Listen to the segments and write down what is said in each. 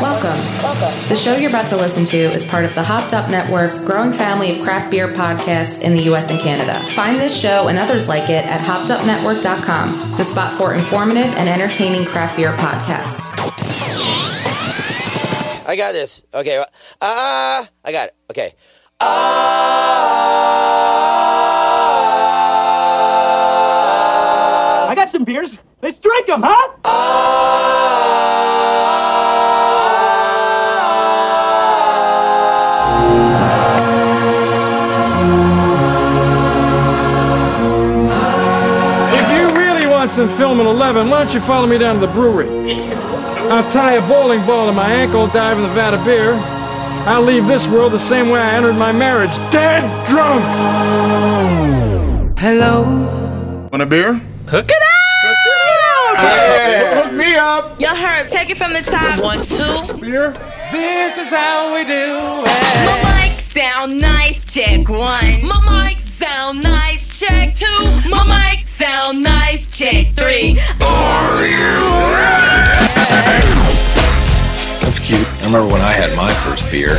Welcome. The show you're about to listen to is part of the Hopped Up Network's growing family of craft beer podcasts in the US and Canada. Find this show and others like it at hoppedupnetwork.com, the spot for informative and entertaining craft beer podcasts. I got this. Okay. Ah, uh, I got it. Okay. Ah. I got some beers. Let's drink them, huh? If you really want some film at 11, why don't you follow me down to the brewery? I'll tie a bowling ball to my ankle, dive in the vat of beer. I'll leave this world the same way I entered my marriage, dead drunk. Hello. Want a beer? Hook it up! Hey, hook me up. Y'all heard, take it from the top. One, two. Beer? This is how we do it. My mic sound nice, check one. My mic sound nice, check two. My mic sound nice, check three. Are you ready? That's cute. I remember when I had my first beer.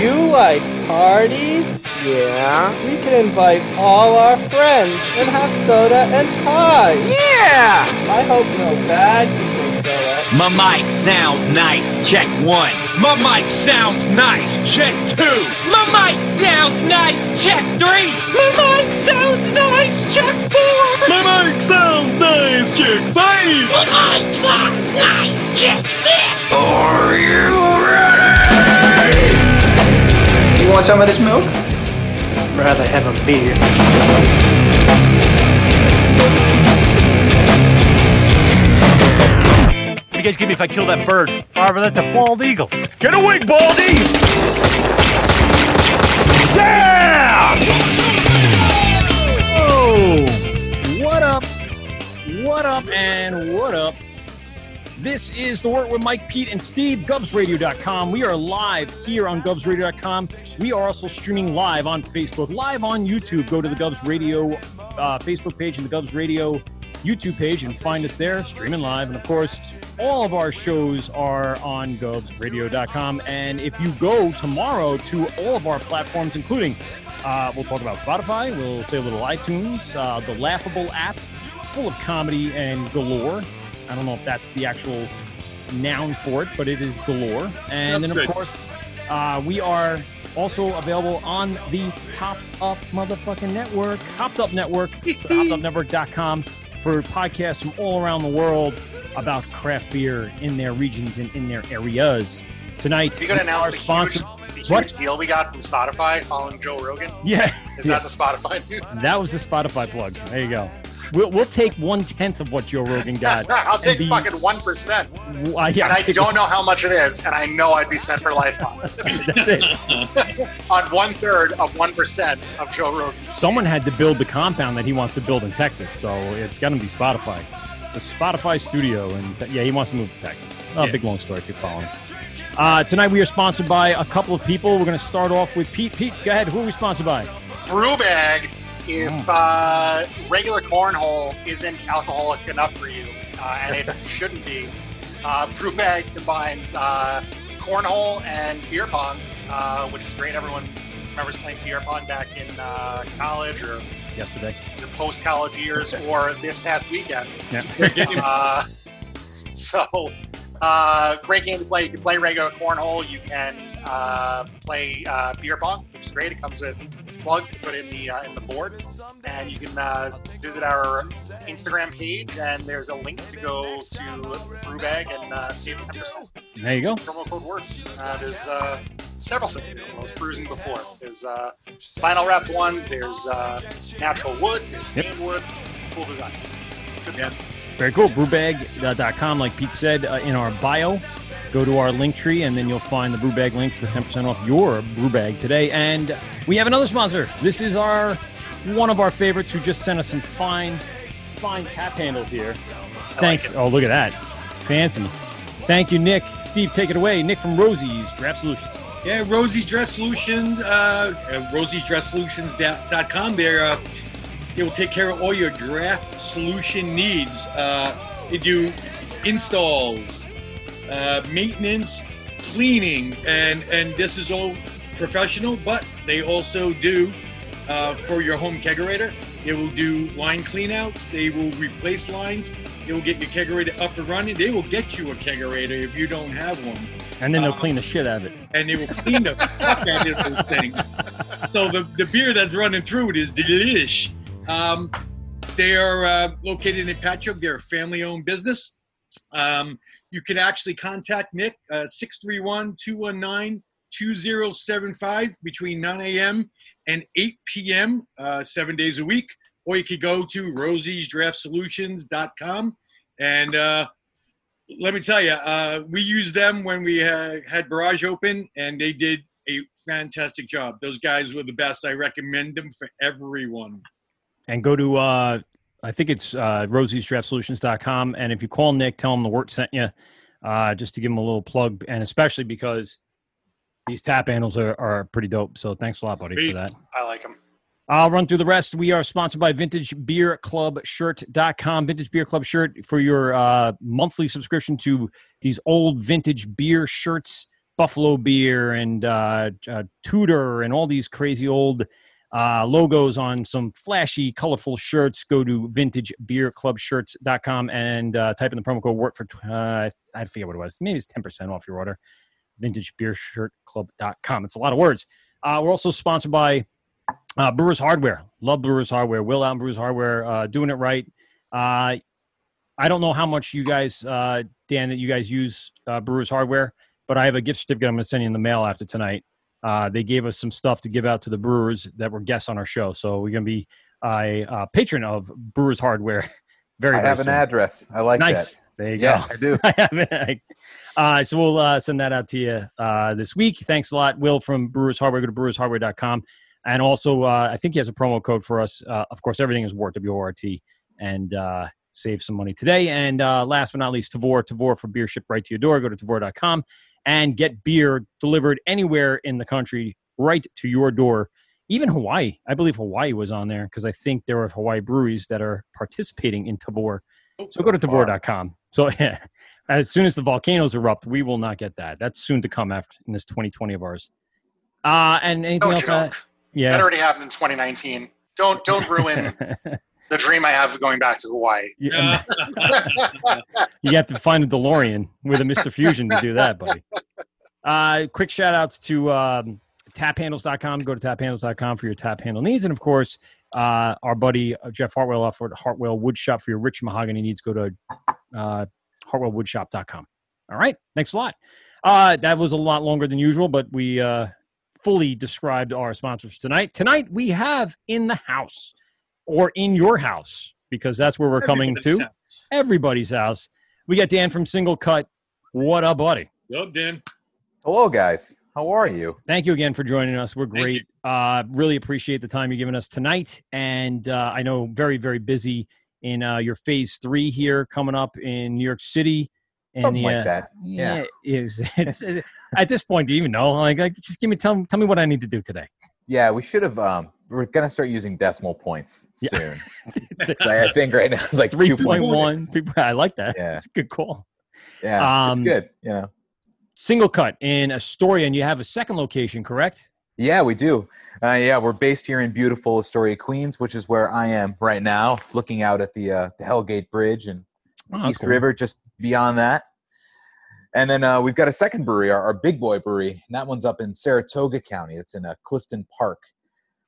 You like parties? Yeah. We can invite all our friends and have soda and pie. Yeah! I hope no bad people show up. My mic sounds nice, check one. My mic sounds nice, check two. My mic sounds nice, check three. My mic sounds nice, check four. My mic sounds nice, check five. My mic sounds nice, check six. Are you ready? You want some of this milk? Rather have a beer. What do you guys give me if I kill that bird? Barbara, that's a bald eagle. Get away, baldy! Yeah! Oh! What up? What up and what up? This is the Wort with Mike, Pete, and Steve, GubsRadio.com. We are live here on GubsRadio.com. We are also streaming live on Facebook, live on YouTube. Go to the Gubs Radio uh, Facebook page and the Gubs Radio YouTube page and find us there, streaming live. And of course, all of our shows are on GubsRadio.com. And if you go tomorrow to all of our platforms, including uh, we'll talk about Spotify, we'll say a little iTunes, uh, the Laughable app, full of comedy and galore. I don't know if that's the actual noun for it, but it is galore. And then, of course, uh, we are also available on the Hopped Up motherfucking network, Hopped Up Network, hoppedupnetwork.com for podcasts from all around the world about craft beer in their regions and in their areas. Tonight, You gonna we announce are the sponsored. huge, the huge What? deal we got from Spotify following Joe Rogan? Yeah. Is Yeah. that the Spotify news? That was the Spotify plug. There you go. We'll, we'll take one tenth of what Joe Rogan got. I'll take and be- fucking one percent. Uh, yeah, and I don't it. know how much it is, and I know I'd be set for life on it. That's it. on one third of one percent of Joe Rogan. Someone had to build the compound that he wants to build in Texas, so it's got to be Spotify. The Spotify studio, and yeah, he wants to move to Texas. Oh, big long story if you're following. Uh, tonight we are sponsored by a couple of people. We're going to start off with Pete. Pete, go ahead. Who are we sponsored by? Brewbag. If uh, regular cornhole isn't alcoholic enough for you, uh, and it shouldn't be, uh, Brewbag combines uh, cornhole and beer pong, uh, which is great. Everyone remembers playing beer pong back in uh, college or Yesterday. your post-college years or this past weekend. Yeah. uh, so, uh, great game to play. You can play regular cornhole. You can uh, play uh, beer pong, which is great. It comes with plugs to put in the uh, in the board, and you can uh, visit our Instagram page. And there's a link to go to Brewbag and uh, save ten percent. There you go. Promo code works. Uh, there's uh, several things. I was cruising before. There's uh, vinyl wrapped ones. There's uh, natural wood. There's Yep. wood. Some cool designs. Good. Very cool. Brewbag.com, like Pete said uh, in our bio. Go to our link tree, and then you'll find the brew bag link for 10% off your brew bag today. And we have another sponsor. This is our one of our favorites who just sent us some fine, fine tap handles here. Thanks. oh, look at that. Fancy. Thank you, Nick. Steve, take it away. Nick from Rosie's Draft Solutions. Yeah, Rosie's Draft Solutions, uh, uh, rosiesdraftsolutions.com. They're, uh, they will take care of all your draft solution needs. Uh, they do installs, uh, maintenance, cleaning, and, and this is all professional, but they also do uh, for your home kegerator. They will do line cleanouts. They will replace lines. They will get your kegerator up and running. They will get you a kegerator if you don't have one And then they'll clean the shit out of it. and they will clean the fuck out of those things. So the, the beer that's running through it is delish. Um, they are uh, located in Patchogue. They're a family-owned business. Um, you can actually contact Nick, uh, 631-219-2075 between 9 a.m. and 8 p.m., uh, seven days a week. Or you could go to rosiesdraftsolutions.com and uh, let me tell you, uh, we used them when we had Barrage open, and they did a fantastic job. Those guys were the best. I recommend them for everyone. And go to, uh, I think it's uh, rosiesdraftsolutions.com. And if you call Nick, tell him the Wort sent you, uh, just to give him a little plug. And especially because these tap handles are, are pretty dope. So thanks a lot, buddy, Sweet. for that. I like them. I'll run through the rest. We are sponsored by VintageBeerClubShirt.com. Vintage Beer Club Shirt for your uh, monthly subscription to these old vintage beer shirts, Buffalo Beer and uh, uh, Tudor, and all these crazy old uh, logos on some flashy, colorful shirts. Go to VintageBeerClubShirts.com and uh, type in the promo code WORT for, uh, I forget what it was. Maybe it's 10% off your order. VintageBeerShirtClub.com. It's a lot of words. Uh, we're also sponsored by uh, Brewers Hardware. Love Brewers Hardware. Will out in Brewers Hardware, uh, doing it right. I don't know how much you guys, uh, Dan, that you guys use uh, Brewers Hardware, but I have a gift certificate I'm going to send you in the mail after tonight. Uh, they gave us some stuff to give out to the brewers that were guests on our show. So we're going to be a uh, patron of Brewers Hardware. Very, I very have an soon. address. I like nice. that. There you Yeah, go. I do. I have it. Uh, so we'll uh, send that out to you uh, this week. Thanks a lot, Will from Brewers Hardware. Go to brewershardware.com. And also, uh, I think he has a promo code for us. Uh, of course, everything is WORT, W-O-R-T, and uh, save some money today. And uh, last but not least, Tavour. Tavour for beer shipped right to your door. Go to Tavour.com and get beer delivered anywhere in the country right to your door. Even Hawaii. I believe Hawaii was on there because I think there are Hawaii breweries that are participating in Tavour. So go to Tavour.com. So yeah, as soon as the volcanoes erupt, we will not get that. That's soon to come after in this 2020 of ours. Uh, and anything No else? uh, joke. yeah. That already happened in 2019. Don't don't ruin the dream I have of going back to Hawaii. Yeah. you have to find a DeLorean with a Mr. Fusion to do that, buddy. Uh, quick shout outs to um, taphandles.com. Go to taphandles.com for your tap handle needs. And of course, uh, our buddy uh, Jeff Hartwell offered Hartwell Woodshop for your rich mahogany needs. Go to uh, hartwellwoodshop.com. All right. Thanks a lot. Uh, that was a lot longer than usual, but we uh, fully described our sponsors tonight. Tonight, we have in the house or in your house because that's where we're coming Everybody's to house. everybody's house. We got Dan from Singlecut. What up, buddy? Yup, Dan. Hello, guys. How are you? Thank you again for joining us. We're great. Uh, really appreciate the time you're giving us tonight. And uh, I know very, very busy in uh, your phase three here coming up in New York City. And Something like uh, that. Yeah. It's, it's, at this point, do you even know? Like, like, just give me tell, tell me what I need to do today. Yeah, we should have. Um, we're gonna start using decimal points soon. So I think right now it's like three point one. two point one. one. I like that. Yeah. It's a good call. Yeah, Um, it's good. You know. Singlecut in Astoria, and you have a second location, correct? Yeah, we do. Uh, yeah, we're based here in beautiful Astoria, Queens, which is where I am right now, looking out at the uh, the Hellgate Bridge and Oh, East cool. River, just beyond that. And then uh, we've got a second brewery, our, our Big Boy Brewery, and that one's up in Saratoga County. It's in uh, Clifton Park,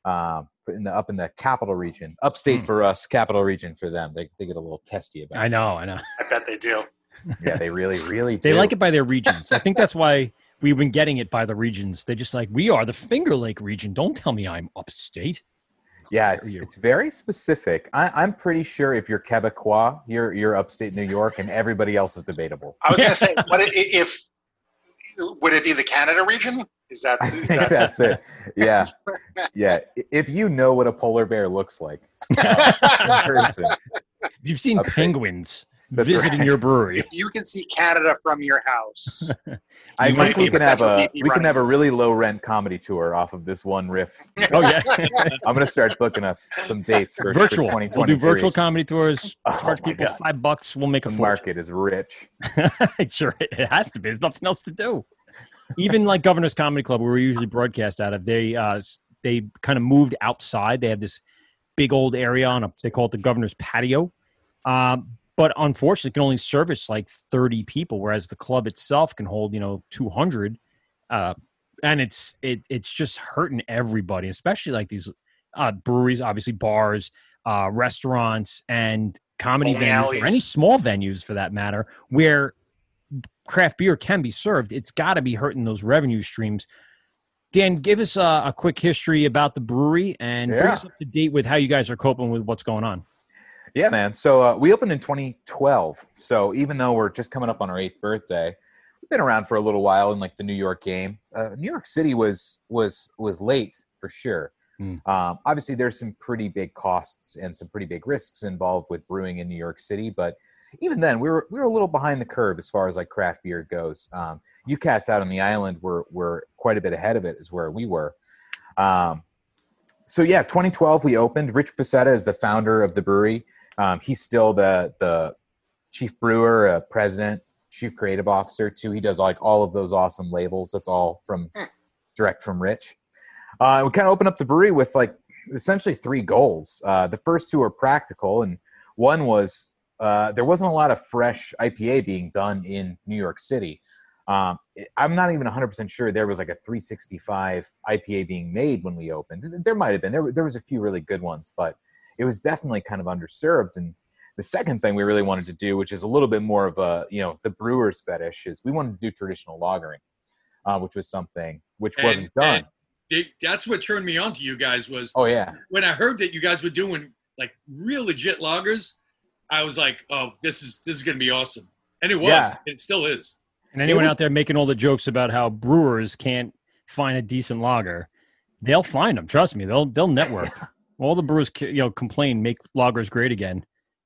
um, in the up in the capital region, upstate Hmm. for us, capital region for them. They, they get a little testy about. It. I know, I know. I bet they do. Yeah, they really, really. They like it by their regions. I think that's why we've been getting it by the regions. They just like we are the Finger Lake region. Don't tell me I'm upstate. Yeah, it's, it's very specific. I, I'm pretty sure if you're Quebecois, you're you're upstate New York, and everybody else is debatable. I was going to say, what i- if would it be the Canada region? Is that I think that that's it. Yeah, yeah. If you know what a polar bear looks like in person, You've seen Upstate. penguins. That's visiting right. your brewery. If you can see Canada from your house, I You guess we can have a VP we can have a really low rent comedy tour off of this one riff. Oh yeah, I'm gonna start booking us some dates for for virtual. We'll do virtual comedy tours. Oh, Charge people God. five bucks. We'll make a The market is rich. sure, it has to be. There's nothing else to do. Even like Governor's Comedy Club, where we usually broadcast out of, they uh, they kind of moved outside. They have this big old area on a they call it the Governor's Patio, um, but unfortunately, can only service like 30 people, whereas the club itself can hold you know 200. Uh, and it's it it's just hurting everybody, especially like these uh, breweries, obviously bars, uh, restaurants, and comedy Bowling venues, alleys. or any small venues for that matter, where craft beer can be served. It's got to be hurting those revenue streams. Dan, give us a, a quick history about the brewery and bring us up to date with how you guys are coping with what's going on. Yeah, man. So uh, we opened in 2012. So even though we're just coming up on our eighth birthday, we've been around for a little while in like the New York game. Uh, New York City was was was late for sure. Hmm. Um, obviously, there's some pretty big costs and some pretty big risks involved with brewing in New York City, but even then, we were we were a little behind the curve as far as like craft beer goes. Um, you cats out on the island were were quite a bit ahead of it, is where we were. Um, so yeah, 2012 we opened. Rich Pacetta is the founder of the brewery. Um, he's still the the chief brewer, uh, president, chief creative officer too. He does like all of those awesome labels. That's all from direct from Rich. Uh, we kind of opened up the brewery with like essentially three goals. Uh, the first two are practical, and one was uh, there wasn't a lot of fresh IPA being done in New York City. Um, I'm not even 100% sure there was like a 365 IPA being made when we opened. There might have been. There, there was a few really good ones, but it was definitely kind of underserved. And the second thing we really wanted to do, which is a little bit more of a, you know, the brewer's fetish, is we wanted to do traditional lagering, uh, which was something which wasn't done. they- that's what turned me on to you guys was oh yeah, when I heard that you guys were doing like real legit lagers, I was like, oh, this is this is gonna be awesome, and it was. Yeah. It still is. And anyone It out there making all the jokes about how brewers can't find a decent lager, they'll find them. Trust me, they'll they'll network. all the brewers, you know, complain, make lagers great again,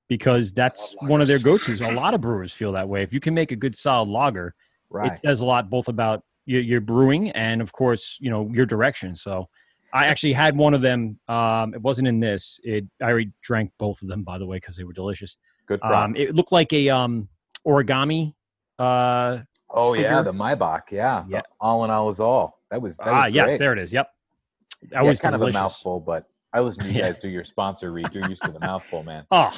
because that's one of their go-tos. A lot of brewers feel that way. If you can make a good solid lager, Right. it says a lot both about your, your brewing and, of course, you know, your direction. So. I actually had one of them. Um, it wasn't in this. It I already drank both of them, by the way, because they were delicious. Good Um, it looked like a um, origami. Uh, Oh yeah, the Maibock, yeah. The all in all is all. That was that was ah, yes, there it is. Yep. That yeah, was kind delicious. of a mouthful, but I listen to you guys do your sponsor read. You're used to the mouthful, man. Oh,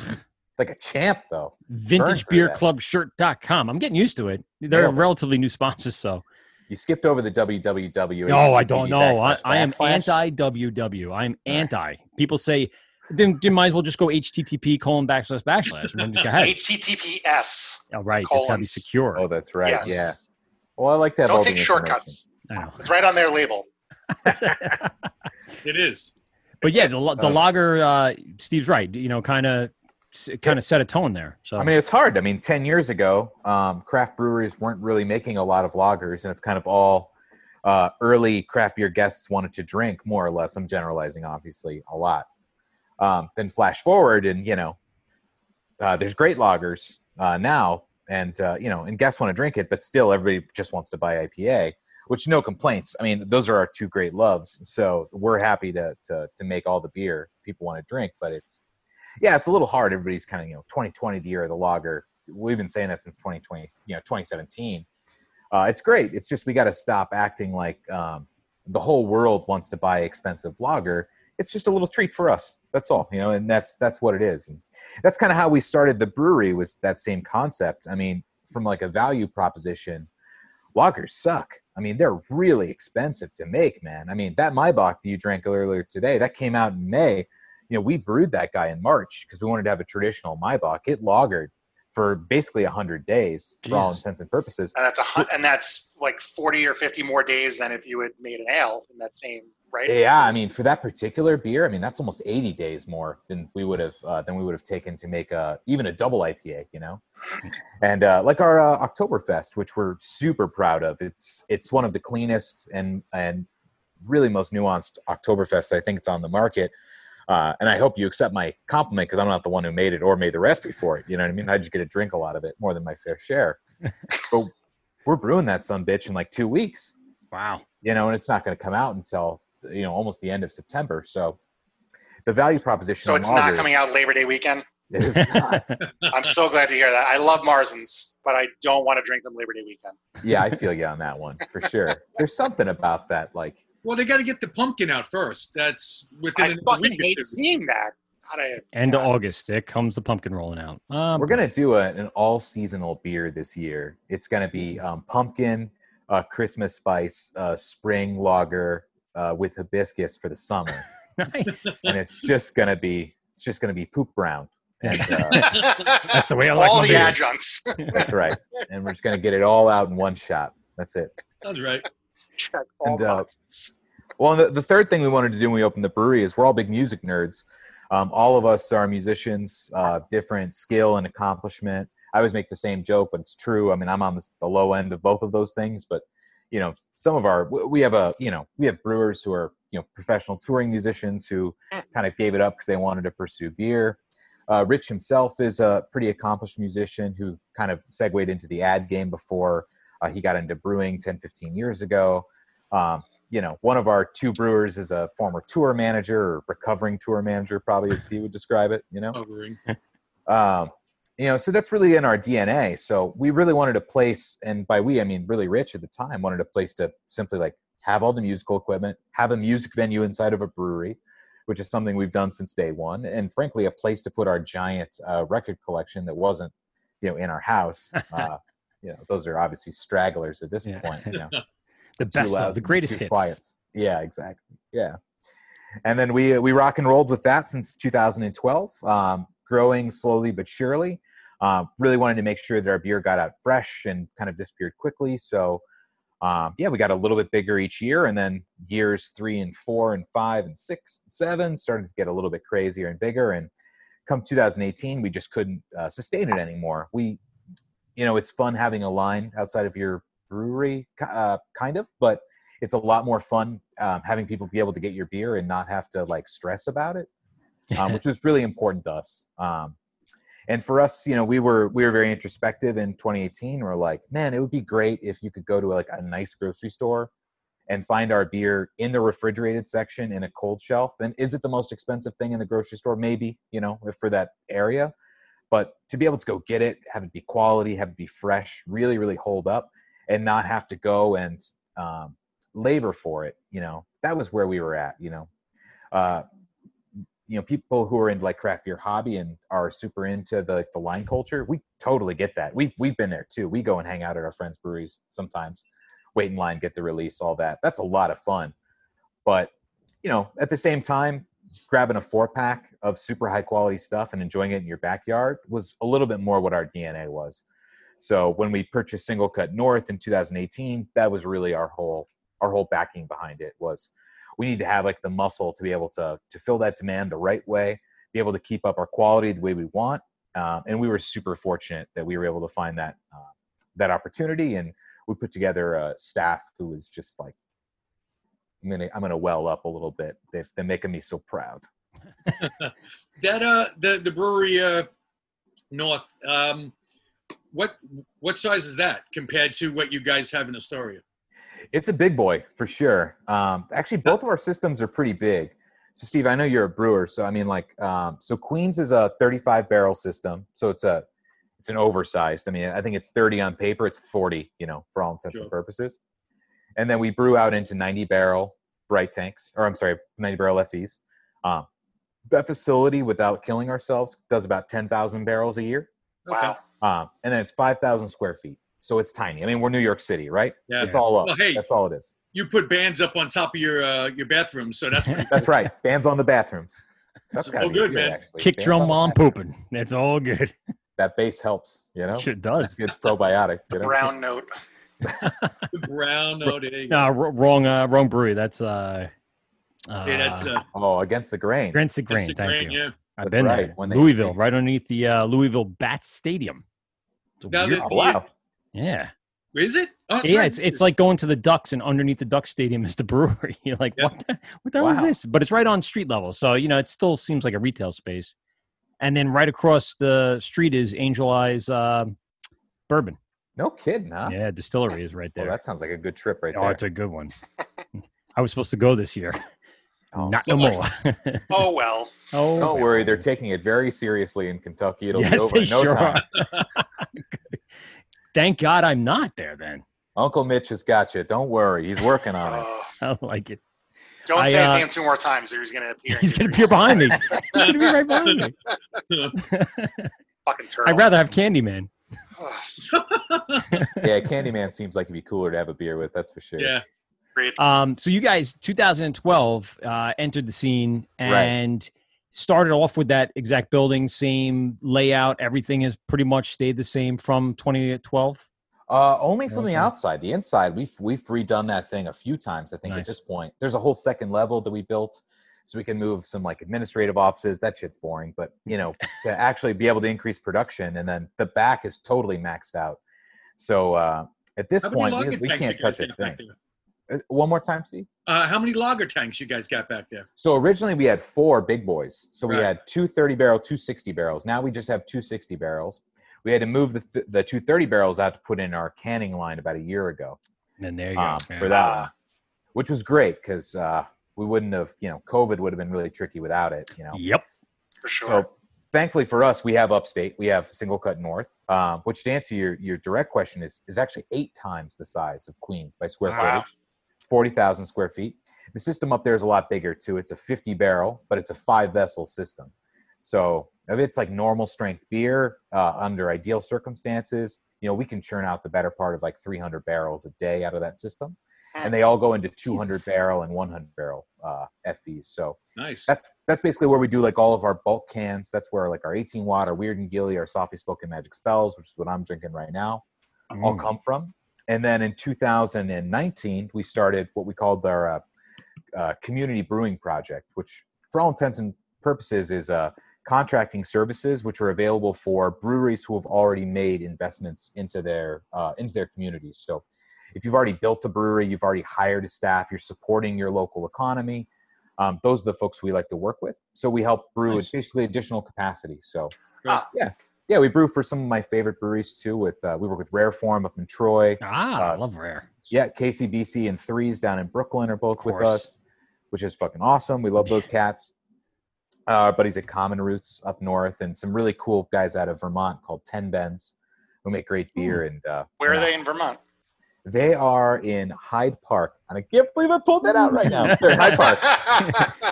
like a champ though. Burned through that. VintageBeerClubShirt.com. I'm getting used to it. They're Nailed it. relatively new sponsors, so. You skipped over the www. No, I don't know. I, I am anti WW. I'm anti. People say, then you might as well just go HTTP colon backslash backslash. and just go ahead. HTTPS. Oh, right. It's got to be secure. Oh, that's right. Yes. Yeah. Well, I like that. have Don't take shortcuts. It's right on their label. It is. But yeah, the, lo- the So- lager, uh, Steve's right. You know, kind of kind of set a tone there. So I mean, it's hard. I mean, ten years ago, um, craft breweries weren't really making a lot of lagers, and it's kind of all uh, early craft beer guests wanted to drink, more or less. I'm generalizing, obviously, a lot. Um, then flash forward, and you know, uh, there's great lagers uh, now, and uh, you know, and guests want to drink it, but still, everybody just wants to buy IPA. Which no complaints. I mean, those are our two great loves. So we're happy to to to make all the beer people want to drink, but it's yeah, it's a little hard. Everybody's kind of you know 2020 the year of the lager. We've been saying that since 2020, you know 2017. Uh, it's great. It's just we got to stop acting like um, the whole world wants to buy expensive lager. It's just a little treat for us. That's all, you know, and that's that's what it is. And that's kind of how we started the brewery. Was that same concept? I mean, from like a value proposition, lagers suck. I mean, they're really expensive to make, man. I mean, that Maibock that you drank earlier today, that came out in May you know, we brewed that guy in March because we wanted to have a traditional Maibock. It lagered for basically 100 days for all intents and purposes. And that's a hun- and that's like forty or fifty more days than if you had made an ale in that same right. Yeah, I mean, for that particular beer, I mean, that's almost 80 days more than we would have uh, than we would have taken to make a even a double IPA, you know. And uh, like our uh, Oktoberfest, which we're super proud of, it's it's one of the cleanest and and really most nuanced Oktoberfest I think it's on the market. Uh, and I hope you accept my compliment because I'm not the one who made it or made the recipe for it. You know what I mean? I just get to drink a lot of it, more than my fair share. but we're brewing that some bitch in like two weeks. Wow. You know, and it's not going to come out until you know almost the end of September. So the value proposition. So it's not lagers- coming out Labor Day weekend. It is not. I'm so glad to hear that. I love Marzens, but I don't want to drink them Labor Day weekend. yeah, I feel you on that one for sure. There's something about that, like Well, they got to get the pumpkin out first. That's within I a fucking week hate seeing that. I, End of August, it comes the pumpkin rolling out. Um, we're gonna do a, an all seasonal beer this year. It's gonna be um, pumpkin, uh, Christmas spice, uh, spring lager uh, with hibiscus for the summer, nice. and it's just gonna be it's just gonna be poop brown. And, uh, That's the way I like all my the beers. adjuncts. that's right. And we're just gonna get it all out in one shot. That's it. That's right. Check all And, the uh. Well, and the, the third thing we wanted to do when we opened the brewery is we're all big music nerds. Um, all of us are musicians, uh, different skill and accomplishment. I always make the same joke, but it's true. I mean, I'm on the, the low end of both of those things, but you know, some of our we- we have a you know we have brewers who are you know professional touring musicians who kind of gave it up because they wanted to pursue beer. Uh, Rich himself is a pretty accomplished musician who kind of segued into the ad game before uh, he got into brewing 10, 15 years ago. Um, you know, one of our two brewers is a former tour manager or recovering tour manager, probably as he would describe it. You know, um, you know, so that's really in our DNA. So we really wanted a place, and by we I mean really Rich at the time wanted a place to simply like have all the musical equipment, have a music venue inside of a brewery, which is something we've done since day one, and frankly, a place to put our giant uh, record collection that wasn't, you know, in our house. Uh, you know, those are obviously stragglers at this Yeah. point. You know the best loud of the greatest hits. Yeah, exactly. Yeah, and then we we rock and rolled with that since 2012, um, growing slowly but surely. Um, really wanted to make sure that our beer got out fresh and kind of disappeared quickly. So, um, yeah, we got a little bit bigger each year, and then years three and four and five and six and seven started to get a little bit crazier and bigger. And come 2018, we just couldn't uh, sustain it anymore. We, you know, it's fun having a line outside of your brewery, uh, kind of, but it's a lot more fun um, having people be able to get your beer and not have to like stress about it, um, which was really important to us. Um, and for us, you know, we were we were very introspective in 2018. We're like, man, it would be great if you could go to like a nice grocery store and find our beer in the refrigerated section in a cold shelf. And is it the most expensive thing in the grocery store? Maybe, you know, for that area. But to be able to go get it, have it be quality, have it be fresh, really, really hold up, and not have to go and um, labor for it, you know, that was where we were at, you know. Uh, you know, people who are into like craft beer hobby and are super into the the line culture, we totally get that. We've we've been there too. We go and hang out at our friends' breweries sometimes, wait in line, get the release, all that. That's a lot of fun. But you know, at the same time, grabbing a four pack of super high quality stuff and enjoying it in your backyard was a little bit more what our DNA was. So when we purchased Singlecut North in 2018, that was really our whole our whole backing behind it was we need to have like the muscle to be able to to fill that demand the right way, be able to keep up our quality the way we want. Um, and we were super fortunate that we were able to find that uh, that opportunity, and we put together a staff who was just like, I'm gonna I'm gonna well up a little bit. They've been making me so proud. That uh, the the brewery uh, north. Um, what what size is that compared to what you guys have in Astoria? It's a big boy for sure. Um, actually, both of our systems are pretty big. So, Steve, I know you're a brewer, so I mean, like, um, so Queens is a 35 barrel system, so it's a it's an oversized. I mean, I think it's 30 on paper. It's 40, you know, for all intents and purposes. And then we brew out into 90 barrel bright tanks, or I'm sorry, 90 barrel FVs. Um, that facility, without killing ourselves, does about 10,000 barrels a year. Wow. Um, and then it's 5,000 square feet. So it's tiny. I mean, we're New York City, right? Yeah. It's all up. Well, hey. That's all it is. You put bands up on top of your uh, your bathroom, so that's pretty That's right. Bands on the bathrooms. That's So good, good, man. actually. Kick Bands drum on the while I'm pooping. It's all good. That bass helps, you know? Sure does. It's probiotic. You know? Brown note. brown. note. there. No, r- wrong, uh, wrong brewery. That's uh, uh Yeah, that's uh, Oh, against the grain. Against the Grain. the Thank grain, you. yeah. I've That's been right, there. when they- Louisville, right underneath the uh, Louisville Bats Stadium. It's Now, weird- the- Oh, wow. Yeah. Is it? Oh, yeah, right. it's it's like going to the Ducks and underneath the Duck Stadium is the brewery. You're like, what the, what the hell is this? But it's right on street level, so you know it still seems like a retail space. And then right across the street is Angel's Envy uh, Bourbon. No kidding, huh? Yeah, distillery is right Well, there. that sounds like a good trip right oh, there. Oh, it's a good one. I was supposed to go this year. Oh, Not so no much. more. Oh well. oh, Don't worry, they're taking it very seriously in Kentucky. It'll be over in no sure time. Are. Thank God I'm not there. Then Uncle Mitch has got you. Don't worry, he's working on it. I like it. don't I, say his uh, name two more times, or he's gonna appear. He's gonna appear behind me. He's gonna be right behind me. Fucking turtle. I'd rather have Candyman. yeah, Candyman seems like he'd be cooler to have a beer with. That's for sure. Yeah. Great. Um, so you guys, 2012, uh, entered the scene Right. and started off with that exact building, same layout. Everything has pretty much stayed the same from 2012. Uh, only from the outside. The inside, we've we've redone that thing a few times. I think Nice. at this point, there's a whole second level that we built, so we can move some like administrative offices. That shit's boring, but you know, to actually be able to increase production, and then the back is totally maxed out. So uh, at this How point, we, we can't touch a got back thing. There? Uh, One more time, Steve. Uh, how many lager tanks you guys got back there? So originally we had four big boys. So we Right. had two 30 barrel, two 60 barrels. Now we just have two 60 barrels. We had to move the, the two 30 barrels out to put in our canning line about a year ago And there you go. um, Yeah. for that one, which was great because uh, we wouldn't have, you know, COVID would have been really tricky without it, you know. Yep. For sure. So thankfully for us, we have upstate. We have Singlecut north, um, which to answer your, your direct question is is actually eight times the size of Queens by square Wow. footage. It's forty thousand square feet. The system up there is a lot bigger too. It's a fifty barrel, but it's a five vessel system. So if it's like normal strength beer uh, under ideal circumstances, you know, we can churn out the better part of like 300 barrels a day out of that system. And they all go into 200 Jesus. barrel and 100 barrel uh, FVs. So Nice. that's that's basically where we do like all of our bulk cans. That's where like our 18 watt, our Weird and Gilly, our softly spoken Magic Spells, which is what I'm drinking right now, all Mm. come from. And then in 2019, we started what we called our uh, uh, community brewing project, which for all intents and purposes is uh, contracting services, which are available for breweries who have already made investments into their uh, into their communities. So if you've already built a brewery, you've already hired a staff, you're supporting your local economy. Um, those are the folks we like to work with. So we help brew Nice. basically additional capacity. So Ah. yeah, yeah, we brew for some of my favorite breweries too. With uh, we work with Rare Form up in Troy. Ah, I Uh, love rare. Yeah, KCBC and Threes down in Brooklyn are both with us, which is fucking awesome. We love those cats. Uh, our buddies at Common Roots up north, and some really cool guys out of Vermont called Ten Bends, who make great beer. And uh, Where are they in Vermont? They are in Hyde Park, and I can't believe I pulled that out right now. They're Hyde Park.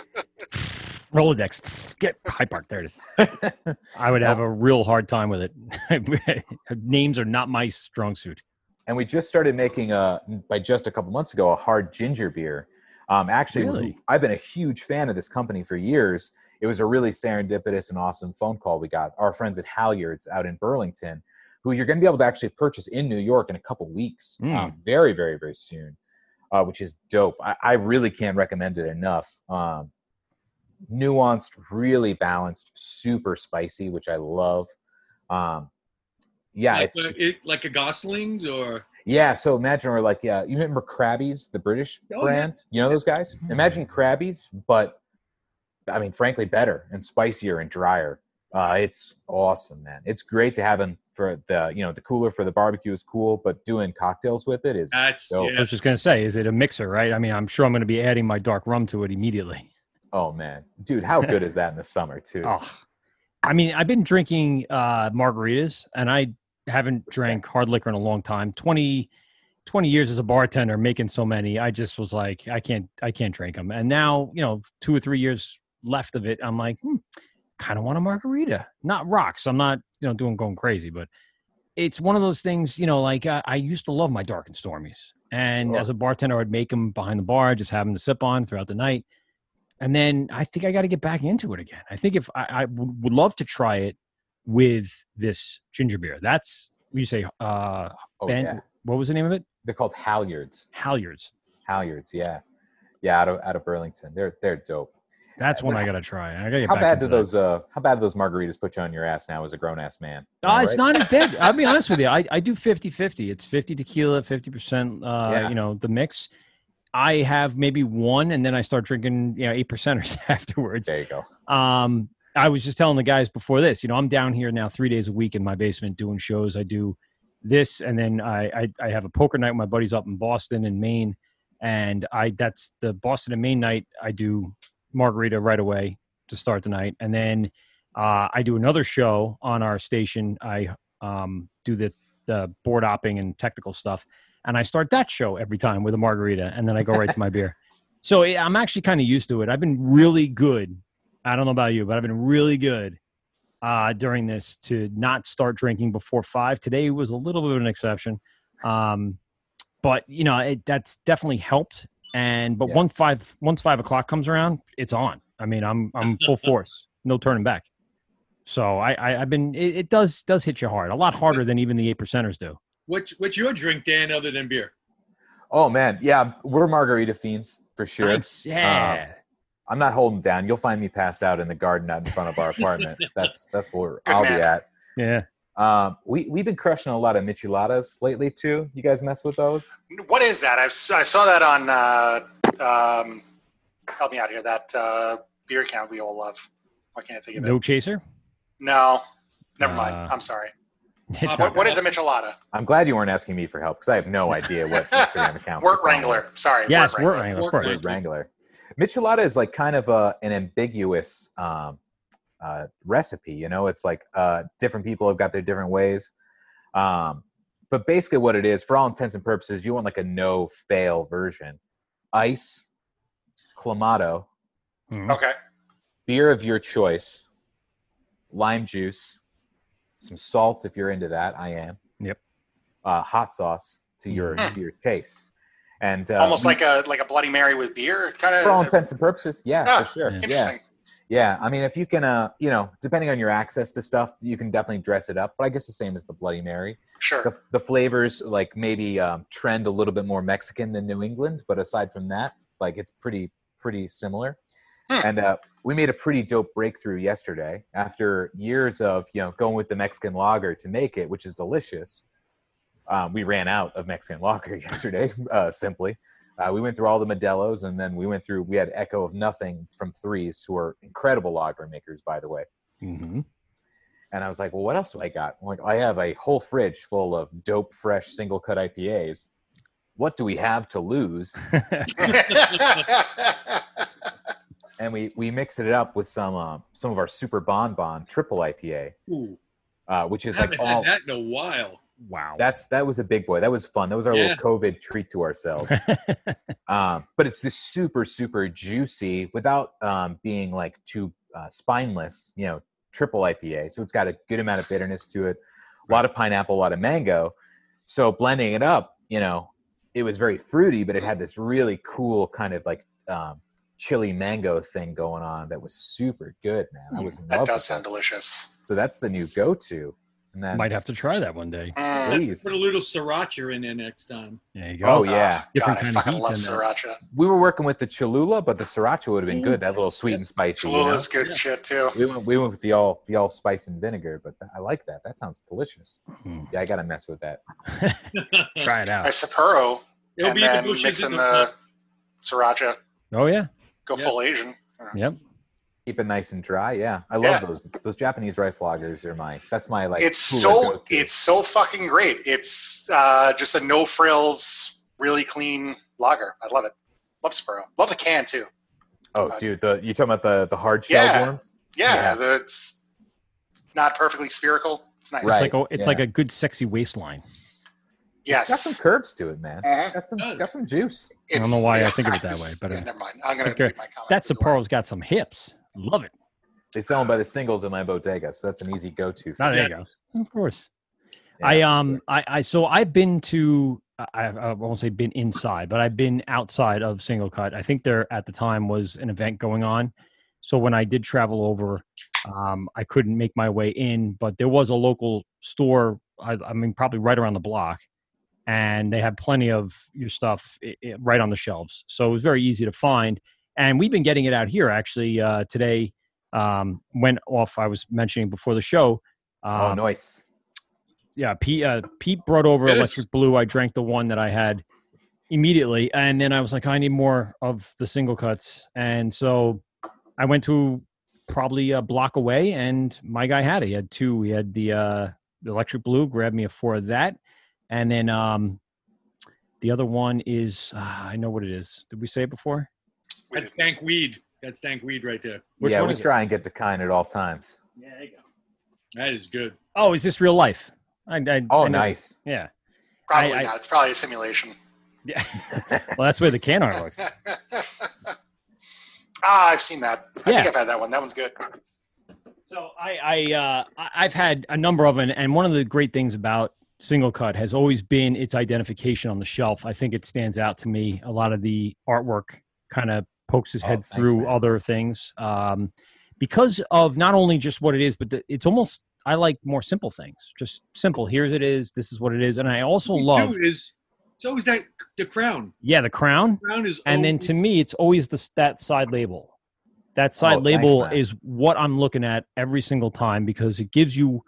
Rolodex. Get High Park. There it is. I would have a real hard time with it. Names are not my strong suit. and we just started making a by just a couple months ago a hard ginger beer. Um, actually, Really? I've been a huge fan of this company for years. It was a really serendipitous and awesome phone call we got. Our friends at Halyards out in Burlington, who you're going to be able to actually purchase in New York in a couple weeks, Mm. um, very, very, very soon, uh, which is dope. I, I really can't recommend it enough. Um, nuanced, really balanced, super spicy, which I love. Um, yeah, like, it's, it's it, like a Gosling's or yeah, so imagine we're like, yeah, you remember Crabbie's, the British Oh, yeah. brand? You know those guys? Imagine Crabbie's, but I mean, frankly, better and spicier and drier. Uh, it's awesome, man. It's great to have them for the, you know, the cooler for the barbecue is cool, but doing cocktails with it is that's dope. yeah. I was just going to say, is it a mixer, right? I mean, I'm sure I'm going to be adding my dark rum to it immediately. Oh man, dude, how good is that in the summer too? Oh, I mean, I've been drinking uh, margaritas and I haven't drank hard liquor in a long time. 20, 20 years as a bartender making so many, I just was like, I can't, I can't drink them. And now, you know, two or three years left of it, I'm like, hmm, kind of want a margarita, not rocks. I'm not, you know, doing going crazy, but it's one of those things, you know, like I, I used to love my dark and stormies. And Sure. as a bartender, I'd make them behind the bar, just have them to sip on throughout the night. And then I think I got to get back into it again. I think if I, I would would love to try it with this ginger beer. That's what you say. Uh, Oh, ben, yeah. what was the name of it? They're called Halyards. Halyards. Halyards, yeah, yeah, out of out of Burlington. They're they're dope. That's one I gotta try. I gotta get How bad do that. those uh how bad do those margaritas put you on your ass now as a grown ass man? Am Uh, I it's right? not as bad. I'll be honest with you. I, I do 50 50. It's 50 tequila, 50%, uh, Yeah. you know, the mix. I have maybe one and then I start drinking, you know, eight percenters afterwards. There you go. Um, I was just telling the guys before this, you know, I'm down here now three days a week in my basement doing shows. I do this and then I, I, I have a poker night with my buddies up in Boston and Maine. And I, that's the Boston and Maine night. I do margarita right away to start the night. And then uh, I do another show on our station. I um, do the, the board opping and technical stuff. And I start that show every time with a margarita. And then I go right to my beer. So eh, I'm actually kind of used to it. I've been really good. I don't know about you, but I've been really good uh, during this to not start drinking before five. Today was a little bit of an exception. Um, but you know, it, that's definitely helped. And but Yeah. once five once five o'clock comes around, it's on. I mean, I'm I'm full force, no turning back. So I, I I've been it, it does does hit you hard, a lot harder than even the eight percenters do. What's what's your drink, Dan, other than beer? Oh man, yeah, we're margarita fiends for sure. Nice. Yeah. Um, I'm not holding down. You'll find me passed out in the garden out in front of our apartment. That's that's where I'll be at. yeah. Um, we we've been crushing a lot of micheladas lately too. You guys mess with those? What is that? I've, s- I saw that on. Uh, um, help me out here. That uh, beer account we all love. Why can't I think of it? No chaser. No, never mind. Uh, I'm sorry. It's Uh, not What, what a michelada? I'm glad you weren't asking me for help because I have no idea what Instagram accounts. Wort Wrangler. Sorry. Yes, Wort Wort Wrangler. Wrangler, Wort course. it. Word Wrangler. Michelada is like kind of a an ambiguous um, uh, recipe. You know, it's like uh, different people have got their different ways. Um, but basically, what it is, for all intents and purposes, you want like a no fail version. Ice, clamato, Mhm. Okay. beer of your choice, lime juice, some salt if you're into that. I am. Yep. Uh, hot sauce to your Mm. to your taste, and uh, Almost like a like a Bloody Mary with beer, kind of. for all intents and purposes, yeah, Ah, for sure. Yeah. Interesting. Yeah, I mean, if you can, uh, you know, depending on your access to stuff, you can definitely dress it up. But I guess the same as the Bloody Mary. Sure. The, the flavors like maybe um, trend a little bit more Mexican than New England, but aside from that, like it's pretty pretty similar. Hmm. And uh, we made a pretty dope breakthrough yesterday after years of you know going with the Mexican lager to make it, which is delicious. Um, we ran out of Mexican lager yesterday, uh, simply. Uh, we went through all the Modelos, and then we went through. We had Echo of Nothing from Threes, who are incredible lager makers, by the way. Mhm. And I was like, well, what else do I got? I'm like, I have a whole fridge full of dope, fresh, Singlecut IPAs. What do we have to lose? And we we mixed it up with some uh, some of our Super Bon Bon triple IPA, Ooh, uh, which is I like haven't all. had that in a while. wow. That's that was a big boy. That was fun. That was our Yeah. little COVID treat to ourselves. um, but it's this super super juicy without um, being like too uh, spineless. You know, triple IPA. So it's got a good amount of bitterness to it. A lot of pineapple, a lot of mango. So blending it up, you know, it was very fruity, but it had this really cool kind of like um, chili mango thing going on that was super good, man. I was in that love does with sound that. delicious. So that's the new go-to. And then Might have to try that one day. Mm. please. Put a little sriracha in there next time. There you go. Oh yeah. Different God, I kind of fucking heat love in there. sriracha. we were working with the Cholula, but the sriracha would have been good. That little sweet and spicy. you know? Cholula's good shit too. We went we went with the all the all spice and vinegar, but th- I like that. That sounds delicious. Mm. Yeah, I gotta mess with that. Try it By out. Sapporo, It'll and be in the then bushes mix in in the the sriracha. Oh yeah. Go Yeah. full Asian. Yep. Keep it nice and dry. Yeah, I love Yeah. those. Those Japanese rice lagers are my. That's my like. it's so go-to. it's so fucking great. It's uh, just a no frills, really clean lager. I love it. Love Sapporo. Love the can too. Oh, dude, the you talking about the the hard shell Yeah. ones? Yeah, Yeah. the- it's not perfectly spherical. It's nice. It's Right. like a, it's yeah. like a good sexy waistline. Yes. It's got some curves to it, man. It's got some. It's got some juice. I don't know why I think of it that way, but, yeah, uh, never mind. I'm gonna okay. leave my comment. That at the door. Sapporo's got some hips. Love it. They sell them by the singles in my bodega, so that's an easy go-to. For me. there you go. Of course. Yeah, I um sure. I, I so I've been to I, I won't say been inside, but I've been outside of Singlecut. I think there at the time was an event going on. So when I did travel over, um, I couldn't make my way in, but there was a local store. I, I mean, probably right around the block, and they had plenty of your stuff i i right on the shelves. So it was very easy to find. and we've been getting it out here actually uh, today. Um, went off. I was mentioning before the show. oh, Um, nice. yeah, Pete, uh, Pete brought over Yes. Electric Blue. I drank the one that I had immediately, and then I was like, I need more of the Singlecuts, and so I went to probably a block away, and my guy had it. He had two. He had the uh, the Electric Blue. Grabbed me a four of that, and then um, the other one is uh, I know what it is. Did we say it before? That's dank weed. That's dank weed right there. Which yeah, one we is it? try and get to kind at all times. Yeah, there you go. That is good. Oh, is this real life? I, I, Oh, I nice. Yeah. Probably I- not. It's probably a simulation. Yeah. well, that's where the can art looks. Ah, I've seen that. I Yeah. think I've had that one. That one's good. So I, I, uh, I- I've had a number of them, and one of the great things about Singlecut has always been its identification on the shelf. I think it stands out to me. A lot of the artwork kind of pokes his Oh, head thanks, through other things um, because of not only just what it is, but the, it's almost I like more simple things. Just simple. Here's it is. This is what it is, and I also Me love. is it's always that the crown. Yeah, the crown. Crown is And then to me, it's always the that side label. That side Oh, label man. is what I'm looking at every single time because it gives you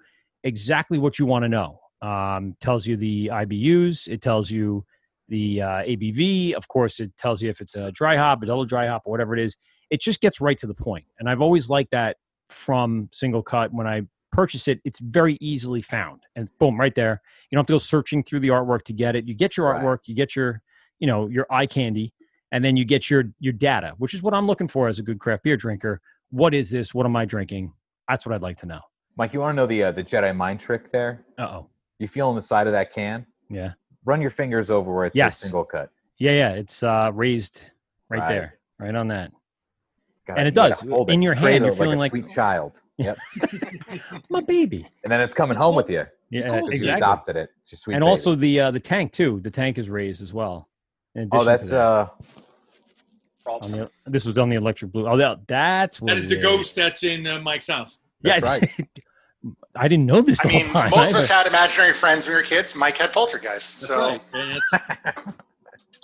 exactly what you want to know. Um, tells you the IBUs. It tells you the uh, ABV. Of course, it tells you if it's a dry hop, a double dry hop, or whatever it is. It just gets right to the point. And I've always liked that from Singlecut. When I purchase it, it's very easily found, and boom, right there. You don't have to go searching through the artwork to get it. You get your Right. artwork. You get your, you know, your eye candy and then you get your your data, which is what I'm looking for as a good craft beer drinker. What is this? What am I drinking? That's what I'd like to know. Mike, you want to know the uh, the Jedi mind trick there? Uh oh. You feel on the side of that can? Yeah. Run your fingers over where it Yes. says Singlecut. Yeah, yeah. It's uh raised right, Right. there, right on that. Gotta- And it does. hold In it, your hand, cradle you're it feeling a like- sweet child. Yep. My baby. and then it's coming home with you. Yeah, course. 'cause You exactly. adopted it. It's your sweet. and baby. also the uh, the tank too. The tank is raised as well. in oh, addition to that's that. uh, On the, this was on the electric blue. Oh, that, that's what That is it the ghost that's in uh, Mike's house. Yeah, That's right. I didn't know this I the mean, whole time. most of us had imaginary friends when we were kids. Mike had poltergeists, That's so right.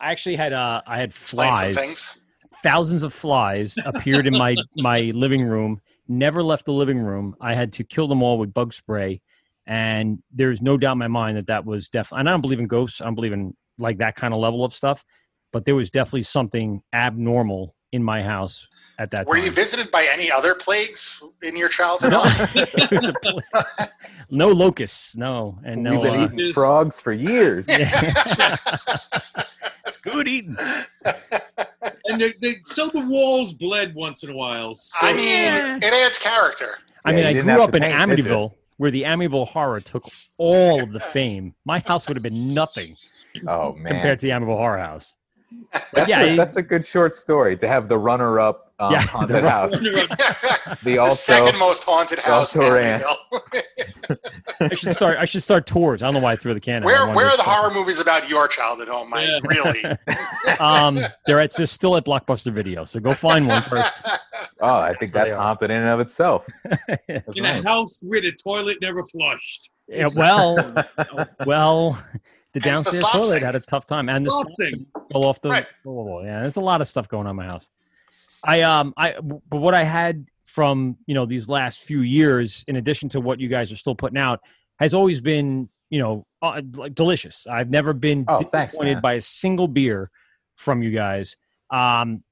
I actually had uh, I had flies. things. thousands of flies appeared in my my living room never left the living room i had to kill them all with bug spray and there's no doubt in my mind that that was definitely and i don't believe in ghosts i don't believe in like that kind of level of stuff but there was definitely something abnormal in my house at that Were time you visited by any other plagues in your childhood? no, It was a pl- no locusts no and no we've been uh, eating frogs for years. it's good eating and the, the, so the walls bled once in a while. So I mean, it adds character. I mean, you I grew up in paint. Amityville, where the Amityville horror took all of the fame. My house would have been nothing Oh man, compared to the Amityville horror house. that's, yeah, a, it- that's a good short story to have the runner-up um, Yeah, haunted runner- house. the The also second most haunted house also ran. I should start. I should start tours. I don't know why I threw the can. I where where are the start- horror movies about your childhood home, Mike? Yeah. Really? Um, they're at just still at Blockbuster Video. So go find one first. Oh, I think where that's they haunted in and of itself. In nice. a house where the toilet never flushed. Yeah, well, well, the Hence the downstairs slop toilet sink. had a tough time, and the Slop slop sink. fell off the. Right. wall. Yeah, there's a lot of stuff going on in my house. I um I but what I had from you know these last few years, in addition to what you guys are still putting out, has always been you know uh, like delicious. I've never been Oh, disappointed thanks, by a single beer from you guys. Um,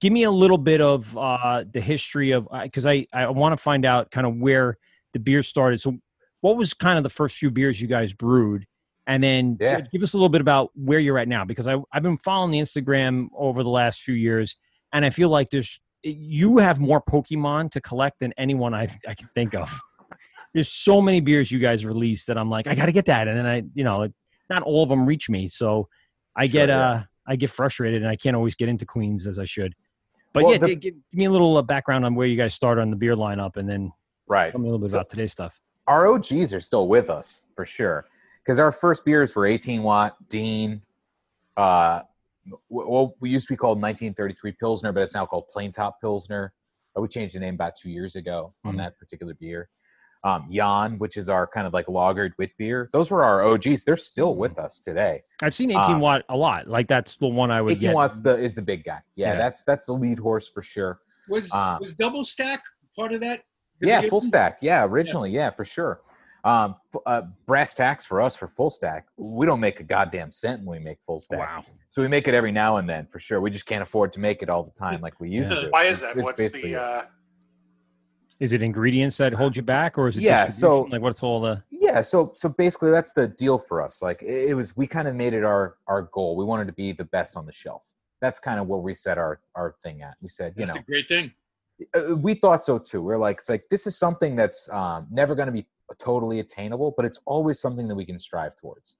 give me a little bit of uh, the history of because I I want to find out kind of where the beer started. So, what was kind of the first few beers you guys brewed? And then Yeah. give us a little bit about where you're at now, because I, I've been following the Instagram over the last few years, and I feel like there's you have more Pokemon to collect than anyone I I can think of. There's so many beers you guys release that I'm like, I got to get that, and then I, you know, not all of them reach me, so I Sure, get yeah. uh I get frustrated, and I can't always get into Queens as I should. But Well, yeah, the- give, give me a little uh, background on where you guys start on the beer lineup, and then Right. tell me a little bit So- about today's stuff. Our OGs are still with us for sure. Because our first beers were 18 watt, Dean. Uh, w- well, we used to be called 1933 Pilsner, but it's now called Plain Top Pilsner. Uh, We changed the name about two years ago on Mhm. that particular beer. Um, Jan, which is our kind of like lagered wit beer. Those were our OGs. They're still with us today. I've seen 18 Um, watt a lot. Like that's the one I would 18 get. watts the is the big guy. Yeah, Yeah. that's that's the lead horse for sure. Was Uh, was double stack part of that? Yeah, beginning? full stack. Yeah, originally, yeah, for sure. Um, f- uh, brass tacks for us for full stack. We don't make a goddamn cent when we make full stack. Wow. So we make it every now and then for sure. We just can't afford to make it all the time like we used to. Why is that? It's What's the? Uh, Is it ingredients that hold you back, or is it Yeah, so- like what's all the? yeah so so basically that's the deal for us like it, it was we kind of made it our our goal we wanted to be the best on the shelf that's kind of what we set our our thing at we said you That's know a great thing. uh, we thought so too we're like it's like this is something that's um, never going to be totally attainable but it's always something that we can strive towards.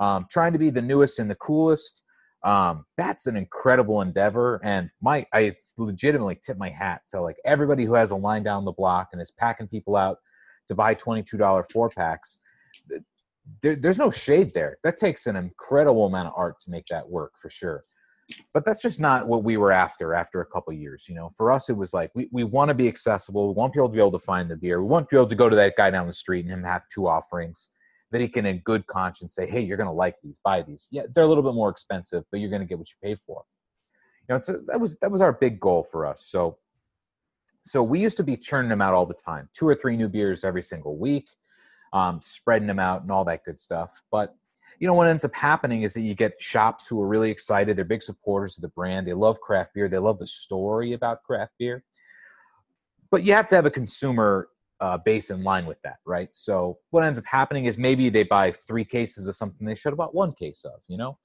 Um, trying to be the newest and the coolest um, that's an incredible endeavor. And my i legitimately tip my hat to like everybody who has a line down the block and is packing people out to buy $22 four packs. There, there's no shade there. That takes an incredible amount of art to make that work for sure but that's just not what we were after after a couple years you know? For us it was like we, we want to be accessible. We want people to be able to find the beer. We want to be able to go to that guy down the street and him have two offerings that he can in good conscience say hey you're going to like these buy these. Yeah they're a little bit more expensive but you're going to get what you pay for. You know so that was that was our big goal for us. So so we used to be churning them out all the time two or three new beers every single week um, spreading them out and all that good stuff. But you know what ends up happening is that you get shops who are really excited. They're big supporters of the brand. They love craft beer. They love the story about craft beer. But you have to have a consumer uh, base in line with that right? So what ends up happening is maybe they buy three cases of something they should have bought one case of you know?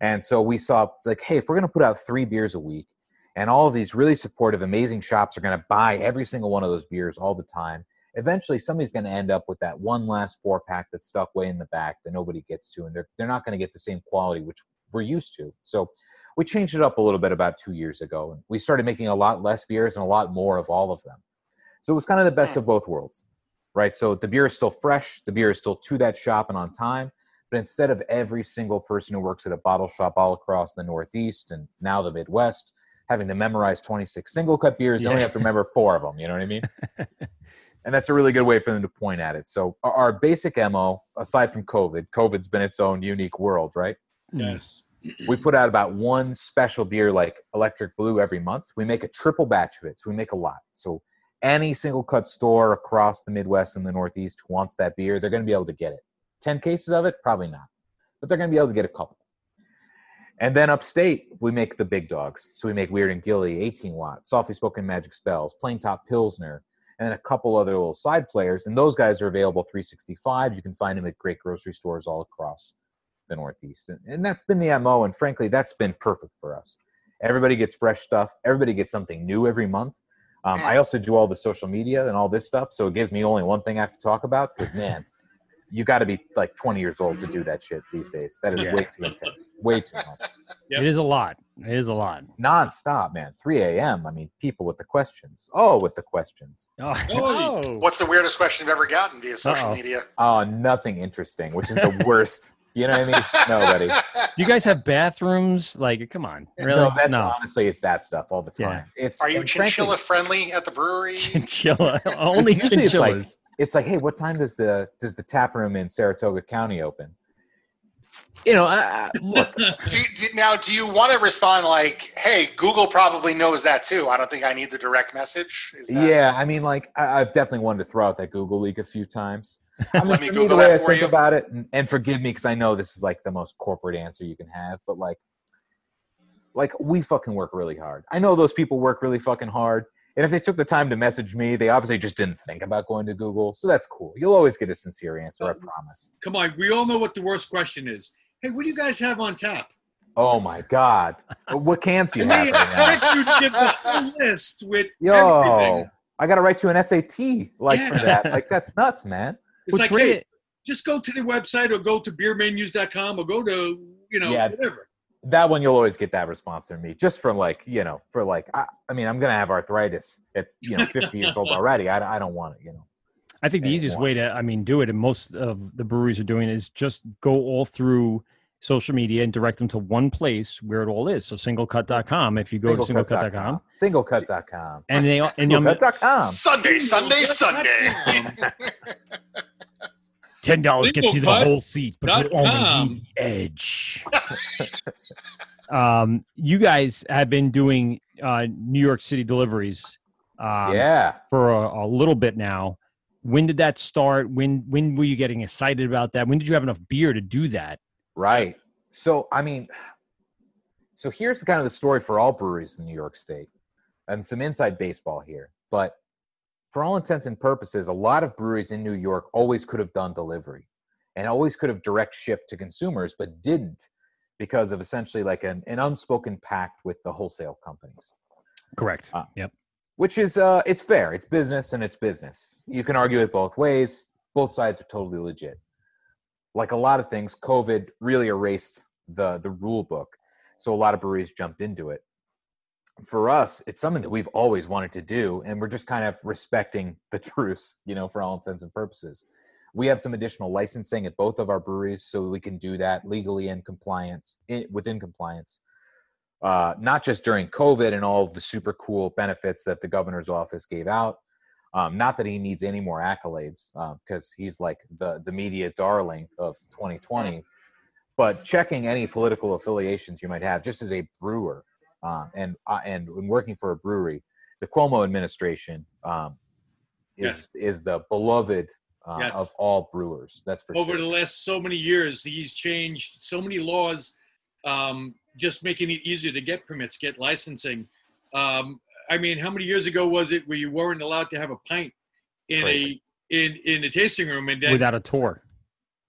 And so we saw like hey if we're going to put out three beers a week and all of these really supportive amazing shops are going to buy every single one of those beers all the time eventually somebody's going to end up with that one last four pack that's stuck way in the back that nobody gets to and they're, they're not going to get the same quality which we're used to. So we changed it up a little bit about two years ago and we started making a lot less beers and a lot more of all of them. So it was kind of the best hmm. of both worlds right? So the beer is still fresh the beer is still to that shop and on time but instead of every single person who works at a bottle shop all across the northeast and now the midwest having to memorize 26 Singlecut beers they only have to remember four of them you know what i mean and that's a really good way for them to point at it. So our, our basic mo, aside from COVID, COVID's been its own unique world, right? Mm. Yes. We put out about one special beer like Electric Blue every month. We make a triple batch of it, so we make a lot. So any Singlecut store across the Midwest and the Northeast who wants that beer, they're going to be able to get it. Ten cases of it, probably not, but they're going to be able to get a couple. And then upstate, we make the big dogs. So we make Weird and Gilly, 18 watt, softly spoken magic spells, plain top pilsner, and then a couple other little side players. And those guys are available 365. You can find them at great grocery stores all across the Northeast. And, and that's been the MO. And frankly, that's been perfect for us. Everybody gets fresh stuff. Everybody gets something new every month. Um, I also do all the social media and all this stuff. So it gives me only one thing I have to talk about because, man, you got to be like 20 years old to do that shit these days. That is Yeah. way too intense. Way too much. It is a lot. It is a lot. Non-stop, man. 3 a.m. I mean, people with the questions. Oh, with the questions. Oh. oh, what's the weirdest question you've ever gotten via social Uh-oh. media? Oh, nothing interesting, which is the worst. You know what I mean? Nobody. You guys have bathrooms? Like, come on, really? No, that's honestly, it's that stuff all the time. It's Are you and frankly- chinchilla friendly at the brewery? Chinchilla. Only Usually it's like- chinchillas. It's like, hey, what time does the does the tap room in Saratoga County open? You know, I, I- look, do you, do, now, do you want to respond like, "Hey, Google probably knows that too"? I don't think I need the direct message. Is that, yeah, I mean, like, I, I've definitely wanted to throw out that Google leak a few times. I mean, Let me for Google the way that I for think you. about it, and, and forgive me because I know this is like the most corporate answer you can have, but like, like we fucking work really hard. I know those people work really fucking hard, and if they took the time to message me, they obviously just didn't think about going to Google, so that's cool. You'll always get a sincere answer, I promise. Come on, we all know what the worst question is. Hey, what do you guys have on tap? Oh my god, what cans you have right now? you to give the whole list with Yo, everything. I gotta write you an SAT like for that. Like that's nuts, man. It's like, hey, just go to the website or go to beermenus.com or go to, you know, Yeah. whatever. That one you'll always get that response from me, just for like you know, for like I, I mean, I'm gonna have arthritis at you know 50 years old already. I, I don't want it, you know. I think the easiest way to, I mean, do it, and most of the breweries are doing, is just go all through social media and direct them to one place where it all is. So singlecut.com. If you go to singlecut.com, Singlecut.com. and they and Singlecut.com. Sunday, Sunday, Sunday. ten dollars gets you the whole seat, but you dot only need the edge. um, you guys have been doing uh, New York City deliveries. Um, Yeah. for a, a little bit now. When did that start? When when were you getting excited about that? When did you have enough beer to do that? Right. So, I mean, so here's the kind of the story for all breweries in New York State and some inside baseball here. But for all intents and purposes, a lot of breweries in New York always could have done delivery and always could have direct shipped to consumers, but didn't because of essentially like an, an unspoken pact with the wholesale companies Correct. Ah. yep. which is uh it's fair it's business and it's business you can argue it both ways both sides are totally legit like a lot of things covid really erased the the rule book so a lot of breweries jumped into it for us it's something that we've always wanted to do and we're just kind of respecting the truce you know for all intents and purposes we have some additional licensing at both of our breweries so we can do that legally and compliance in, within compliance uh, not just during COVID and all of the super cool benefits that the governor's office gave out. Um, not that he needs any more accolades, because he's like the the media darling of 2020. But checking any political affiliations you might have, just as a brewer, uh, and uh, and when working for a brewery, the Cuomo administration um, is is the beloved uh, Yes. of all brewers. That's for sure. Over sure. the last so many years, he's changed so many laws, um, just making it easier to get permits, get licensing. Um, I mean, how many years ago was it where you weren't allowed to have a pint in Crazy. a in in a tasting room, and then Without a tour.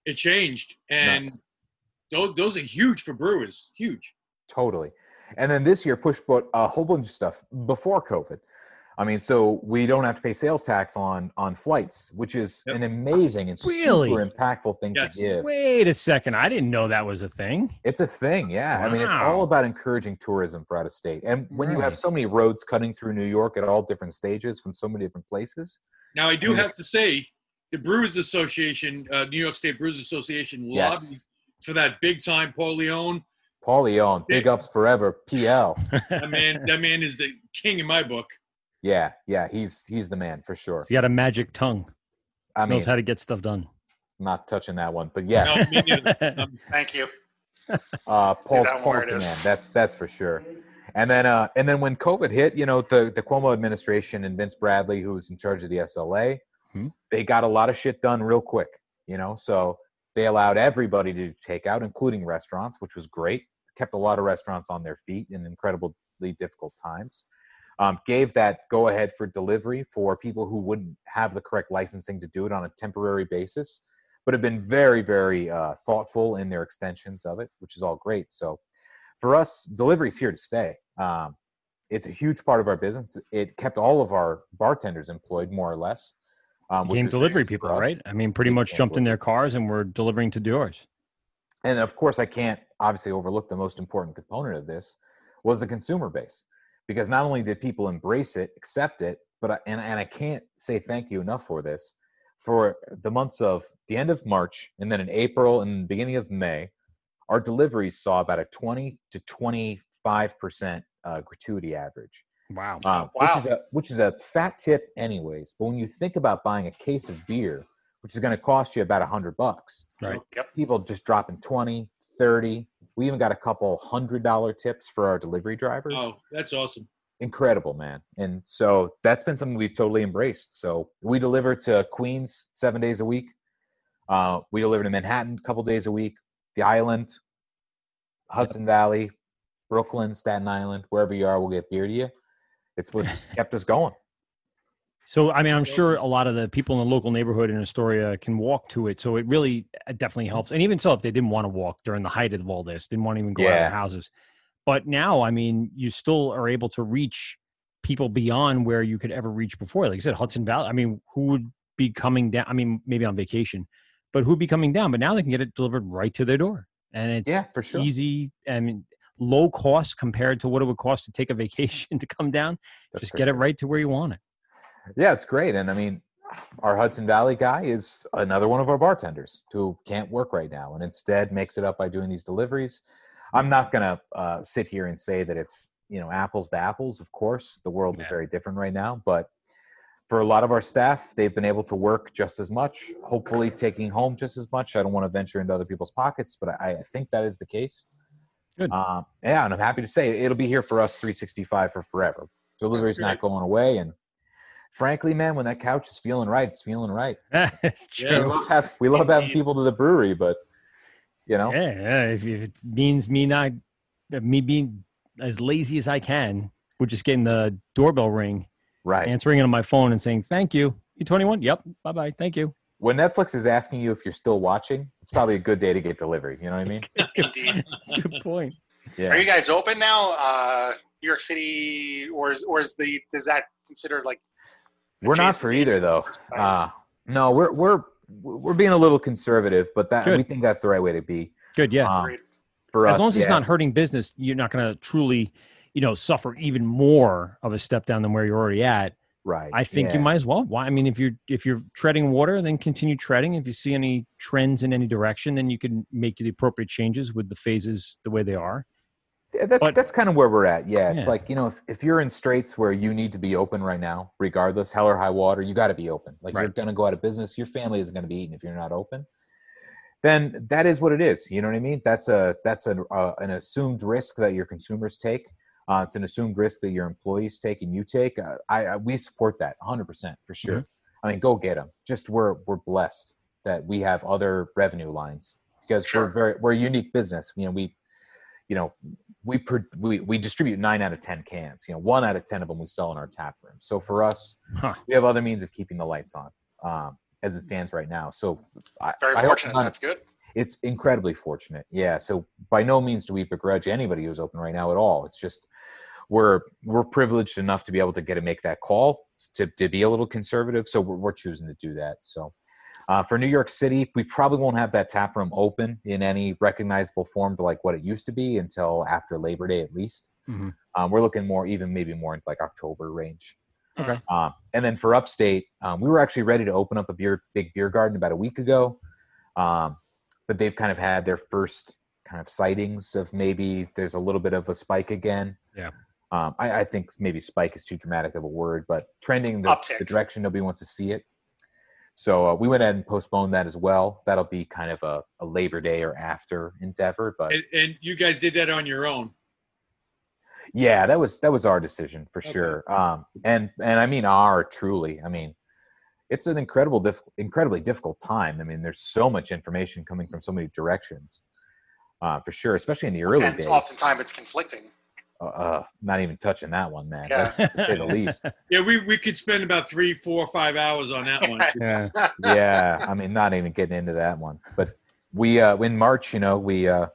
it changed, and Nuts. those those are huge for brewers, huge. Totally. And then this year, push brought a whole bunch of stuff before COVID. I mean, so we don't have to pay sales tax on on flights, which is an amazing and Really? super impactful thing to give. Wait a second. I didn't know that was a thing. It's a thing, yeah. I mean, it's all about encouraging tourism for out of state. And when you have so many roads cutting through New York at all different stages from so many different places, Now, I do mean, have to say, the Brewers Association, uh, New York State Brewers Association, Yes. lobbied for that big time Paul Leone. Paul Leone, big ups forever, PL. That man, that man is the king in my book. yeah, yeah, he's he's the man for sure. He got a magic tongue. I mean, Knows how to get stuff done. not touching that one, but yeah. No, me. Um, Thank you. Uh, Paul's, that Paul's the man. That's that's for sure. And then uh, and then when COVID hit, you know, the the Cuomo administration and Vince Bradley, who was in charge of the SLA, Hmm. they got a lot of shit done real quick. You know, so they allowed everybody to take out, including restaurants, which was great. Kept a lot of restaurants on their feet in incredibly difficult times. Um, gave that go ahead for delivery for people who wouldn't have the correct licensing to do it on a temporary basis but have been very, very uh, thoughtful in their extensions of it, which is all great. So for us, delivery is here to stay. Um, it's a huge part of our business. It kept all of our bartenders employed, more or less. Um, Became delivery people, right? I mean, pretty much jumped in their cars and were delivering to doors. And of course, I can't obviously overlooked the most important component of this was the consumer base, because not only did people embrace it, accept it, but I, and and I can't say thank you enough for this. For the months of the end of March and then in April and beginning of May, our deliveries saw about a twenty to twenty five percent uh, gratuity average. Wow. Uh, Which is a which is a fat tip, anyways. But when you think about buying a case of beer, which is going to cost you about a hundred bucks, Right. Yep. people just dropping 20 30 we even got a couple hundred dollar tips for our delivery drivers. Oh, that's awesome. incredible man. And so that's been something we've totally embraced. So we deliver to queens seven days a week. Uh, we deliver to manhattan a couple days a week. The island hudson valley brooklyn staten island wherever you are we'll get beer to you. It's what's kept us going So, I mean, I'm sure a lot of the people in the local neighborhood in Astoria can walk to it. So it really uh, definitely helps. And even so, if they didn't want to walk during the height of all this, didn't want to even go out of their houses. But now, I mean, you still are able to reach people beyond where you could ever reach before. Like I said, Hudson Valley. I mean, who would be coming down? I mean, maybe on vacation, but who'd be coming down? But now they can get it delivered right to their door. And it's Yeah, for sure. easy. I mean, low cost compared to what it would cost to take a vacation to come down. That's Just get it right to where you want it. Yeah, it's great. And I mean, our Hudson Valley guy is another one of our bartenders who can't work right now and instead makes it up by doing these deliveries. I'm not going to uh, sit here and say that it's you know apples to apples. Of course, the world is very different right now, but for a lot of our staff, they've been able to work just as much, hopefully taking home just as much. I don't want to venture into other people's pockets, but I, I think that is the case. Good. Um, yeah, and I'm happy to say it'll be here for us 365 for forever. Delivery's not going away, and frankly, man, when that couch is feeling right, it's feeling right. it's We love, have, we love having people to the brewery, but you know, Yeah, yeah. If, if it means me not me being as lazy as I can, with just getting the doorbell ring, right, answering it on my phone and saying thank you. You 21? Yep. Bye bye. Thank you. when Netflix is asking you if you're still watching, it's probably a good day to get delivery. You know what I mean? Indeed. Good point. Yeah. Are you guys open now? Uh, New York City, or is or is the is that considered like We're not for either though. Uh, no, we're we're we're being a little conservative, but that Good. we think that's the right way to be. Good. Yeah. Um, for as us, long as it's yeah. not hurting business, you're not going to truly, you know, suffer even more of a step down than where you're already at. Right. I think you might as well. Why? I mean, if you're if you're treading water, then continue treading. If you see any trends in any direction, then you can make the appropriate changes with the phases the way they are. That's But- that's kind of where we're at. Yeah, it's Yeah. like you know, if, if you're in straits where you need to be open right now, regardless, hell or high water, you got to be open. Like you're going to go out of business, your family isn't going to be eaten if you're not open. Then that is what it is. You know what I mean? That's a that's an uh, an assumed risk that your consumers take. Uh, it's an assumed risk that your employees take and you take. Uh, I, I we support that 100 percent for sure. Mm-hmm. I mean, go get them. Just we're we're blessed that we have other revenue lines because we're very we're a unique business. You know, we you know we, pro- we we distribute nine out of ten cans. You know, one out of ten of them we sell in our tap room. So for us, Huh. we have other means of keeping the lights on um, as it stands right now. So I, very I hope fortunate? none- That's good. it's incredibly fortunate. Yeah. So by no means do we begrudge anybody who's open right now at all. It's just we're we're privileged enough to be able to get to make that call to, to be a little conservative. So we're, we're choosing to do that. So uh, for New York City, we probably won't have that tap room open in any recognizable form to like what it used to be until after Labor Day at least. Mhm. Um, we're looking more, even maybe more in like October range. Okay. Um, and then for upstate, um, we were actually ready to open up a beer, big beer garden about a week ago. Um, but they've kind of had their first kind of sightings of maybe there's a little bit of a spike again. Yeah. Um, I, I think maybe spike is too dramatic of a word, but trending the, the direction nobody wants to see it. So uh, we went ahead and postponed that as well. That'll be kind of a, a Labor Day or after endeavor, but And, and you guys did that on your own. yeah, that was that was our decision for sure. Um, and and I mean our truly. I mean, it's an incredible, diff- incredibly difficult time. I mean, there's so much information coming from so many directions, uh, for sure. Especially in the early and days. oftentimes it's conflicting. Uh, uh, not even touching that one, man. Yeah. That's to say the least. Yeah, we, we could spend about three, four, five hours on that one. Yeah. yeah, I mean, not even getting into that one. But we, uh, in March, you know, we, uh,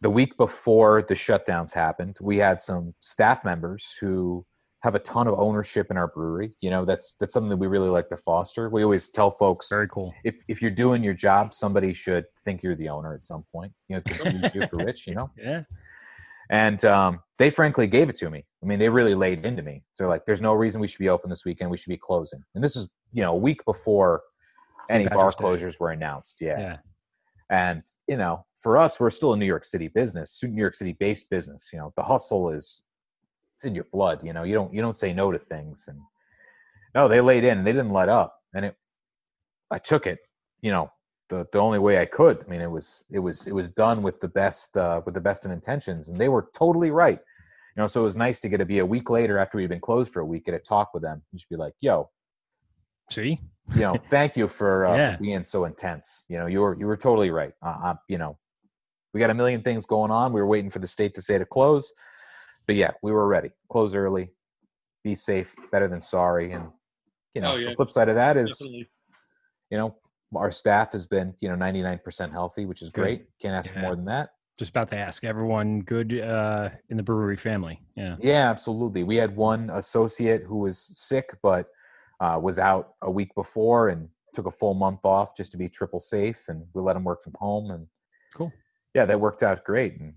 the week before the shutdowns happened, we had some staff members who have a ton of ownership in our brewery. You know, that's that's something that we really like to foster. We always tell folks, very cool. If if you're doing your job, somebody should think you're the owner at some point. You know, confuse you for rich. You know. Yeah. And um, they frankly gave it to me. I mean, they really laid into me. So like, there's no reason we should be open this weekend. We should be closing. And this is, you know, a week before any bar Day. closures were announced. Yeah. Yeah. And you know, for us, we're still a New York City business, New York City based business. You know, the hustle is it's in your blood. You know, you don't you don't say no to things. And no, they laid in and they didn't let up. And it, I took it. You know, the the only way I could. I mean, it was it was it was done with the best uh, with the best of intentions, and they were totally right. You know, so it was nice to get to be a week later after we'd been closed for a week, get a talk with them, and just be like, "Yo, See, you know, thank you for, uh, Yeah. for being so intense. You know, you were you were totally right. Uh, uh, you know, we got a million things going on. We were waiting for the state to say to close, but yeah, we were ready. Close early, be safe, better than sorry. And you know, Oh, yeah. the flip side of that is, Definitely. you know, our staff has been you know ninety nine percent healthy, which is Good. great. Can't ask for more than that. Just about to ask everyone good uh, in the brewery family. Yeah. Yeah, absolutely. We had one associate who was sick, but uh, was out a week before and took a full month off just to be triple safe, and we let him work from home. And Cool. yeah, that worked out great. And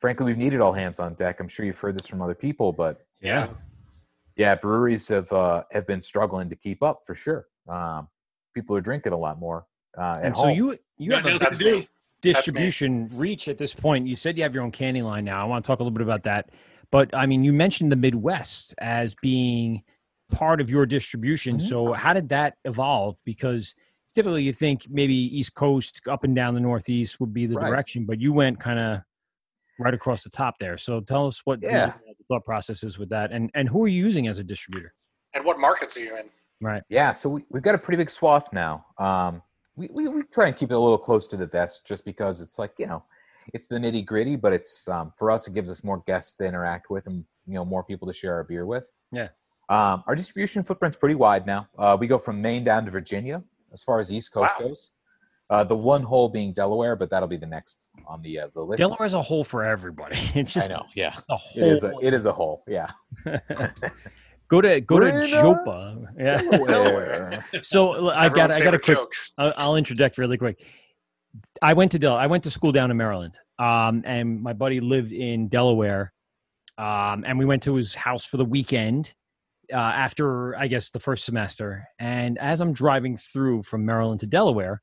frankly, we've needed all hands on deck. I'm sure you've heard this from other people, but Yeah. yeah, breweries have uh, have been struggling to keep up for sure. Um, people are drinking a lot more. Uh, at And so home. you you Nothing have else a to do. distribution reach at this point. You said you have your own candy line now. I want to talk a little bit about that. But I mean, you mentioned the Midwest as being part of your distribution. Mm-hmm. So how did that evolve? Because typically you think maybe East Coast up and down the Northeast would be the Right. direction, but you went kind of right across the top there. So tell us what the- Yeah. the thought process is with that, and and who are you using as a distributor? And what markets are you in? Right. Yeah, so we, we've got a pretty big swath now. Um, we, we, we try and keep it a little close to the vest just because it's like, you know, it's the nitty gritty, but it's um, for us, it gives us more guests to interact with and, you know, more people to share our beer with. Yeah. Um, our distribution footprint's pretty wide now. Uh, we go from Maine down to Virginia as far as the East Coast Wow. goes. Uh, the one hole being Delaware, but that'll be the next on the uh, the list. Delaware's a hole for everybody. It's just I know, yeah. a It is a it is a hole, yeah. Go to go to Greener Jopa. Yeah. Delaware. so l- I got I got a quick. joke. I'll, I'll interject really quick. I went to Del. I went to school down in Maryland, um, and my buddy lived in Delaware, um, and we went to his house for the weekend uh, after I guess the first semester. And as I'm driving through from Maryland to Delaware,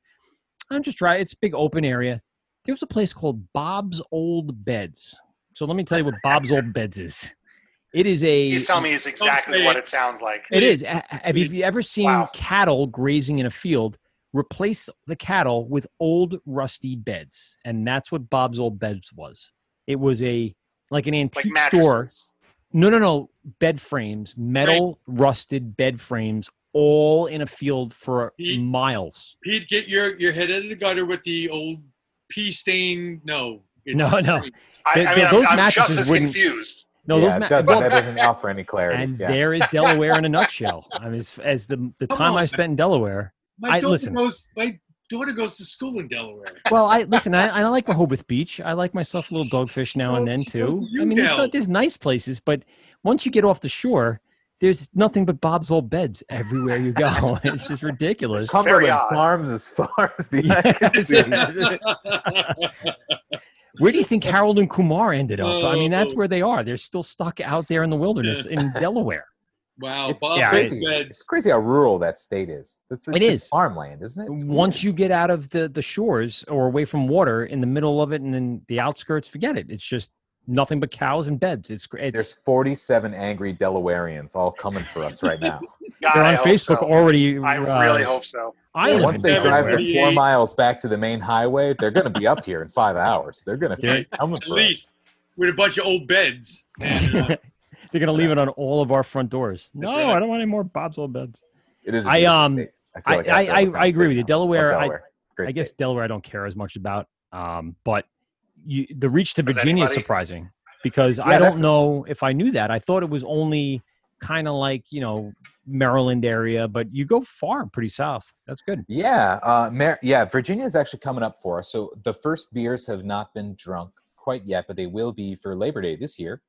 I'm just driving. It's a big open area. There was a place called Bob's Old Beds. So let me tell you what Bob's Old Beds is. It is a. He's telling me it's exactly what it sounds like. It is. A- a- Have you ever seen Wow. cattle grazing in a field? Replace the cattle with old rusty beds, and that's what Bob's Old Beds was. It was a like an Like antique store. No, no, no. Bed frames, metal rusted bed frames, all in a field for Ye- miles. Pete, get your your head out of the gutter with the old pea stain. No, it's No, no. I, I mean, those I'm, I'm just mattresses as confused. No, yeah, those it ma- doesn't, well, that doesn't offer any clarity. and yeah. there is Delaware in a nutshell. I mean, as, as the the Come time I spent in Delaware, My I- daughter listen. goes. My daughter goes to school in Delaware. well, I listen. I, I like Rehoboth Beach. I like myself a little dogfish now and Oh, then too. I mean, there's, there's nice places, but once you get off the shore, there's nothing but Bob's old beds everywhere you go. it's just ridiculous. Cumberland odd. Farms as far as the eye can see. Where do you think Harold and Kumar ended up? I mean, that's Oh. where they are. They're still stuck out there in the wilderness in Delaware. wow, It's yeah, crazy. It's crazy how rural that state is. It's, it's It just is. farmland, isn't it? It's Once weird. you get out of the the shores or away from water, in the middle of it and in the outskirts, forget it. It's just nothing but cows and beds. It's gr- there's 47 angry Delawareans all coming for us right now. God, they're I on hope Facebook so. already. I uh, really hope so. I Yeah, Once they drive the four miles back to the main highway, they're going to be up here in five hours. They're going to be They're- coming At for us. least with a bunch of old beds. And, uh, They're gonna leave it on all of our front doors. No, right. I don't want any more Bob's old beds. It is. a I, um, state. I, feel like I, have I, I agree with you. now. Delaware, I, I guess state. Delaware I don't care as much about. Um, but you, the reach to Does Virginia is surprising because I don't know if I knew that. I thought it was only kind of like you know Maryland area, but you go far, pretty south. That's good. Yeah, uh, Mar- yeah. Virginia is actually coming up for us. So the first beers have not been drunk quite yet, but they will be for Labor Day this year.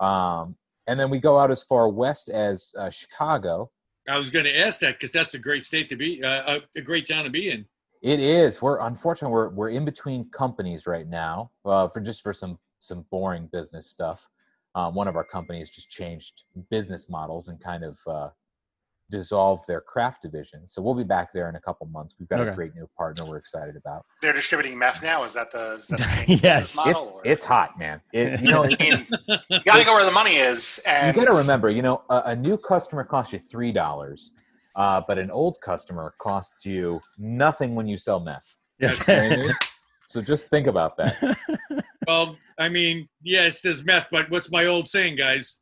Um, and then we go out as far west as uh, Chicago. I was going to ask that because that's a great state to be, uh, a, a great town to be in. It is. We're unfortunately we're we're in between companies right now uh, for just for some some boring business stuff. Um, one of our companies just changed business models and kind of uh, dissolved their craft division. So we'll be back there in a couple months. We've got Okay. a great new partner we're excited about. They're distributing meth now. Is that the, is that the Yes. model, It's or- it's hot, man. It, you know, I mean, you got to go where the money is. And you got to remember, you know, a, a new customer costs you three dollars, uh, but an old customer costs you nothing when you sell meth. You know what I mean? so just think about that. Well, I mean, yes, there's meth, but what's my old saying, guys?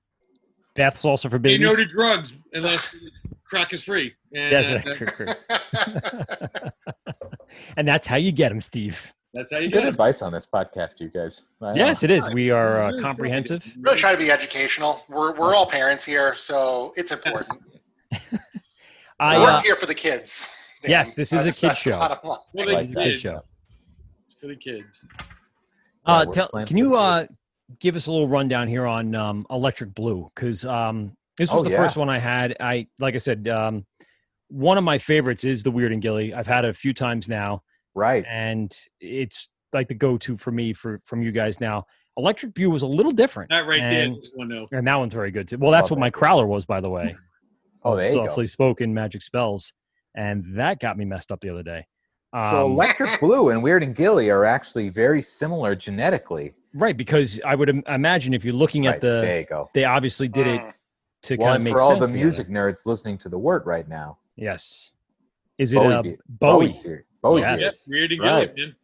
Bath also for They babies. no to drugs unless crack is free. And, Yes, uh, and that's how you get them, Steve. that's how you Good get it. advice on this podcast, you guys. I know. Yes, it is. We are uh, comprehensive. really try to be educational. We're, we're all parents here, so it's important. I, We're uh, here for the kids. Dan. yes, this is a kid show. bottom line. For I like that. kids. show. It's for the kids. Uh, we're tell, can you uh, give us a little rundown here on um, Electric Blue? Because um, this was Oh, the yeah. first one I had. I like I said, um, one of my favorites is the Weird and Gilly. I've had it a few times now, Right. and it's like the go-to for me for from you guys now. Electric Blue was a little different. Not right there. and, This one, though. and that one's very good too. Well, that's Oh, what my thank crowler was, by the way. Oh, there you go. softly spoken magic spells. and that got me messed up the other day. so Um, Electric Blue and Weird and Gilly are actually very similar genetically. right, because I would im- imagine if you're looking Right, at the, there you go. they obviously did it to Well, kind of and make for all sense the together. music nerds listening to the word right now, Yes. Is it Bowie a beer- Bowie? series. Bowie Yes. Yep, weird and Right. Gilly, man.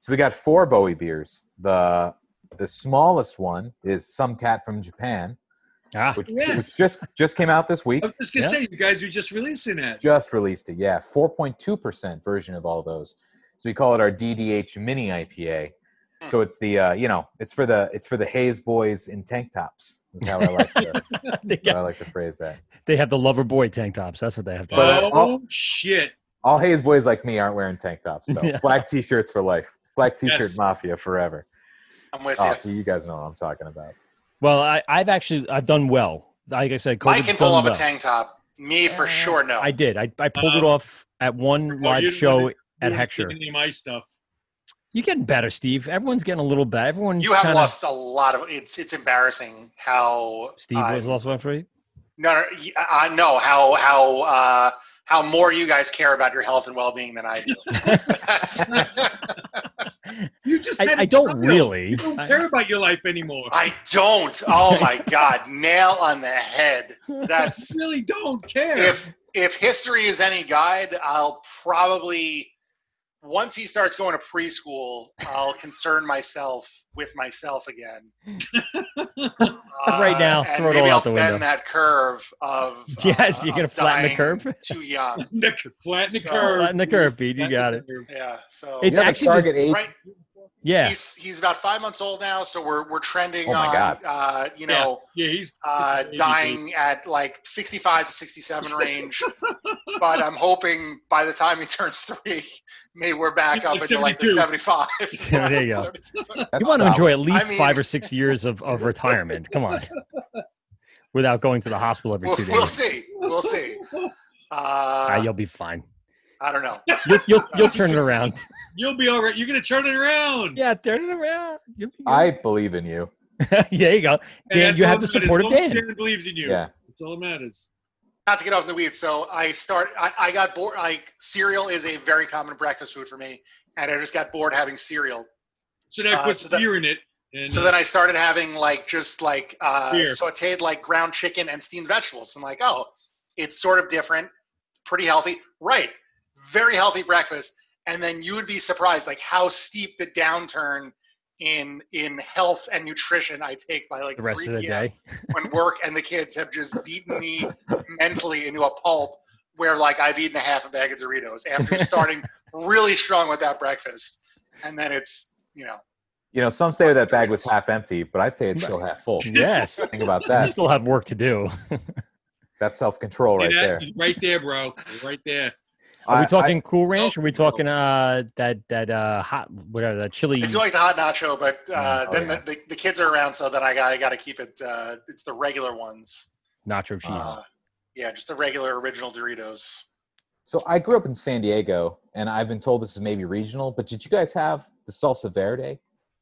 So we got four Bowie beers. The the smallest one is Some Cat from Japan, Ah, which, Yes. which just just came out this week. I was just gonna Yeah. say, you guys are just releasing it. Just released it. Yeah, 4.2% version of all those. So we call it our DDH mini IPA. So it's the uh, you know, it's for the it's for the Hayes boys in tank tops. Is how I like to they, how I like to phrase that. they have the lover boy tank tops. That's what they have. To But, oh all- shit! All Hayes boys like me aren't wearing tank tops though. Yeah. Black t-shirts for life. Black t-shirt Yes. mafia forever. I'm with Oh, you. so you guys know what I'm talking about. Well, I, I've actually I've done well. Like I said, Mike COVID's can pull off well. a tank top. Me for sure, no. I did. I, I pulled it Uh, off at one Oh, live show you at don't Heckscher. take Any of my stuff. You're getting better, Steve. Everyone's getting a little better. Everyone's you have kinda, lost a lot of. It's it's embarrassing how Steve I'm- was lost one for you. No, no, y- I know how how uh, how more you guys care about your health and well being than I do. You just I, had I a don't really. You don't I- care about your life anymore. I don't. Oh my God, nail on the head. That's really don't care. if if history is any guide, I'll probably once he starts going to preschool, I'll concern myself with myself again. Right now, Uh, and throw it maybe all I'll out the window. bend that curve of Yes, uh, you're gonna flatten the curve. too young. the, flatten the So- curve. Flatten the curve, Pete. You got it. Yeah. So It's You have actually just age. right. Yeah. He's he's about five months old now, so we're we're trending Oh my on God. uh, you know Yeah, he's uh, dying at like 65 to 67 range. but I'm hoping by the time he turns three, maybe we're back up Like into like the 72. 75. There you go. You want to enjoy at least I mean- five or six years of, of retirement. Come on. Without going to the hospital every We'll, two days. we'll see. We'll see. Ah, Uh, you'll be fine. I don't know. You'll, you'll, you'll turn it around. You'll be all right. You're gonna turn it around. Yeah, turn it around. You'll be. I believe in you. there you go. Dan, you have the support of As long as Dan. Dan believes in you. Yeah. That's all that matters. Not to get off in the weeds. So I start. I, I got bored. Like cereal is a very common breakfast food for me, and I just got bored having cereal. So then I Uh, put so that- beer in it. And, So then I started having like just like uh, Beer. sautéed like ground chicken and steamed vegetables. I'm like, oh, it's sort of different, pretty healthy, right? Very healthy breakfast. And then you would be surprised like how steep the downturn in in health and nutrition I take by like The rest 3 of the p.m. day. when work and the kids have just beaten me mentally into a pulp where like I've eaten a half a bag of Doritos after starting really strong with that breakfast. And then it's, you know, You know, some say that bag was half empty, but I'd say it's still half full. Yes. Think about that You still have work to do. That's self control right See that? there. Right there, bro. Right there. Are we talking Cool Ranch? Or are we talking uh that that uh hot whatever that chili? I do like the hot nacho, but uh, Oh, then yeah. the, the, the kids are around, so then I got I got to keep it. Uh, it's the regular ones. nacho cheese. Uh, yeah, just the regular original Doritos. So I grew up in San Diego, and I've been told this is maybe regional, but did you guys have the salsa verde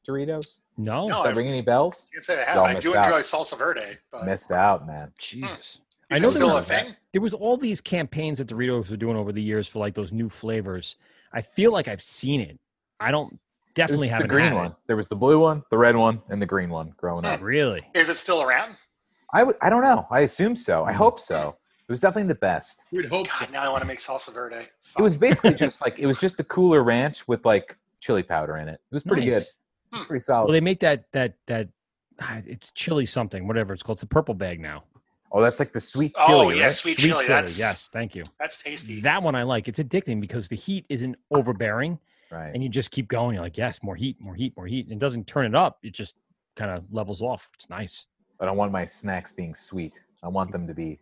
Doritos? no, No, Does that I've- ring any bells? I can't say I have. I do out. enjoy salsa verde, but Missed out, man. Jesus. Is I know there was there was all these campaigns that Doritos were doing over the years for like those new flavors. I feel like I've seen it. I don't definitely haven't the green had one. There was the blue one, the red one, and the green one growing up. Really? Is it still around? I. I don't know. I assume so. Hmm. I hope so. It was definitely the best. We'd hope so. Now I want to make salsa verde. It was basically just like it was just the cooler ranch with like chili powder in it. It was pretty good. Nice. It was pretty solid. Well, they make that that that ah, it's chili something, whatever it's called. It's a purple bag now. Oh, that's like the sweet Oh, chili. yeah, right? sweet chili. That's yes, thank you. That's tasty. That one I like. It's addicting because the heat isn't overbearing, Right. and you just keep going. You're like, yes, more heat, more heat, more heat. And it doesn't turn it up. It just kind of levels off. It's nice, But I don't want my snacks being sweet. I want them to be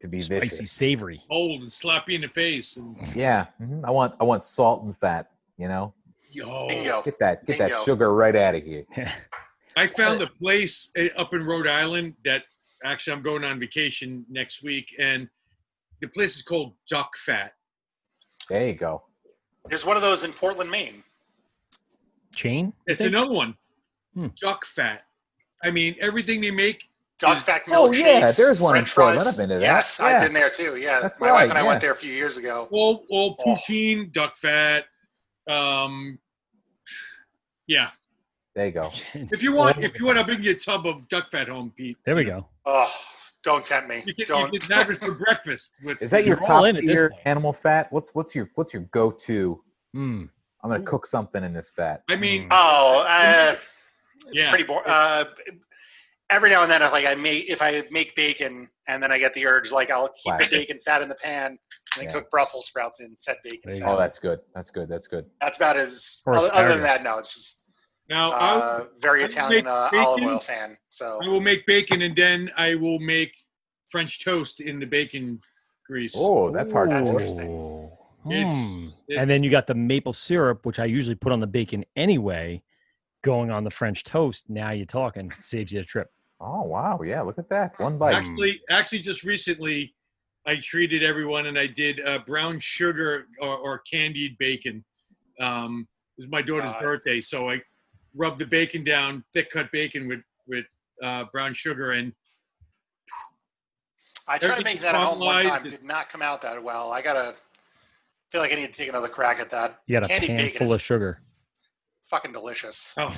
to be spicy, vicious. savory. Old and sloppy in the face. And Yeah, mhm. I want I want salt and fat. You know, yo, Bingo. get that get Bingo. that sugar right out of here. I found a place eh, up in Rhode Island that actually I'm going on vacation next week, and the place is called Duck Fat. There you go. There's one of those in Portland, Maine. Chain? It's another one. Hmm. Duck Fat. I mean, everything they make Duck Fat Oh, milkshakes. yeah, there's one in French Portland. fries. I've been to that. Yes, Yeah. I've been there too. Yeah, That's my wife right, and I went there a few years ago. all all Oh. poutine, duck fat. Um, yeah. There you go. If you want, if you want, I'll bring you a tub of duck fat home, Pete. There we go. Oh, don't tempt me. You can, Don't. you can have it for breakfast. With Is that your top in tier animal fat? What's what's your what's your go to? Hmm. I'm gonna cook something in this fat. I mean, Oh, uh, yeah. pretty boring. Uh, every now and then, if like I make if I make bacon and then I get the urge, like I'll keep Classic. the bacon fat in the pan and then Yeah. cook Brussels sprouts in said bacon. There you fat. go. Oh, that's good. That's good. That's good. That's about as. Other, other than that, no, it's just Now uh, very I Italian uh, olive oil fan. So I, I will make bacon, and then I will make French toast in the bacon grease. Oh, that's hard. That's interesting. Ooh. It's- Hmm. it's- and then you got the maple syrup, which I usually put on the bacon anyway, going on the French toast. Now you're talking. Saves you a trip. Oh wow, yeah. Look at that. One bite. Actually, actually, just recently, I treated everyone, and I did uh, brown sugar or, or candied bacon. Um, it was my daughter's Uh, birthday, so I rubbed the bacon down, thick cut bacon with with uh, brown sugar, and I tried to make that at home one time. Did not come out that well. I gotta feel like I need to take another crack at that. You got a Candied pan full of sugar. fucking delicious. oh,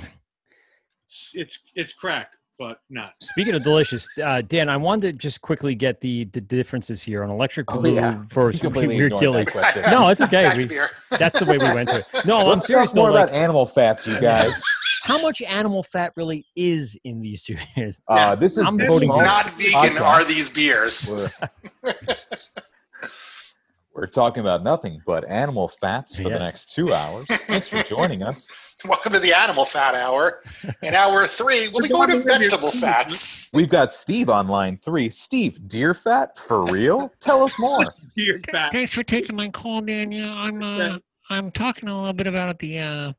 it's it's, it's cracked, but not. Speaking of delicious, uh, Dan, I wanted to just quickly get the, the differences here on electric Oh, blue yeah. versus weird ignored gilly. that question. No, it's okay. We- that's the way we went to it. No, I'm Let's serious talk though. more Like, about animal fats, you guys. how much animal fat really is in these two beers? Uh, this is I'm the voting Not vegan podcast. are these beers. We're, we're talking about nothing but animal fats for the next two hours. Thanks for joining us. Welcome to the Animal Fat Hour. In hour three, we'll be going to vegetable fats. We've got Steve on line three. Steve, deer fat for real? Tell us more. Dear fat. Thanks for taking my call, Daniel. I'm uh, I'm talking a little bit about the uh,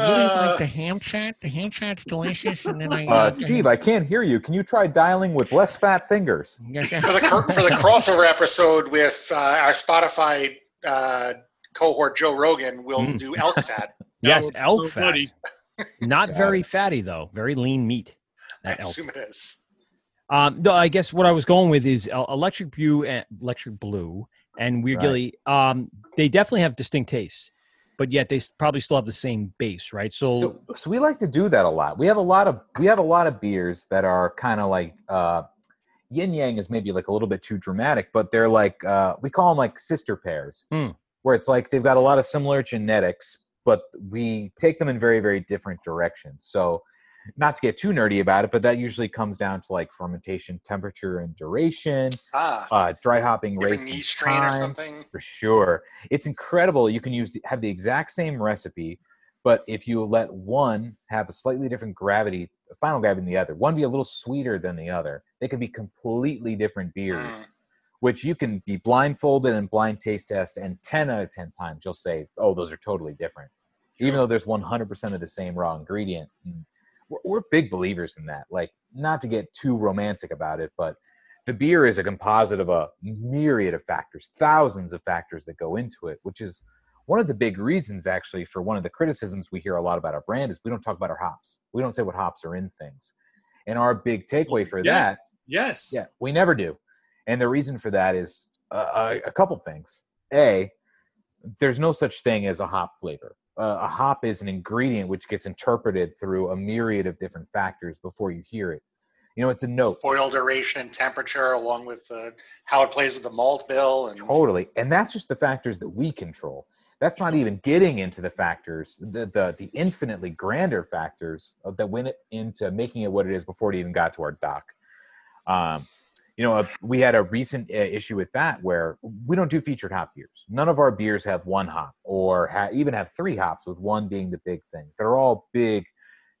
I really Uh. like the ham fat. The ham fat's delicious, and then I Uh, Steve, I can't hear you. Can you try dialing with less fat fingers? Yes, For the for the crossover episode with uh, our Spotify uh, cohort, Joe Rogan, we'll Mm. do elk fat. Yes, was elk so fat. Not very fatty though. Very lean meat. I elk. assume it is. Um, no, I guess what I was going with is uh, electric blue and electric blue and weird Right. gilly. Um, they definitely have distinct tastes, but yet they probably still have the same base, right? So, So, so we like to do that a lot. We have a lot of we have a lot of beers that are kind of like uh, yin yang is maybe like a little bit too dramatic, but they're like uh, we call them like sister pairs, Hmm. where it's like they've got a lot of similar genetics, but we take them in very very different directions. So, not to get too nerdy about it, but that usually comes down to like fermentation temperature and duration, Ah, uh, dry hopping rates, and yeast strain or something. for sure. It's incredible. You can use the, have the exact same recipe, but if you let one have a slightly different gravity, final gravity than the other, one be a little sweeter than the other, they could be completely different beers. Mm. Which you can be blindfolded and blind taste test, and ten out of ten times you'll say, "Oh, those are totally different," even though there's 100% of the same raw ingredient. And we're, we're big believers in that. Like, not to get too romantic about it, but the beer is a composite of a myriad of factors, thousands of factors that go into it, which is one of the big reasons actually for one of the criticisms we hear a lot about our brand is we don't talk about our hops. We don't say what hops are in things. And our big takeaway for Yes. that, Yes. yeah, we never do. And the reason for that is uh, a, a couple things. A, there's no such thing as a hop flavor. Uh, a hop is an ingredient which gets interpreted through a myriad of different factors before you hear it. You know, it's a note. Boil duration and temperature, along with uh, how it plays with the malt bill, and Totally. And that's just the factors that we control. That's not even getting into the factors, the the, the infinitely grander factors that went into making it what it is before it even got to our dock. Um, you know, uh, we had a recent uh, issue with that where we don't do featured hop beers. None of our beers have one hop or ha- even have three hops, with one being the big thing. They're all big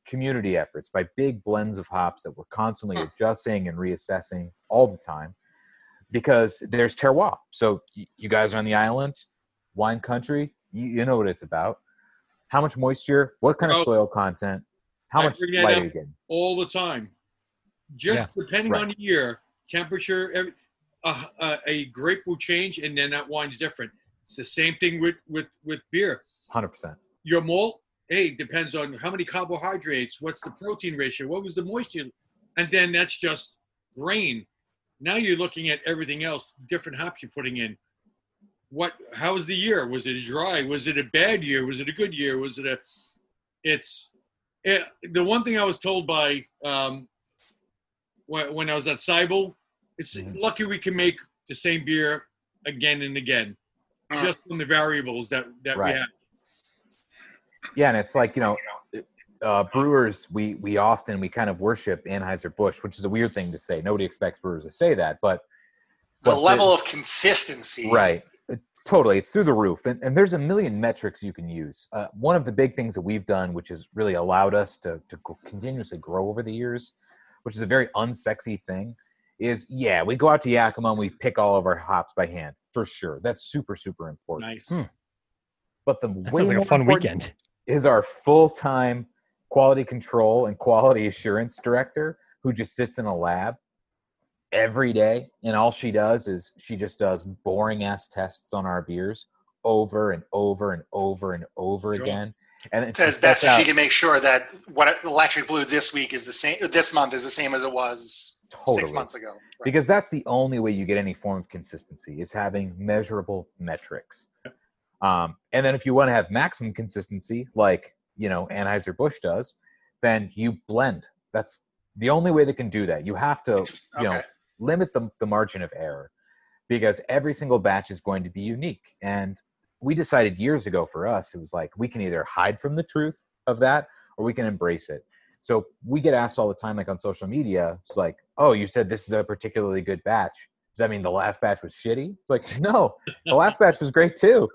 community efforts by big blends of hops that we're constantly adjusting and reassessing all the time because there's terroir. So y- you guys are on the island, wine country. You, know what it's about. How much moisture? What kind of Oh. soil content? How I much light are you getting? all the time. Just depending right. on the year, temperature, every, uh, uh, a grape will change, and then that wine's different. It's the same thing with with with beer. Hundred percent. Your malt, hey, depends on how many carbohydrates, what's the protein ratio, what was the moisture, and then that's just grain. Now you're looking at everything else, different hops you're putting in. What? How was the year? Was it dry? Was it a bad year? Was it a good year? Was it a? It's it, the one thing I was told by um, when, when I was at Siebel. It's lucky we can make the same beer again and again, just from the variables that that Right. we have. Yeah, and it's like you know, uh, brewers we we often we kind of worship Anheuser Busch, which is a weird thing to say. Nobody expects brewers to say that, but The but level of consistency. right, Uh, totally, it's through the roof, and and there's a million metrics you can use. Uh, one of the big things that we've done, which has really allowed us to to continuously grow over the years, which is a very unsexy thing, is yeah, we go out to Yakima and we pick all of our hops by hand for sure. That's super super important. Nice. Hmm. But the That way sounds like a fun weekend. is our full-time quality control and quality assurance director who just sits in a lab every day and all she does is she just does boring ass tests on our beers over and over and over and over Sure. again and then she As best she can make sure that what Electric Blue this week is the same. This month is the same as it was Totally. six months ago. because that's the only way you get any form of consistency is having measurable metrics. Um, and then if you want to have maximum consistency like you know anheuser-busch does then you blend. That's the only way they can do that. You have to you know limit the, the margin of error because every single batch is going to be unique. And we decided years ago for us it was like we can either hide from the truth of that or we can embrace it so we get asked all the time like on social media it's like oh you said this is a particularly good batch. Does that mean the last batch was shitty? It's like no the last batch was great too.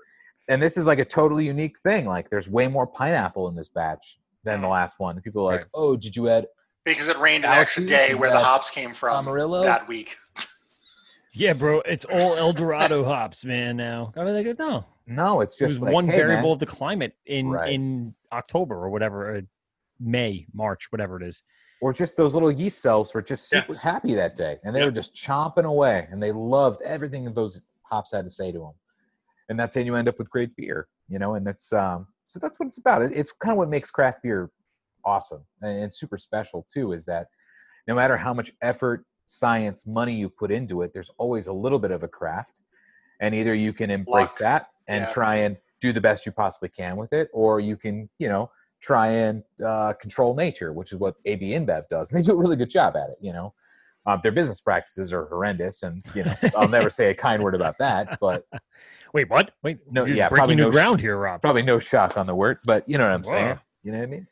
And this is like a totally unique thing like there's way more pineapple in this batch than the mm. last one. People are like oh did you add Because it rained an extra day where the hops came from Amarillo? that week. Yeah, bro, it's all El Dorado hops, man. Now. I mean, like, no, no it's it just was like, one hey, variable man, of the climate in Right. in October or whatever, May, March, whatever it is. or just those little yeast cells were just super Yes. happy that day and they Yep. were just chomping away and they loved everything that those hops had to say to them and that's how you end up with great beer you know and that's um so that's what it's about It- it's kind of what makes craft beer awesome and, and super special too is that no matter how much effort science money you put into it there's always a little bit of a craft and either you can embrace Luck. that and Yeah. try and do the best you possibly can with it or you can you know try and uh, control nature which is what ab inbev does and they do a really good job at it you know uh, their business practices are horrendous and you know i'll never say a kind word about that but Wait, what? Wait, no you're yeah breaking probably new no sh- ground here, Rob. probably no shock on the word but you know what i'm saying you know what i mean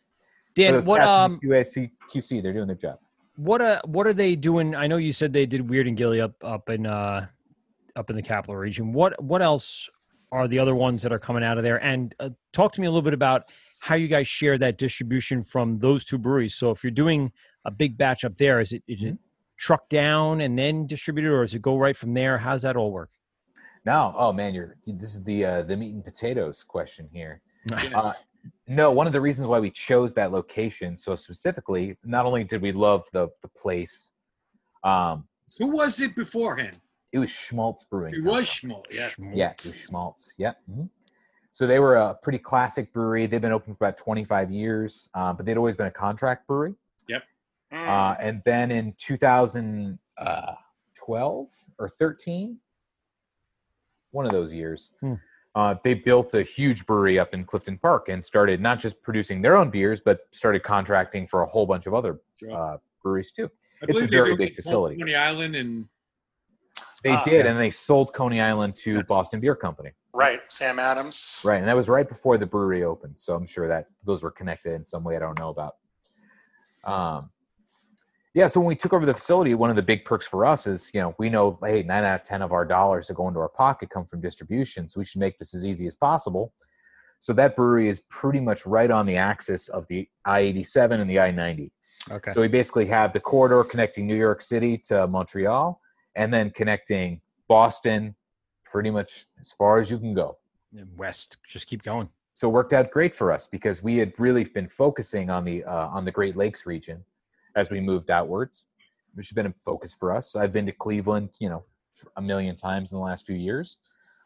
Dan, what um, QAC, QC they're doing their job what uh, what are they doing? I know you said they did Weird and Gilly up up in uh, up in the capital region. What what else are the other ones that are coming out of there? And uh, talk to me a little bit about how you guys share that distribution from those two breweries. So if you're doing a big batch up there, is it is it trucked down and then distributed, or does it go right from there? How's that all work? No, oh man, you're this is the uh, the meat and potatoes question here. Uh, no, one of the reasons why we chose that location so specifically, not only did we love the the place, um, Who was it beforehand? it was Schmaltz Brewing. It was Schmaltz. Yes. Yeah, it was Schmaltz. Yep. mhm. So they were a pretty classic brewery. They've been open for about 25 years, uh, but they'd always been a contract brewery. Yep. Uh, and then in 2012 or 13, one of those years, Hmm. uh, they built a huge brewery up in Clifton Park and started not just producing their own beers, but started contracting for a whole bunch of other Sure. uh, breweries too. I It's a very big facility. Coney Island and They Ah. did, and they sold Coney Island to Boston Beer Company. Right, Sam Adams. Right, and that was right before the brewery opened, so I'm sure that those were connected in some way I don't know about. Um, yeah, so when we took over the facility, one of the big perks for us is, you know, we know, hey, nine out of ten of our dollars that go into our pocket come from distribution, so we should make this as easy as possible. So that brewery is pretty much right on the axis of the I-87 and the I-90. Okay. So we basically have the corridor connecting New York City to Montreal, and then connecting Boston, pretty much as far as you can go. West, just keep going. So it worked out great for us because we had really been focusing on the uh, on the Great Lakes region as we moved outwards, which has been a focus for us. I've been to Cleveland, you know, a million times in the last few years,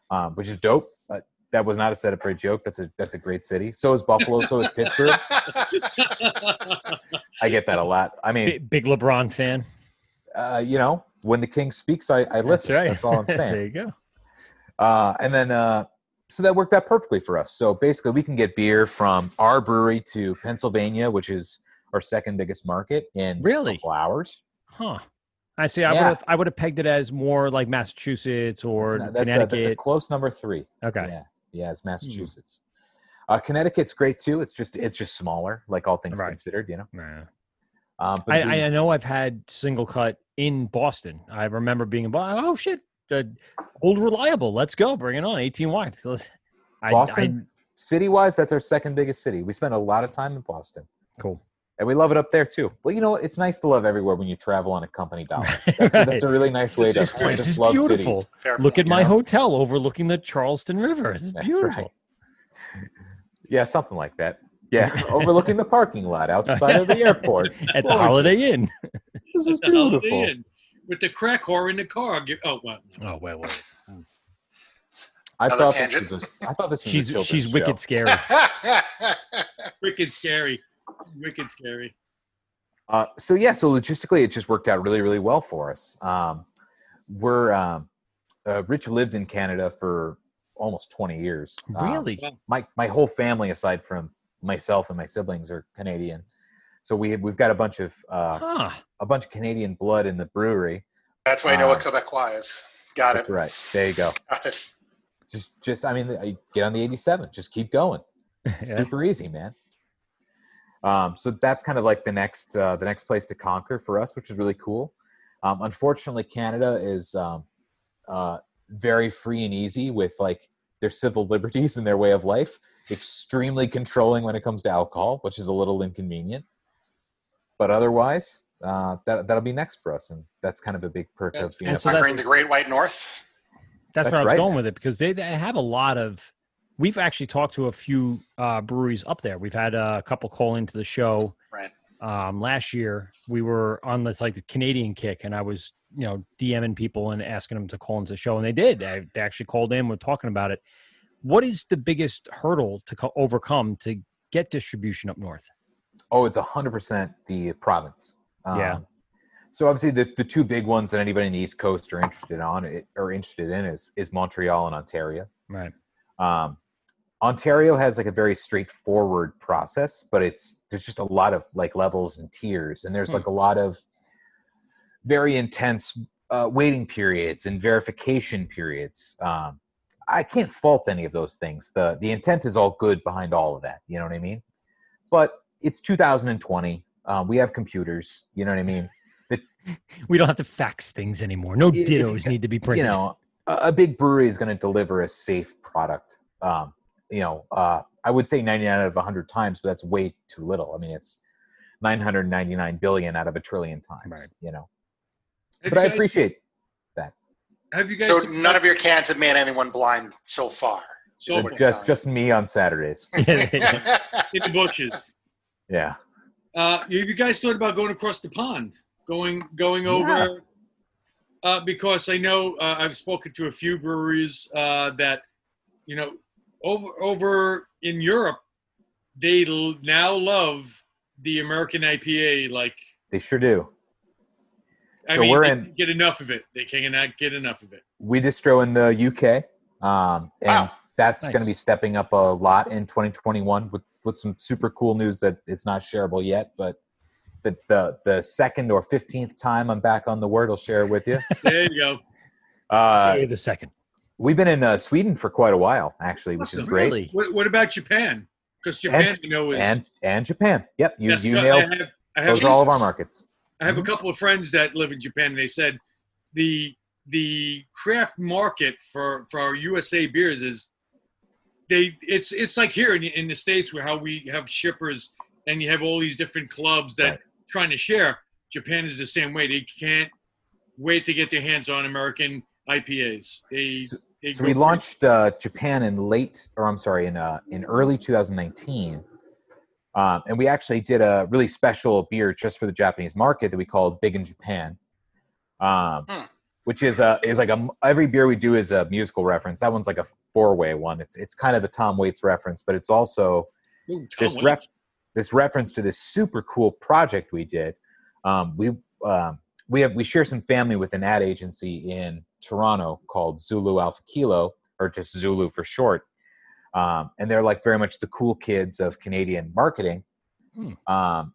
um, which is dope. But that was not a setup for a joke. That's a that's a great city. So is Buffalo. so is Pittsburgh. I get that a lot. I mean, Big, big LeBron fan. uh, you know, when the king speaks, I, I listen. right. That's all I'm saying. there you go. Uh, and then, uh, so that worked out perfectly for us. So basically, we can get beer from our brewery to Pennsylvania, which is our second biggest market, in Really? a couple hours. Huh. I see. I Yeah. would have I would have pegged it as more like Massachusetts or That's, not- that's, a, Connecticut. that's a close number three. okay. Yeah, yeah, it's Massachusetts. Uh, Connecticut's great too. It's just it's just smaller, like all things Right. considered. You know. Nah. Um, but I, the- I know I've had Singlecut in Boston. I remember being in Boston. Oh shit, uh, old reliable. Let's go, bring it on. Eighteen wide. Let's- I- Boston, city wise, that's our second biggest city. We spend a lot of time in Boston. Cool. And we love it up there too. Well, you know, what? it's nice to love everywhere when you travel on a company dollar. That's, a, that's a really nice way to This place is love beautiful. cities. Fair Look at my know? hotel overlooking the Charleston River. It's That's beautiful. right. Yeah, something like that. Yeah, overlooking the parking lot outside of the airport At the Holiday Inn. This is The Holiday beautiful. Inn with the crack whore in the car. Oh, well. Oh wait, wait. I Another thought, this was a, I thought this was She's a children's she's wicked scary. Wicked scary. It's wicked scary. Uh, so yeah, so logistically, it just worked out really, really well for us. Um, we're um, uh, Rich lived in Canada for almost 20 years. Um, Really? my my whole family, aside from myself and my siblings, are Canadian. So we we've got a bunch of uh, Huh. a bunch of Canadian blood in the brewery. That's why you know what Uh, Quebecois is. Got That's it. That's right. There you go. Got it. Just just I mean, I get on the 87. Just keep going. Yeah. super easy, man. Um, so that's kind of like the next uh, the next place to conquer for us, which is really cool. Um, unfortunately, Canada is um, uh, very free and easy with like their civil liberties and their way of life. Extremely controlling when it comes to alcohol, which is a little inconvenient. But otherwise, uh, that that'll be next for us, and that's kind of a big perk of being. And so that's- the Great White North. That's, That's where I was right, going with it because they, they have a lot of. We've actually talked to a few uh, breweries up there. We've had uh, a couple call into the show. Right. Um, last year, we were on this like the Canadian kick, and I was you know DMing people and asking them to call into the show, and they did. They, they actually called in. We're talking about it. What is the biggest hurdle to co- overcome to get distribution up north? Oh, it's hundred percent the province. Yeah. Um, So obviously, the, the two big ones that anybody in the East Coast are interested on it or interested in is is Montreal and Ontario. Right. Um, Ontario has like a very straightforward process, but it's there's just a lot of like levels and tiers, and there's Hmm. like a lot of very intense uh, waiting periods and verification periods. Um, I can't fault any of those things. the The intent is all good behind all of that. You know what I mean? But it's 2020. Um, we have computers. You know what I mean? The, We don't have to fax things anymore. No If dittos need to be printed. you know, a, a big brewery is going to deliver a safe product. Um, you know, uh, I would say 99 out of 100 times, but that's way too little. I mean, it's 999 billion out of a trillion times. Right. You know, Have but you I guys- appreciate that. Have you guys? So none of your cans have made anyone blind so far. So is It's what you're just just me on Saturdays. in the bushes. Yeah. Uh, have you guys thought about going across the pond, going going over? Yeah. Uh, because I know uh, I've spoken to a few breweries uh, that, you know, over over in Europe, they l- now love the American IPA. Like, They sure do. I So mean, we're they in- get enough of it. They cannot get enough of it. We distro in the UK, um, and Wow. that's Nice. going to be stepping up a lot in 2021 with with some super cool news that it's not shareable yet, but. The, the, the second or 15th time I'm back on the Wort, I'll share it with you. There you go. Uh, Wait a second. We've been in uh, Sweden for quite a while, actually, which is great. Really? What, what about Japan? Because Japan, And- you know, is And and Japan. Yep, you, Yes, you I nailed. have, I have Those are all of our markets. I have a couple of friends that live in Japan, and they said the the craft market for for our USA beers is they it's it's like here in, in the states where how we have shippers and you have all these different clubs that Right. trying to share. Japan is the same way. They can't wait to get their hands on American IPAs. They, So- they So we launched uh, Japan in late, or I'm sorry, in uh, in early 2019, um, and we actually did a really special beer just for the Japanese market that we called Big in Japan, um, Hmm. Which is a is like a every beer we do is a musical reference. That one's like a four way one. It's it's kind of a Tom Waits reference, but it's also Ooh, this Waits. ref, this reference to this super cool project we did. Um, we um, we have we share some family with an ad agency in Toronto called Zulu Alpha Kilo, or just Zulu for short. Um, and they're like very much the cool kids of Canadian marketing. Hmm. Um,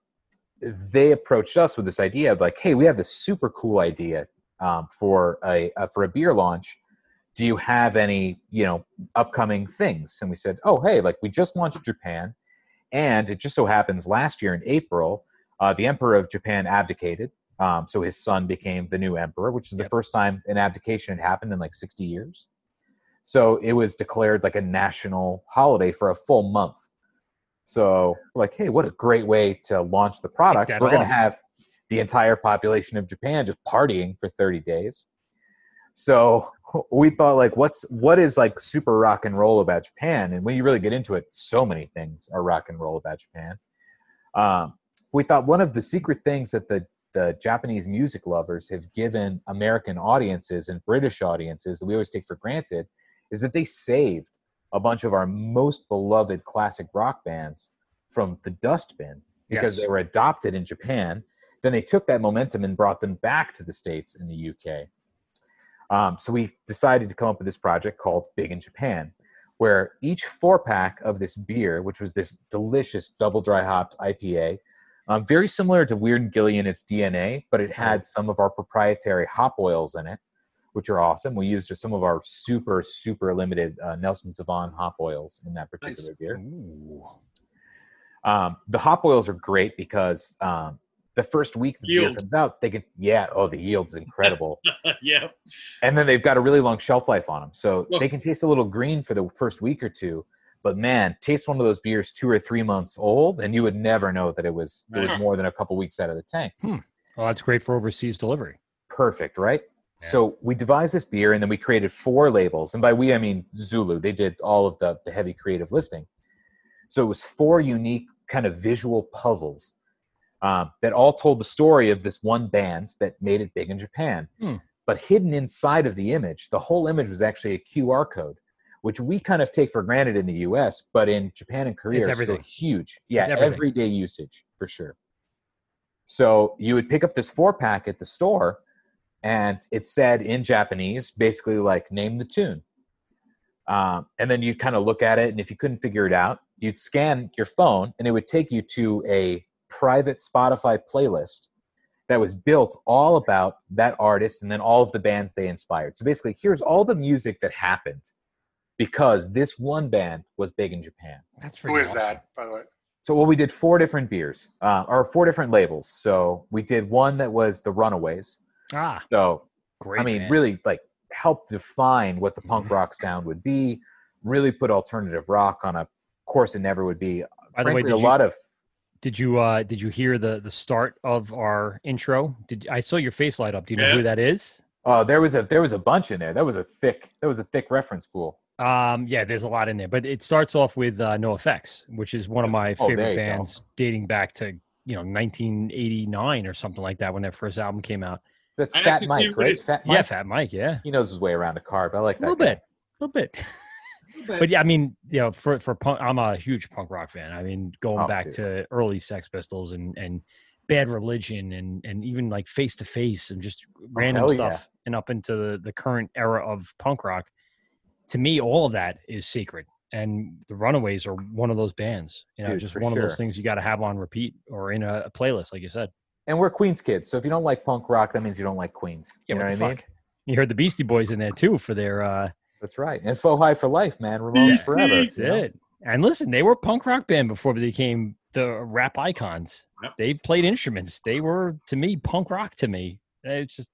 they approached us with this idea of like, hey, we have this super cool idea um, for a uh, for a beer launch. Do you have any you know upcoming things? And we said, oh, hey, like we just launched Japan, and it just so happens last year in April, uh, the emperor of Japan abdicated. Um, so his son became the new emperor, which is the first time an abdication had happened in like 60 years. So it was declared like a national holiday for a full month. So like, hey, what a great way to launch the product. We're going to have the entire population of Japan just partying for 30 days. So we thought like what's what is like super rock and roll about Japan? And when you really get into it, so many things are rock and roll about Japan. Um, we thought one of the secret things that the the Japanese music lovers have given American audiences and British audiences that we always take for granted is that they saved a bunch of our most beloved classic rock bands from the dustbin because Yes. they were adopted in Japan. Then they took that momentum and brought them back to the States and the UK. Um, so we decided to come up with this project called Big in Japan, where each four pack of this beer, which was this delicious double dry hopped IPA, um, very similar to Weird and Gilly in its DNA, but it had some of our proprietary hop oils in it, which are awesome. We used some of our super, super limited uh, Nelson Sauvin hop oils in that particular beer. Um, the hop oils are great because um, the first week the beer comes out, they can, yeah, oh, the yield's incredible. yeah. and then they've got a really long shelf life on them. So they can taste a little green for the first week or two. But man, taste one of those beers two or three months old, and you would never know that it was it was more than a couple weeks out of the tank. Hmm. Well, that's great for overseas delivery. Perfect, right? So we devised this beer, and then we created four labels, and by we I mean Zulu. They did all of the the heavy creative lifting. So it was four unique kind of visual puzzles um, that all told the story of this one band that made it big in Japan. Hmm. But hidden inside of the image, the whole image was actually a QR code, which we kind of take for granted in the U.S., but in Japan and Korea, It's it's still huge. Yeah, everyday usage for sure. So you would pick up this four pack at the store, and it said in Japanese, basically like name the tune. Um, and then you'd kind of look at it, and if you couldn't figure it out, you'd scan your phone, and it would take you to a private Spotify playlist that was built all about that artist and then all of the bands they inspired. So basically, here's all the music that happened because this one band was big in Japan. That's Who is that, by the way? So well, we did four different beers, uh, or four different labels. So we did one that was the Runaways. Ah, So great. I mean, band. really like help define what the punk rock sound would be. Really put alternative rock on a course it never would be. By the way, Frankly, did a you- lot of Did you uh did you hear the the start of our intro? Did I saw your face light up? Do you know Yeah. who that is? oh, there was a there was a bunch in there. That was a thick that was a thick reference pool. Um, yeah, there's a lot in there, but it starts off with uh, NOFX, which is one of my Oh, there favorite you go. bands, dating back to you know 1989 or something like that when their first album came out. That's I Fat Mike, right? it's- Fat Mike. Yeah, Fat Mike. Yeah, He knows his way around a carb. I like that. a little guy. bit, a little bit. But yeah, I mean, you know, for for punk, I'm a huge punk rock fan. I mean, going Oh, back dude. to early Sex Pistols and and Bad Religion and and even like Face to Face and just random Oh, stuff, yeah. and up into the the current era of punk rock. To me, all of that is sacred, and the Runaways are one of those bands. You know, Dude, just one of those things you got to have on repeat or in a, a playlist, like you said. And we're Queens kids, so if you don't like punk rock, that means you don't like Queens. Yeah, you know what what I mean? You heard the Beastie Boys in there too for their. uh That's right. And Faux High for life, man. Ramones forever. That's you know? it. And listen, they were a punk rock band before they became the rap icons. Yep. They played instruments. They were to me punk rock to me. It's just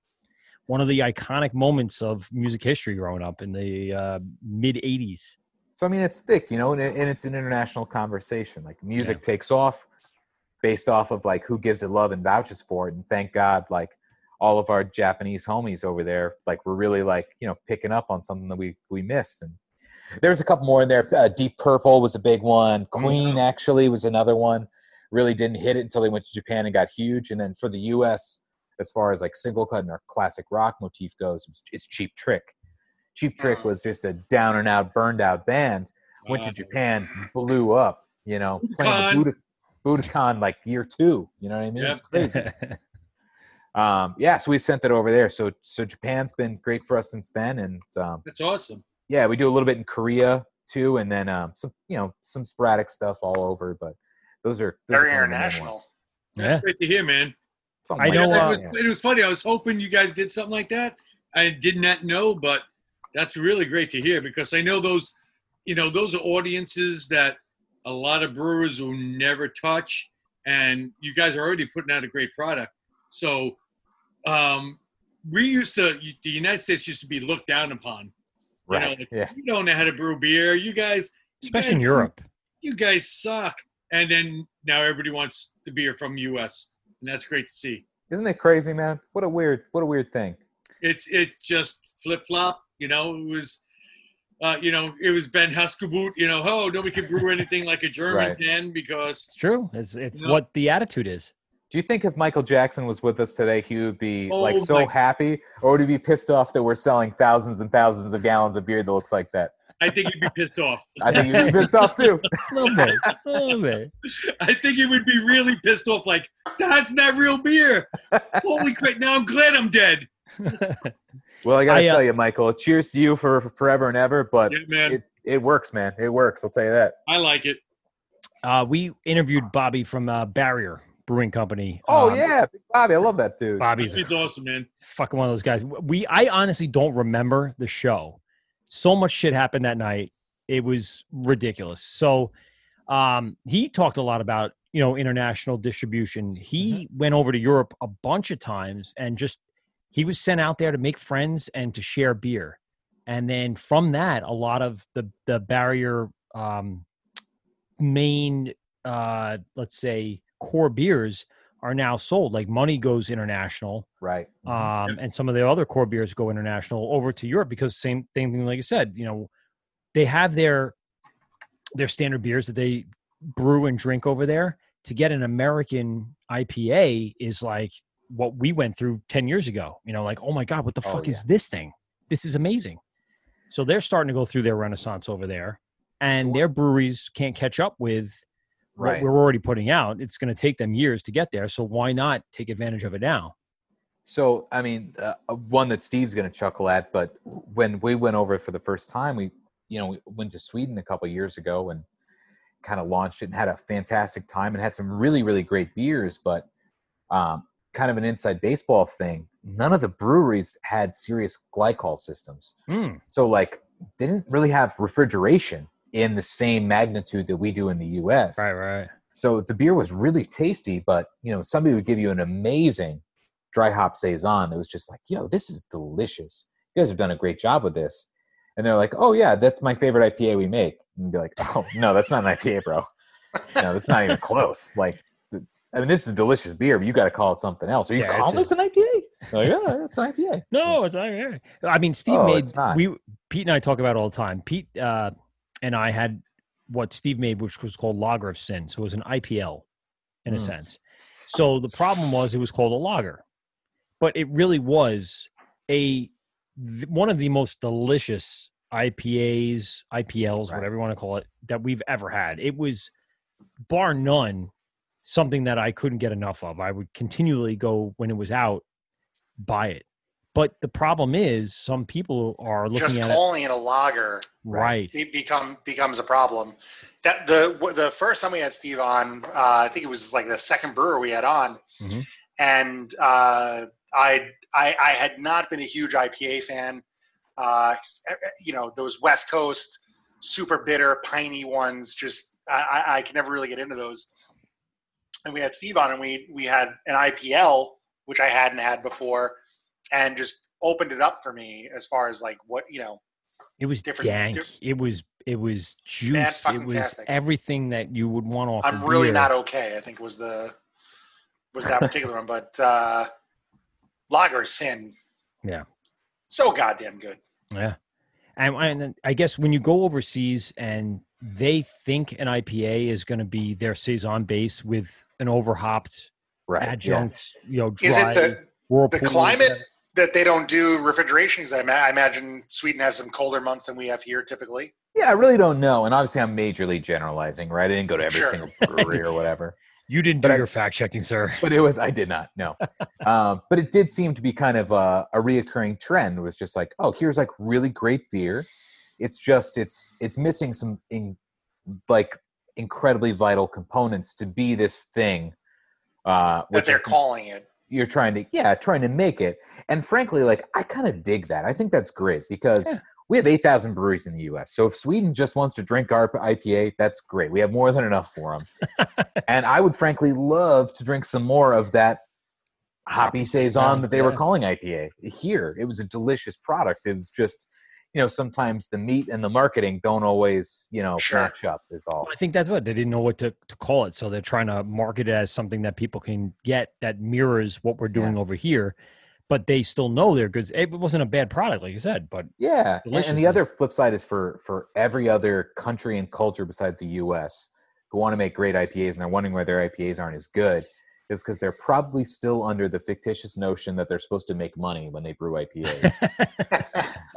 one of the iconic moments of music history growing up in the uh, mid '80s. So I mean, it's thick, you know, and, it- and it's an international conversation. Like music takes off based off of like who gives it love and vouches for it. And thank God, like all of our Japanese homies over there, like we're really like you know picking up on something that we we missed. And there's a couple more in there. Uh, Deep Purple was a big one. Queen actually was another one. Really didn't hit it until they went to Japan and got huge. And then for the U.S., as far as like Singlecut and our classic rock motif goes, it's, it's Cheap Trick. Cheap Trick was just a down and out, burned out band. Went to Japan, blew up. You know, playing Budokan. Budokan, like year two. You know what I mean? It's crazy. um, yeah, so we sent it over there. So so Japan's been great for us since then, and um, That's awesome. yeah, we do a little bit in Korea too, and then um, some you know some sporadic stuff all over. But those are those Very are kind of the main international. That's Yeah. great to hear, man. Something I like know, that, it, was, yeah. it was funny. I was hoping you guys did something like that. I did not know, but that's really great to hear because I know those, you know, those are audiences that a lot of brewers will never touch, and you guys are already putting out a great product. So, um, we used to, the United States used to be looked down upon. You know, right. like, Yeah. you don't know how to brew beer. You guys, you Especially guys- in Europe. you guys suck. And then now everybody wants the beer from U.S. and that's great to see. Isn't it crazy, man? What a weird what a weird thing. It's it's just flip flop. You know, it was, uh, you know, it was Reinheitsgebot. You know, oh, nobody can brew anything like a German Right. can because It's true. It's it's No. what the attitude is. Do you think if Michael Jackson was with us today, he would be like Oh so my- happy, or would he be pissed off that we're selling thousands and thousands of gallons of beer that looks like that? I think he'd be pissed off. I think he'd be pissed off too. A little bit. A little bit. I think he would be really pissed off. Like that's not real beer. Holy crap! Now I'm glad I'm dead. Well, I gotta I, uh, tell you, Michael. Cheers to you for, for forever and ever. But Yeah, man. it it works, man. It works. I'll tell you that. I like it. Uh, we interviewed Bobby from uh, Barrier Brewing Company. Oh Um, yeah, Bobby. I love that dude. Bobby's a He's awesome, man. fucking one of those guys. We I honestly don't remember the show. So much shit happened that night. It was ridiculous. So um he talked a lot about, you know, international distribution. He went over to Europe a bunch of times and just he was sent out there to make friends and to share beer. And then from that, a lot of the the barrier um main uh let's say core beers are now sold. Like money goes international Right. um, and some of the other core beers go international over to Europe because same same thing like I said, you know, they have their their standard beers that they brew and drink over there. To get an American IPA is like what we went through 10 years ago. You know, like, oh my God, what the Oh, fuck yeah. is this thing? This is amazing. So they're starting to go through their renaissance over there. And their breweries can't catch up with Right. what we're already putting out. It's going to take them years to get there. So why not take advantage of it now? So, I mean, uh, uh, one that Steve's going to chuckle at, but when we went over for the first time, we, you know, we went to Sweden a couple years ago and kind of launched it and had a fantastic time and had some really, really great beers. But um, kind of an inside baseball thing, none of the breweries had serious glycol systems. Mm. So, like, didn't really have refrigeration in the same magnitude that we do in the U.S. Right, right. So the beer was really tasty, but you know, somebody would give you an amazing dry hop saison that was just like, "Yo, this is delicious. You guys have done a great job with this." And they're like, "Oh yeah, that's my favorite IPA we make." And be like, "Oh no, that's not an IPA, bro. No, that's not even close. Like, I mean, this is delicious beer, but you got to call it something else. Are you Yeah, calling this an IPA?" Like, yeah, it's an IPA. No, it's not. yeah. I mean, Steve Oh, made we Pete and I talk about it all the time. Pete uh, and I had what Steve made, which was called Lager of Sin. So it was an IPL in a Mm. sense. So the problem was it was called a lager, but it really was a one of the most delicious IPAs, IPLs, Right. whatever you want to call it, that we've ever had. It was bar none something that I couldn't get enough of. I would continually go when it was out, buy it. But the problem is, some people are looking Just at calling it a lager. right. it become becomes a problem. That the the first time we had Steve on, uh, I think it was like the second brewer we had on, Mhm. and uh, I, I I had not been a huge IPA fan. Uh, you know those West Coast super bitter piney ones. Just I, I, I can never really get into those. And we had Steve on, and we we had an IPL which I hadn't had before, and just opened it up for me as far as like what you know It was different- dank. diff- it was it was juice. It was fucking-tastic. everything that you would want off. I'm a really beer. not okay. I think was the was that particular one, but uh, Lager Sin Yeah. so goddamn good. Yeah. And, and I guess when you go overseas and they think an IPA is going to be their saison base with an overhopped Right. yeah. adjunct, you know, dry Is it the the whirlpool, climate that they don't do refrigeration? Because I, ma- I imagine Sweden has some colder months than we have here typically. Yeah, I really don't know. And obviously, I'm majorly generalizing, right? I didn't go to every Sure. single brewery or whatever. You didn't do your fact checking, sir. But it was I did not no, um, but it did seem to be kind of a, a reoccurring trend. It was just like, oh, here's like really great beer. It's just it's it's missing some in, like incredibly vital components to be this thing. Uh, That they're I calling it. You're trying to yeah, uh, trying to make it. And frankly, like I kind of dig that. I think that's great because Yeah. we have 8,000 breweries in the U.S. So if Sweden just wants to drink our IPA, that's great. We have more than enough for them. and I would frankly love to drink some more of that hoppy saison that they were calling IPA here. It was a delicious product. It was just, you know, sometimes the meat and the marketing don't always, you know, match up. Is all. I think that's what they didn't know what to, to call it. So they're trying to market it as something that people can get that mirrors what we're doing over here. But they still know they're good. It wasn't a bad product, like you said, but Yeah, and, and the other flip side is for for every other country and culture besides the U.S. who want to make great IPAs and they're wondering why their IPAs aren't as good, is because they're probably still under the fictitious notion that they're supposed to make money when they brew IPAs,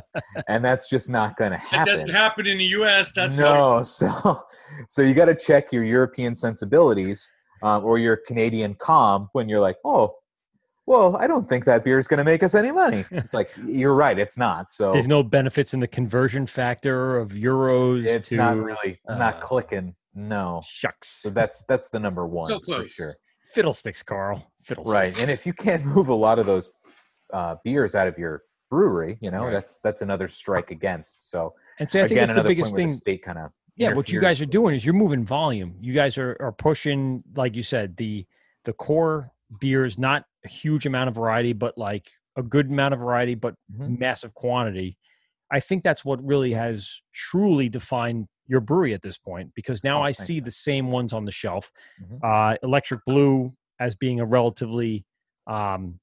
and that's just not going to That happen. doesn't happen in the U.S. That's no, so so you got to check your European sensibilities um, or your Canadian calm when you're like, oh. Well, I don't think that beer is going to make us any money. It's like you're right; it's not. So there's no benefits in the conversion factor of euros. it's to, not really not uh, clicking. No, shucks. So that's that's the number one So for sure. Fiddlesticks, Carl. Fiddlesticks. Right, and if you can't move a lot of those uh, beers out of your brewery, you know Right. that's that's another strike against. So And so I think that's the biggest thing. The state kind of yeah what you guys are doing is you're moving volume you guys are, are pushing like you said the the core beers not a huge amount of variety but like a good amount of variety but Mm-hmm. massive quantity i think that's what really has truly defined your brewery at this point because now Oh, i see the same ones on the shelf Mhm. uh electric blue as being a relatively um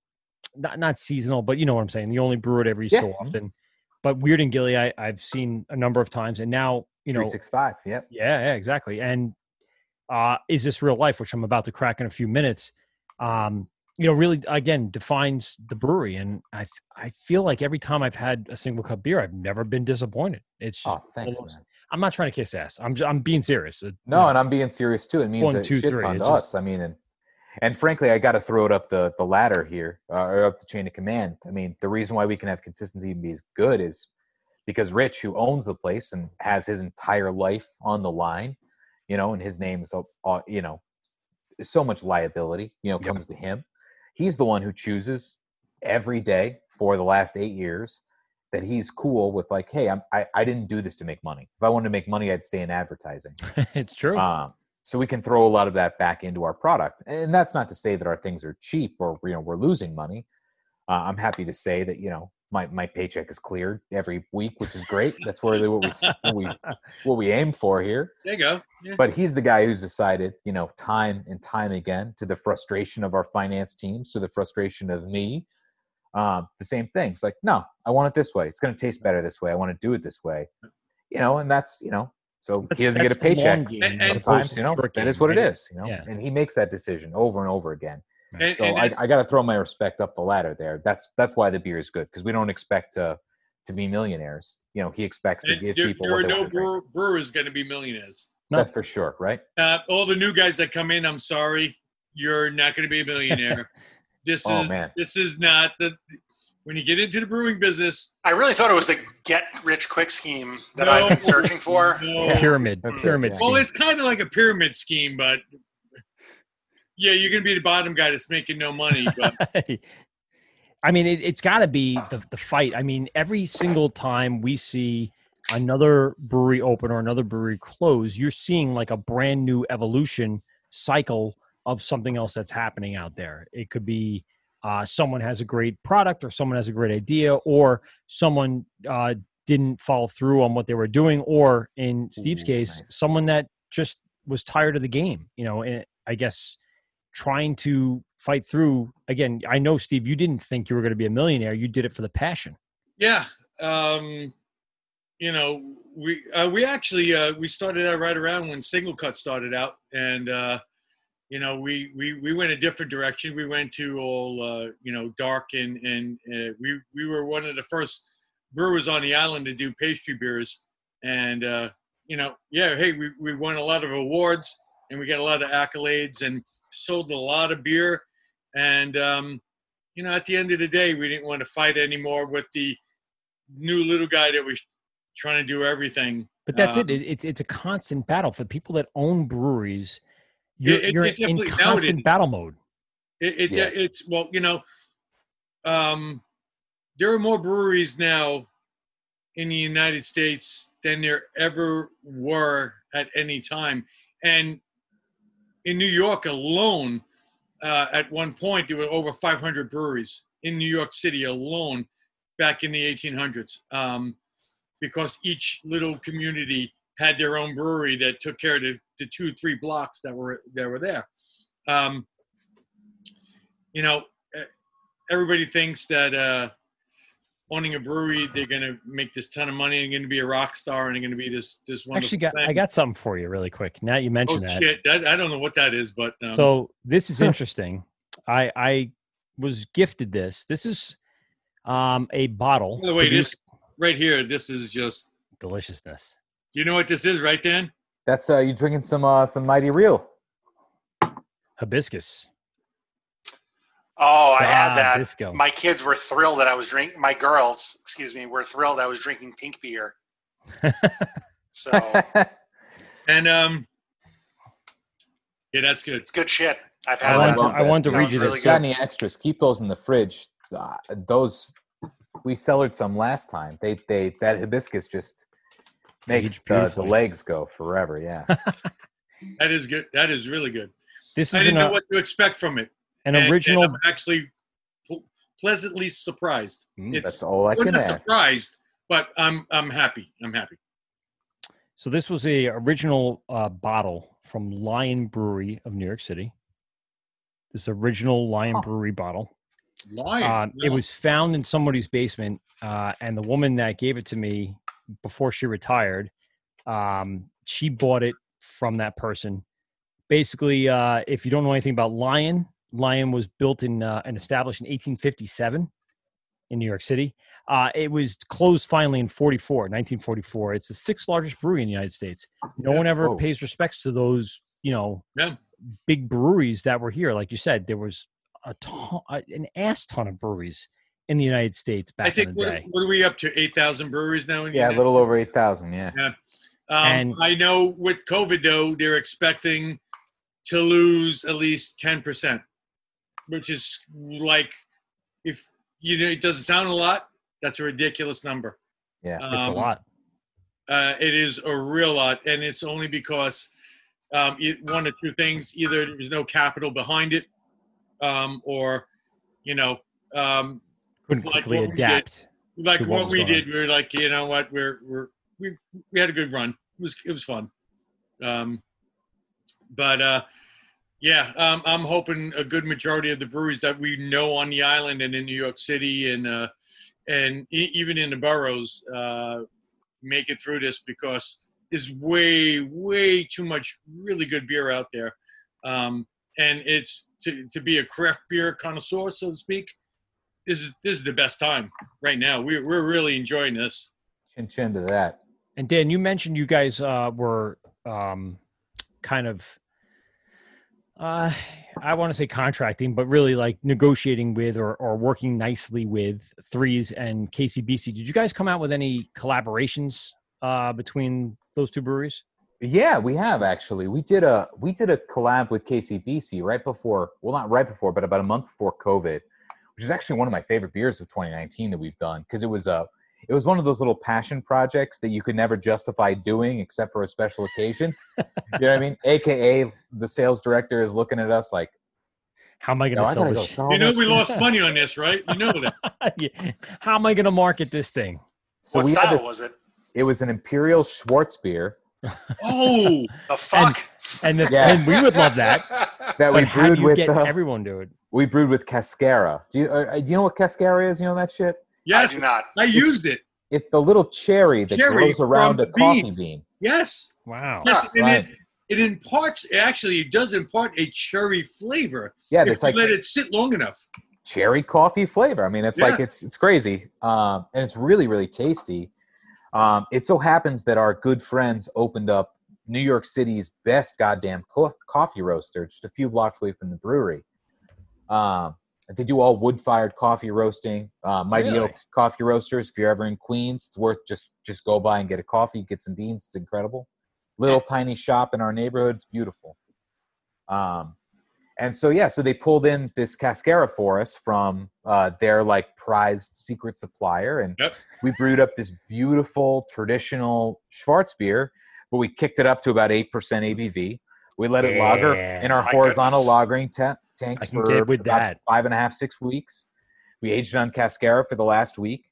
not not seasonal but you know what i'm saying you only brew it every Yeah, so mhm. often but weird and gilly I, i've seen a number of times and now you know three six five. Yep. yeah, yeah, exactly. And uh, is this real life, which I'm about to crack in a few minutes? Um, you know, really again defines the brewery, and I I feel like every time I've had a Singlecut beer, I've never been disappointed. It's just Oh, thanks, man. I'm not trying to kiss ass. I'm j- I'm being serious. It- No, and I'm being serious too. It means One, a two, shit three. ton to It's just- us. I mean, and and frankly, I got to throw it up the the ladder here, uh, or up the chain of command. I mean, the reason why we can have consistency and be as good is because Rich, who owns the place and has his entire life on the line, you know, and his name's uh, uh, you know, so much liability, you know, comes to him. He's the one who chooses every day for the last eight years that he's cool with like, hey, I'm, I I didn't do this to make money. If I wanted to make money, I'd stay in advertising. it's true. Um, so we can throw a lot of that back into our product, and that's not to say that our things are cheap or you know we're losing money. Uh, I'm happy to say that you know my my paycheck is cleared every week, which is great. That's really what we what we what we aim for here. There you go. Yeah. But he's the guy who's decided, you know, time and time again, to the frustration of our finance teams, to the frustration of me, um, the same thing. It's like, no, I want it this way. It's going to taste better this way. I want to do it this way. You know, and that's you know, so That's- he doesn't get a that's the long paycheck. game as opposed Sometimes, you know, short that is what it right? is. You know, Yeah. and he makes that decision over and over again. And- so and I, I got to throw my respect up the ladder there. That's that's why the beer is good because we don't expect to to be millionaires. You know, he expects to And give there, people there are no want to drink. brewer, brewers going to be millionaires. That's for sure, right? Uh, all the new guys that come in, I'm sorry, you're not going to be a millionaire. this Oh, is man. this is not the when you get into the brewing business. I really thought it was the get rich quick scheme that No. I've been searching for. No. Pyramid, That's hmm. it, pyramid yeah. Well, scheme. it's kind of like a pyramid scheme, but yeah, you're going to be the bottom guy that's making no money. But I mean, it, it's got to be the, the fight. I mean, every single time we see another brewery open or another brewery close, you're seeing like a brand new evolution cycle of something else that's happening out there. It could be uh, someone has a great product or someone has a great idea or someone uh, didn't follow through on what they were doing or in steve's Ooh, case nice. someone that just was tired of the game you know and i guess trying to fight through again i know steve you didn't think you were going to be a millionaire you did it for the passion yeah, um, you know, we uh, we actually uh, we started out right around when Singlecut started out, and uh, you know we, we we went a different direction. We went to all uh, you know dark and and uh, we we were one of the first brewers on the island to do pastry beers, and uh, you know yeah hey we we won a lot of awards and we got a lot of accolades and sold a lot of beer, and um, you know, at the end of the day, we didn't want to fight anymore with the new little guy that was trying to do everything. But that's Um, it. it. It's it's a constant battle for people that own breweries. You're, It- it- you're it in definitely- now it constant is. battle mode. It, it Yeah. it's well, you know, um, there are more breweries now in the United States than there ever were at any time, and in New York alone, uh, at one point there were over 500 breweries in New York City alone back in the 1800s, um, because each little community had their own brewery that took care of the, the two three blocks that were that were there. Um, you know, everybody thinks that uh, owning a brewery, they're going to make this ton of money and going to be a rock star and going to be this this wonderful Actually, got thing. I got something for you really quick. Now you oh mentioned that. shit, that, I don't know what that is, but um, so this is interesting. I I was gifted this. This is um a bottle. by the way, produced- this right here, this is just deliciousness. You know what this is, right, Dan? That's uh, you drinking some uh, some mighty real. hibiscus. Oh, I had Ah, that. Bisco. My kids were thrilled that I was drinking. My girls, excuse me, were thrilled I was drinking pink beer. so And um, yeah, that's good. it's good shit. I've I had wanted that. to- I wanted to read was you really this. Got any extras? Keep those in the fridge. Uh, those we cellared some last time. They they that hibiscus just makes the, the legs go forever. Yeah. That is good. That is really good. This I is didn't an, know what to expect from it. an And- and original. I'm actually pleasantly surprised. Mm, It's- That's all I we're can not ask. surprised, but I'm I'm happy. I'm happy. So this was a original uh, bottle from Lion Brewery of New York City. This original Lion Brewery bottle. Lion. Uh, It was found in somebody's basement, uh, and the woman that gave it to me before she retired, um, she bought it from that person. Basically, uh, if you don't know anything about Lion, Lion was built in uh, and established in 1857 in New York City. Uh, it was closed finally in 44, 1944. It's the sixth largest brewery in the United States. No one ever Whoa. pays respects to those, you know, Yeah. big breweries that were here. Like you said, there was a ton, an ass ton of breweries in the United States back I think in the what, day. what are we up to? Eight thousand breweries now. In the Yeah, a little over eight thousand. Yeah. Yeah. Um, And- I know with COVID though, they're expecting to lose at least ten percent, which is like if you know it doesn't sound a lot. That's a ridiculous number. Yeah. It's a Um, lot. Uh, it is a real lot, and it's only because um, e- one or two things: either there's no capital behind it, um, or you know, um, Couldn't like quickly what we did. adapt. like what what, we did. We were like, you know what, we're we're we we had a good run. It was it was fun. Um, but uh, yeah, um, I'm hoping a good majority of the breweries that we know on the island and in New York City and uh, and e- even in the boroughs uh, make it through this because there's way way too much really good beer out there, um, and it's to to be a craft beer connoisseur, so to speak. This is this is the best time right now. We're we're really enjoying this. Chin chin to that. And Dan, you mentioned you guys uh, were um, kind of, uh, I want to say contracting, but really like negotiating with or, or working nicely with Threes and KCBC. Did you guys come out with any collaborations uh, between those two breweries? Yeah, we have actually. We did a we did a collab with KCBC right before, well, not right before, but about a month before COVID, which is actually one of my favorite beers of 2019 that we've done because it was a it was one of those little passion projects that you could never justify doing except for a special occasion. you know what I mean? AKA the sales director is looking at us like, How am I going to I sell this? go You know we lost money on this, right? You know that. Yeah. How am I going to market this thing? So what we style this- was it? It was an Imperial Schwarzbier Oh, The fuck? And, the, Yeah. and we would love that. that we But how do you with. get uh, everyone to it? We brewed with Cascara. Do you uh, you know what Cascara is? You know that shit? yes, I do not. I used it. It's the little cherry that Cherry grows around a the coffee bean. bean. Yes, Wow. yes, and right. it, it imparts. Actually, it does impart a cherry flavor. Yeah, if it's like let it sit long enough. cherry coffee flavor. I mean, it's like it's it's crazy, um, and it's really really tasty. Um, it so happens that our good friends opened up New York City's best goddamn co- coffee roaster, just a few blocks away from the brewery. Um, they do all wood-fired coffee roasting. Uh, Mighty Really? Oak Coffee Roasters. If you're ever in Queens, it's worth just just go by and get a coffee, get some beans. It's incredible. Little tiny shop in our neighborhood. It's beautiful. Um, and so yeah, so they pulled in this cascara for us from uh, their like prized secret supplier, and we brewed up this beautiful traditional Schwarzbier, but we kicked it up to about eight percent ABV. We let it lager in our horizontal goodness. lagering tanks for with about that. five and a half, six weeks. We aged it on Cascara for the last week,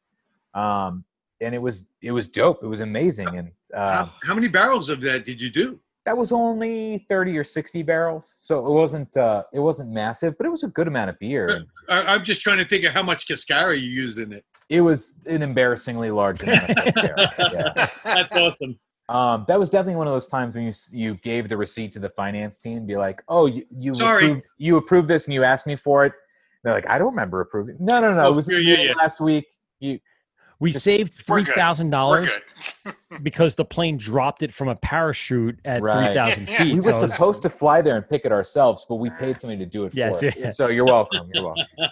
um, and it was it was dope. It was amazing, and um, How, how many barrels of that did you do? that was only 30 or 60 barrels so it wasn't uh it wasn't massive but it was a good amount of beer I, I'm just trying to think of how much cascara you used in it. it was an embarrassingly large amount of Cascara. yeah. That's awesome. Um that was definitely one of those times when you you gave the receipt to the finance team be like oh you you approved, you approved this and you asked me for it they're like i don't remember approving no no no Oh, it was yeah, yeah, yeah. last week you We saved We're three good. thousand We're dollars because the plane dropped it from a parachute at Right. three thousand feet. we so were it was- supposed to fly there and pick it ourselves, but we paid somebody to do it Yes, for us. yeah. So you're welcome. You're welcome.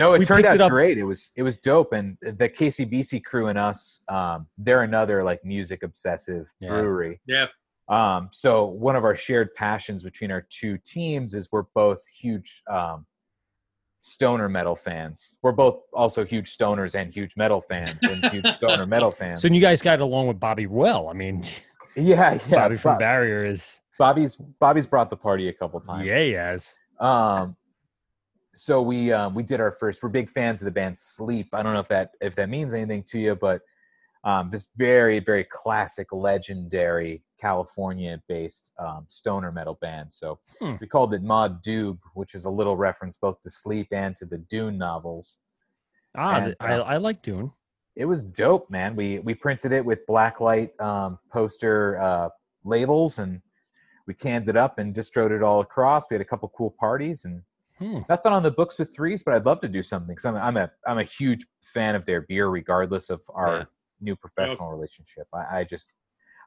No, it We turned out it up- great. It was it was dope, and the KCBC crew and us, um, they're another like music obsessive Yeah. brewery. Yeah. Um, so one of our shared passions between our two teams is we're both huge um, stoner metal fans. We're both also huge stoners and huge metal fans and huge stoner metal fans. So you guys got along with Bobby well. I mean, yeah, yeah. Bobby from Bob- Barrier is Bobby's Bobby's brought the party a couple times. yeah, he has. Um, so we um, we did our first. We're big fans of the band Sleep. I don't know if that if that means anything to you, but um, this very very classic, legendary California-based um, stoner metal band. So Hmm. we called it mod Doob, which is a little reference both to Sleep and to the Dune novels. Ah, And, I, uh, I like Dune. It was dope, man. We we printed it with blacklight um, poster uh, labels and we canned it up and distrode it all across. We had a couple cool parties and Hmm. nothing on the books with threes, but I'd love to do something because I'm, I'm a I'm a huge fan of their beer, regardless of our Yeah. New professional relationship. I, I just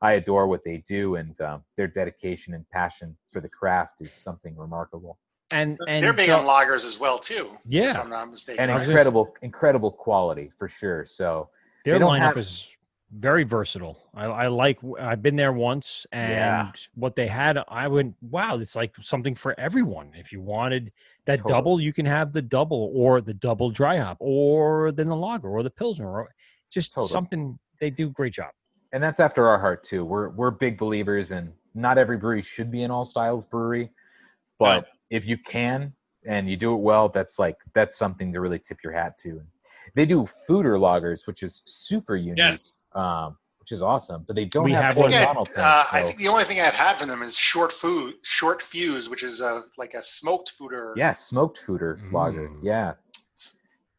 I adore what they do and um, their dedication and passion for the craft is something remarkable. And and They're big the- on lagers as well too. Yeah. if I'm not mistaken. And I was just- incredible incredible quality for sure. So Their they lineup have- is very versatile. I, I like. I've been there once, and Yeah. what they had, I went, "Wow, it's like something for everyone." If you wanted that Totally. double, you can have the double, or the double dry hop, or then the lager, or the pilsner, or just Totally. something. They do a great job. and that's after our heart too. We're we're big believers in not every brewery should be an all styles brewery, but if you can and you do it well, that's like that's something to really tip your hat to. They do foeder lagers, which is super unique, Yes. um, which is awesome. But they don't We have, have I one think, I, Donald tank, uh, I think the only thing I've had from them is short food, short fuse, which is a like a smoked foeder. yeah, smoked foeder lager. Mm. Yeah,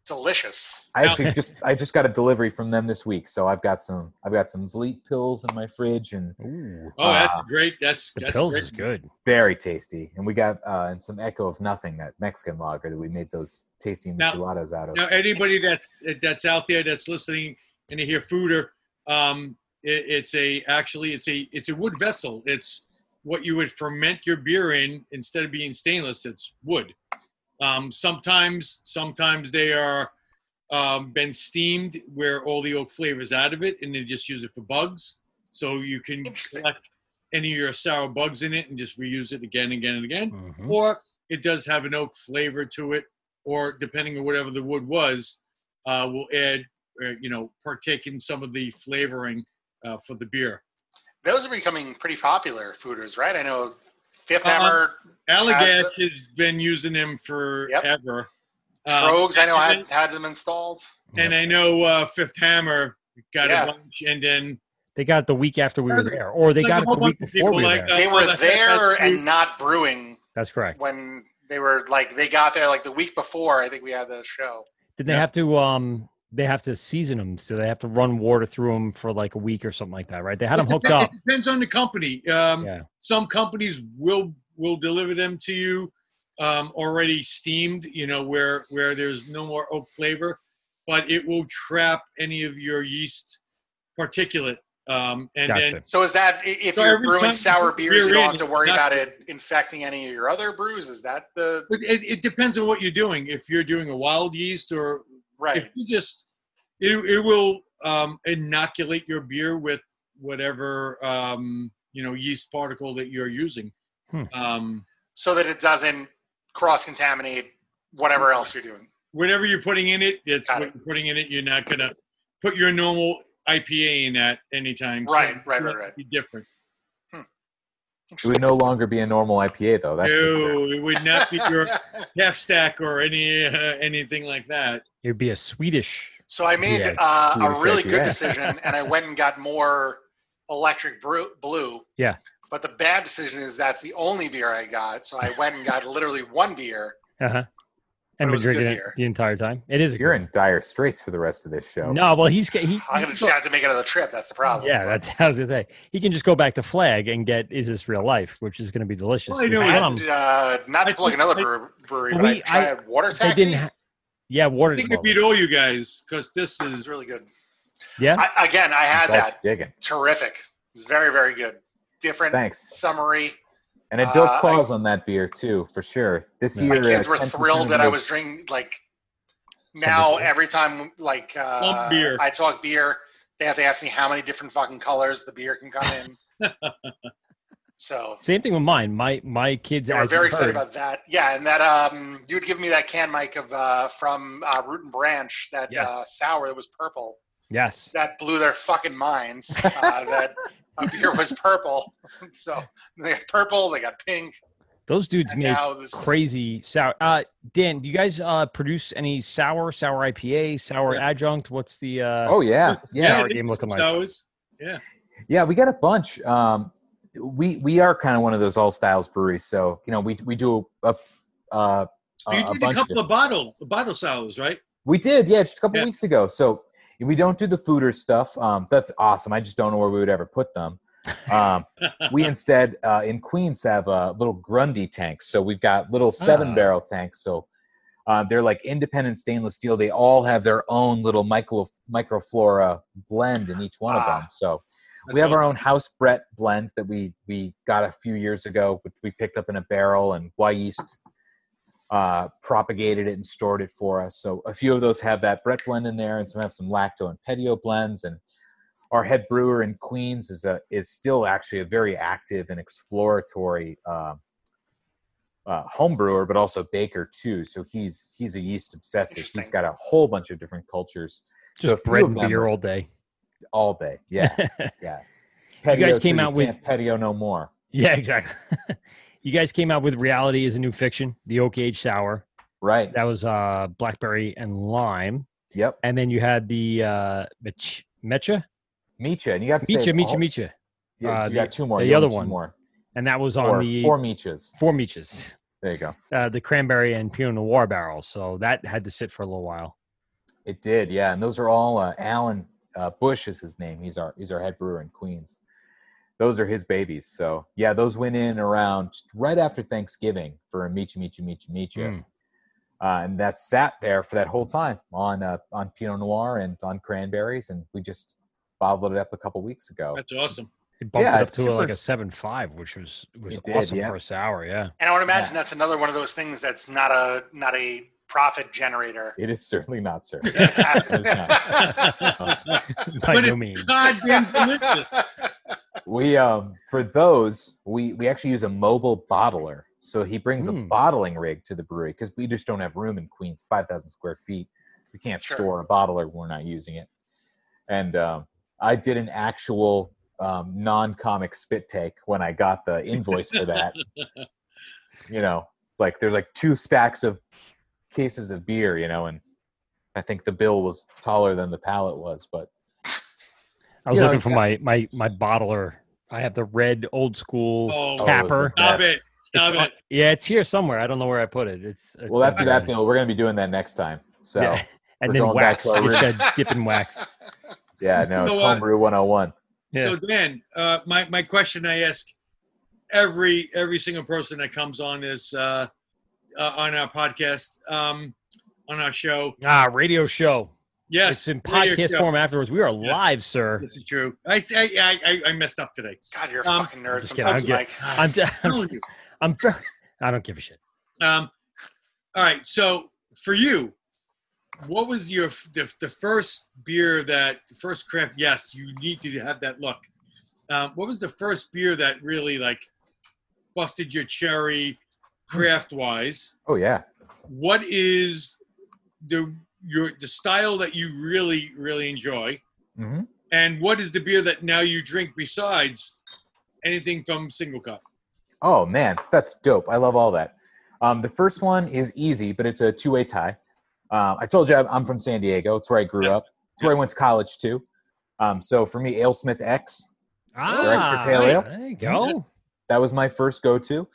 delicious. I actually just I just got a delivery from them this week, so I've got some I've got some Vliet pils in my fridge and Ooh, Oh, that's Uh, great. That's the that's pills great. is good. very tasty. And we got uh, and some Echo of Nothing, that Mexican lager that we made those tasty Now- out of. Now, anybody that's that's out there that's listening and they hear foeder, um, it, it's a actually it's a it's a wood vessel. It's what you would ferment your beer in instead of being stainless. It's wood. Um, sometimes sometimes they are um, been steamed where all the oak flavors out of it, and they just use it for bugs. So you can collect any of your sour bugs in it and just reuse it again and again and again Mhm. or it does have an oak flavor to it, or depending on whatever the wood was, uh, we'll add, uh, you know, partake in some of the flavoring uh, for the beer. Those are becoming pretty popular foeders, right? I know Fifth Uh, Hammer, Allagash has been using them forever. Um, Tröegs, I know and, had had them installed. and I know uh, Fifth Hammer got Yeah. a bunch, and then They got it the week after we were there, or they Like got it the week before we were like there. They were there and not brewing That's correct. when they were like they got there like the week before. I think we had the show. Did they have to um they have to season them, so they have to run water through them for like a week or something like that, right? They had them hooked depends- up. It depends on the company. Um, Yeah. Some companies will will deliver them to you um, already steamed, you know, where where there's no more oak flavor, but it will trap any of your yeast particulate Um, and Gotcha. then So is that if So you're brewing sour beers, you beer don't in, have to worry about it infecting any of your other brews? Is that the But it, it depends on what you're doing. If you're doing a wild yeast or right? if you just it, it will um, inoculate your beer with whatever um, you know yeast particle that you're using. Hmm. Um, So that it doesn't cross contaminate whatever else you're doing. whatever you're putting in it, that's Got what it. you're putting in it. You're not gonna put your normal IPA in that anytime. Right, soon. right, right, right. Be different. It would no longer be a normal IPA though. That's for sure. no, it would not be your half stack or any uh, anything like that. It'd be a Swedish. So I made Yeah, uh, a really good IPA. decision, and I went and got more electric blue. Yeah. But the bad decision is that's the only beer I got. So I went and got literally one beer. Uh huh. And been was drinking it the entire time. It is. You're in dire straits for the rest of this show. No, well, he's he. I'm gonna just have to make another trip. That's the problem. Yeah, that's how I was gonna say. He can just go back to Flag and get "Is This Real Life," which is going to be delicious. Well, I know Which it's- And, uh, not to plug another I- brewery, Well, but we- I tried I- Water they Taxi. didn't. Ha- yeah, water. I think I beat all you guys because this is really good. Yeah. I, again, I had That's that. digging. Terrific. It was very, very good. Different. Thanks. Summary. And a dope Uh, I- on that beer too, for sure. This Yeah. year, My kids uh, were thrilled that I was drinking like. Now Something. every time like uh, beer. I talk beer, they have to ask me how many different fucking colors the beer can come in. so Same thing with mine. My my kids. they were as you very excited heard- about that. Yeah, and that um, you would give me that can, Mike, of uh, from uh, Root and Branch, that Yes. uh, sour that was purple. Yes. That blew their fucking minds. Uh, that a beer was purple. so they got purple, they got pink. Those dudes And make now this- crazy sour. Uh, Dan, do you guys uh, produce any sour, sour IPA, sour adjunct? What's the uh, Oh yeah, yeah, sour game looking like? Sours. Yeah. yeah. We got a bunch. Um, we we are kind of one of those all styles breweries, so you know we we do a a, a, you a did a bunch of couple of bottle bottle sours, right? We did, yeah, just a couple Yeah. weeks ago. So we don't do the foeders stuff. Um, that's awesome. I just don't know where we would ever put them. Um, we instead uh, in Queens have uh, little Grundy tanks. So we've got little seven Ah. barrel tanks. So uh, they're like independent stainless steel. They all have their own little micro microflora blend in each one of them. Ah. So we have our own house Brett blend that we we got a few years ago, which we picked up in a barrel, and Wyeast uh, propagated it and stored it for us. So a few of those have that Brett blend in there, and some have some lacto and pedio blends. And our head brewer in Queens is a is still actually a very active and exploratory uh, uh, home brewer, but also baker too. So he's he's a yeast obsessive. He's got a whole bunch of different cultures. So Just few bread and beer all day. All day. Yeah, yeah. You guys came out with- patio no more. Yeah, exactly. you guys came out with reality is a new fiction, the oak age sour. Right. That was uh, blackberry and lime, Yep. and then you had the uh, Mecha, Micha, and you got to say Micha, all- Yeah, uh, you the- got two more. the you other one. more. and that was Four, on the four Michas. four Michas, There you go. uh, the cranberry and Pinot Noir barrel. So that had to sit for a little while. It did, yeah. And those are all uh, Alan uh, Bush is his name. He's our he's our head brewer in Queens. Those are his babies. So yeah, those went in around right after Thanksgiving for a Micha Micha Micha Micha. Mm. Uh, and that sat there for that whole time on uh, on Pinot Noir and on cranberries, and we just bottled it up a couple weeks ago. That's awesome. It bumped Yeah, it up it's to like a seven five, which was was It did, awesome yeah. for a sour. Yeah, And I would imagine that's another one of those things that's not a not a profit generator. It is certainly not, sir. It is not. by no means. goddamn delicious. we um for those we we actually use a mobile bottler so he brings a Mm. bottling rig to the brewery because we just don't have room in queens 5000 square feet we can't Sure. store a bottler when we're not using it and um, i did an actual um, non-comic spit take when i got the invoice for that you know it's like there's like two stacks of cases of beer you know and i think the bill was taller than the pallet was but I was You know, looking for yeah. my my my bottler. I have the red old school Oh, capper. Stop it. Stop It's- it. Yeah, it's here somewhere. I don't know where I put it. It's, it's well after that bill we're going to be doing that next time so Yeah. and then wax. to our It said dip in wax. Yeah, no, You know it's what? homebrew 101. Yeah. So Dan, uh, my my question I ask every every single person that comes on is uh, uh, on our podcast um, on our show. Ah, radio show. Yes, It's in podcast go. form afterwards. We are Yes. live, sir. This is true. I I, I, I messed up today. God, you're a Um, fucking nerd Just kidding. I sometimes, don't Mike. give- I'm, telling I'm, you. I'm, very, I don't give a shit. Um, all right. So for you, what was your the, the first beer that the first craft? Yes, you need to have that look. Um, what was the first beer that really like busted your cherry, craft wise? Oh yeah. What is the your the style that you really really enjoy? hmm And what is the beer that now you drink besides anything from Singlecut? Oh man, that's dope. I love all that. Um, the first one is easy, but it's a two-way tie. Uh, I told you I'm I'm from San Diego. It's where I grew Yes. up. It's where I went to college too. Um, so for me, AleSmith X, Ah, extra pale ale. there you go. that was my first go-to.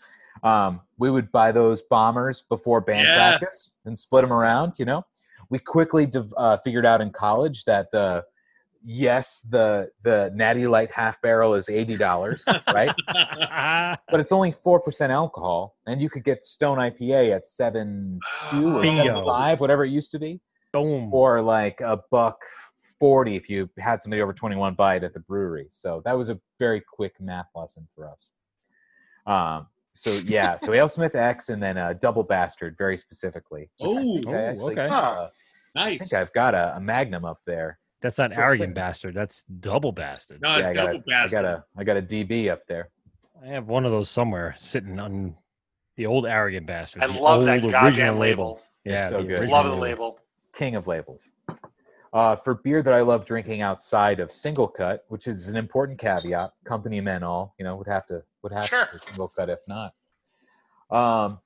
Um, we would buy those bombers before band Yeah. practice and split them around. You know, we quickly div- uh, figured out in college that the yes, the the Natty Light half barrel is eighty dollars, right? but it's only four percent alcohol, and you could get Stone IPA at seven two or Bingo. seven five, whatever it used to be, Boom. or like a buck forty if you had somebody over twenty one buy it at the brewery. So that was a very quick math lesson for us. Um. So yeah, so AleSmith X and then a Double Bastard, very specifically. Oh, think I oh, actually, okay. uh, I Nice. think I've got a, a Magnum up there. That's not Still arrogant sitting. bastard. That's double bastard. No, it's yeah, I got double a, I bastard. got a I got a DB up there. I have one of those somewhere sitting on the old arrogant bastard. I love that goddamn original label. Yeah, so good. Love the label. label. king of labels. Uh, for beer that I love drinking outside of Singlecut, which is an important caveat, company men all, you know, would have to would have Sure. to Singlecut if not. Um,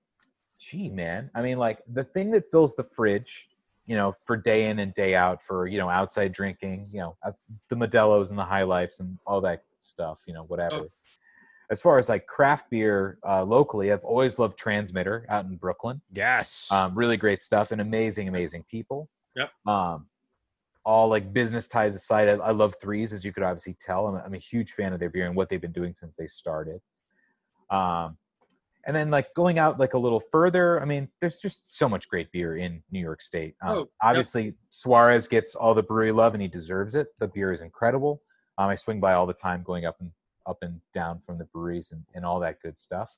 gee, man, I mean, like the thing that fills the fridge, you know, for day in and day out, for you know, outside drinking, you know, uh, the Modelo's and the High Lifes and all that stuff, you know, whatever. Oh. As far as like craft beer uh, locally, I've always loved Transmitter out in Brooklyn. Yes. Um, really great stuff and amazing, amazing people. Yep. Um, all like business ties aside, I, I love threes, as you could obviously tell. I'm, a- I'm a huge fan of their beer and what they've been doing since they started. Um, and then like going out like a little further, I mean, there's just so much great beer in New York State. Um, Oh, yep. obviously, Suarez gets all the brewery love and he deserves it. The beer is incredible. Um, I swing by all the time, going up and up and down from the breweries and, and all that good stuff.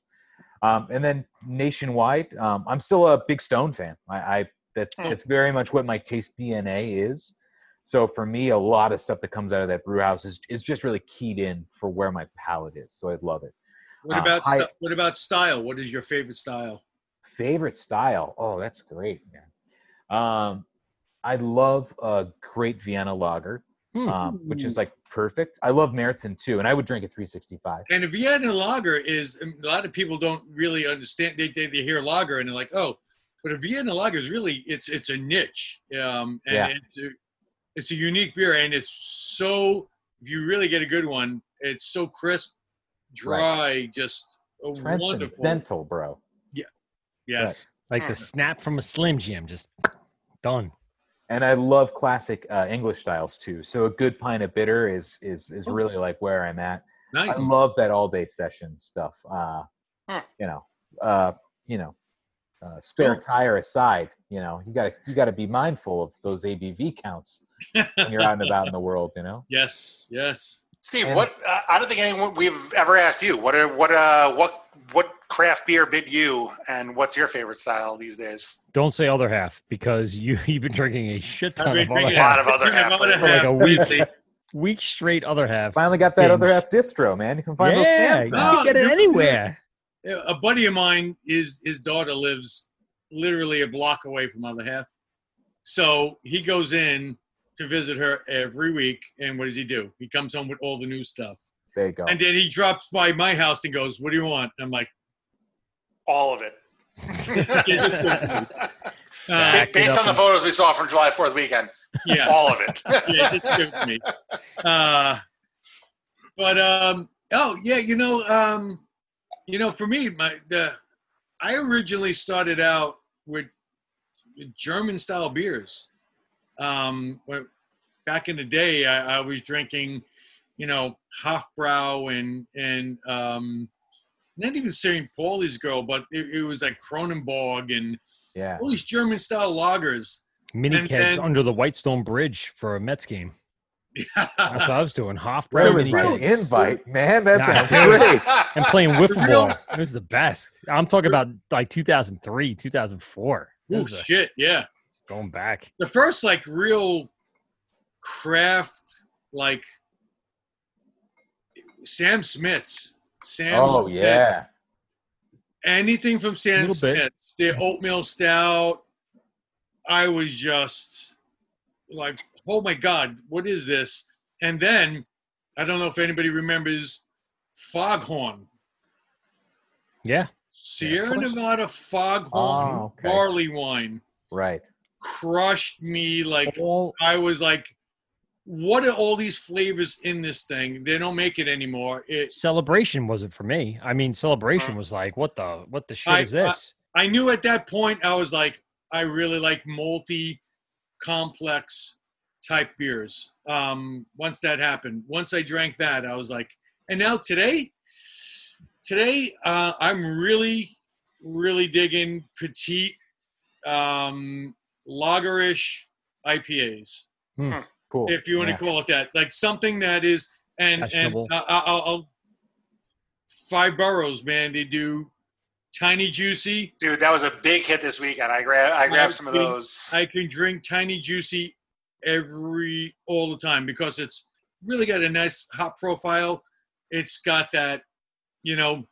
Um, and then nationwide, um, I'm still a big Stone fan. I, I that's Hmm. it's very much what my taste DNA is. So for me, a lot of stuff that comes out of that brew house is is just really keyed in for where my palate is. So I love it. What Uh, about I- st- what about style? What is your favorite style? Favorite style? Oh, that's great, man. Um, I love a great Vienna lager, Hmm. um, which is like perfect. I love Märzen too, and I would drink a 365. And a Vienna lager is um, a lot of people don't really understand. They, they, they hear lager and they're like, oh, but a Vienna lager is really it's it's a niche, um, and Yeah. It's, a, unique beer, and it's so if you really get a good one, it's so crisp, dry, just a wonderful. dental bro. Yeah. Yes, like the snap from a Slim Jim, just done. and I love classic uh, English styles too. So a good pint of bitter is is is really like where I'm at. nice. I love that all day session stuff. Uh, Hmm. You know, uh, you know, uh, spare Cool. tire aside. You know, you gotta you gotta be mindful of those ABV counts when you're out and about in the world. You know. yes, yes. Steve, And- what? Uh, I don't think anyone we've ever asked you. What? Are, what? Uh, what? What craft beer bid you? And what's your favorite style these days? Don't say other half because you you've been drinking a shit ton I've of other drinking A lot half of other half. For like a week, week straight. Other half. Finally got that other half distro, man. You can find those yeah, cans you can get it anywhere. A buddy of mine is his daughter lives literally a block away from other half so he goes in to visit her every week and what does he do he comes home with all the new stuff There you go. and then he drops by my house and goes what do you want i'm like All of it. Yeah, just go. uh, Based on the photos we saw from July Fourth weekend, yeah all of it. yeah just it to me uh, but um oh yeah you know um you know for me my the i originally started out with german style beers um when, back in the day I, I was drinking you know hofbrau and and um not even St. Pauli's girl, but it, it was like Kronenbourg and yeah. all these German style lagers. Mini kegs under the Whitestone Bridge for a Mets game. That's what I was doing. Half Where brown mini my invite, man? That's Nah, great. And playing wiffle ball. It was the best. I'm talking about like 2003, 2004. It Oh a- shit, yeah. going back. The first like real craft like Sam Smith's. Sam Oh Smith. yeah. anything from Sam bit. Smith's, their oatmeal stout. I was just like, oh my god, what is this? And then I don't know if anybody remembers Foghorn, Yeah. Sierra course. Nevada Foghorn Oh, okay. barley wine Right. crushed me. Like All I was like, what are all these flavors in this thing? They don't make it anymore. It celebration wasn't for me. I mean, celebration uh, was like, what the what the shit I- is this? I knew at that point I was like, I really like multi complex type beers. Um, once that happened, once I drank that, I was like, and now today, today uh, I'm really, really digging petite, um, lagerish IPAs, Cool. if you want Yeah. to call it that, like something that is and and uh, I'll, I'll five boroughs, man. They do tiny juicy. Dude, that was a big hit this weekend. I grabbed I grabbed some of those. I can drink tiny juicy every all the time because it's really got a nice hop profile. It's got that, you know,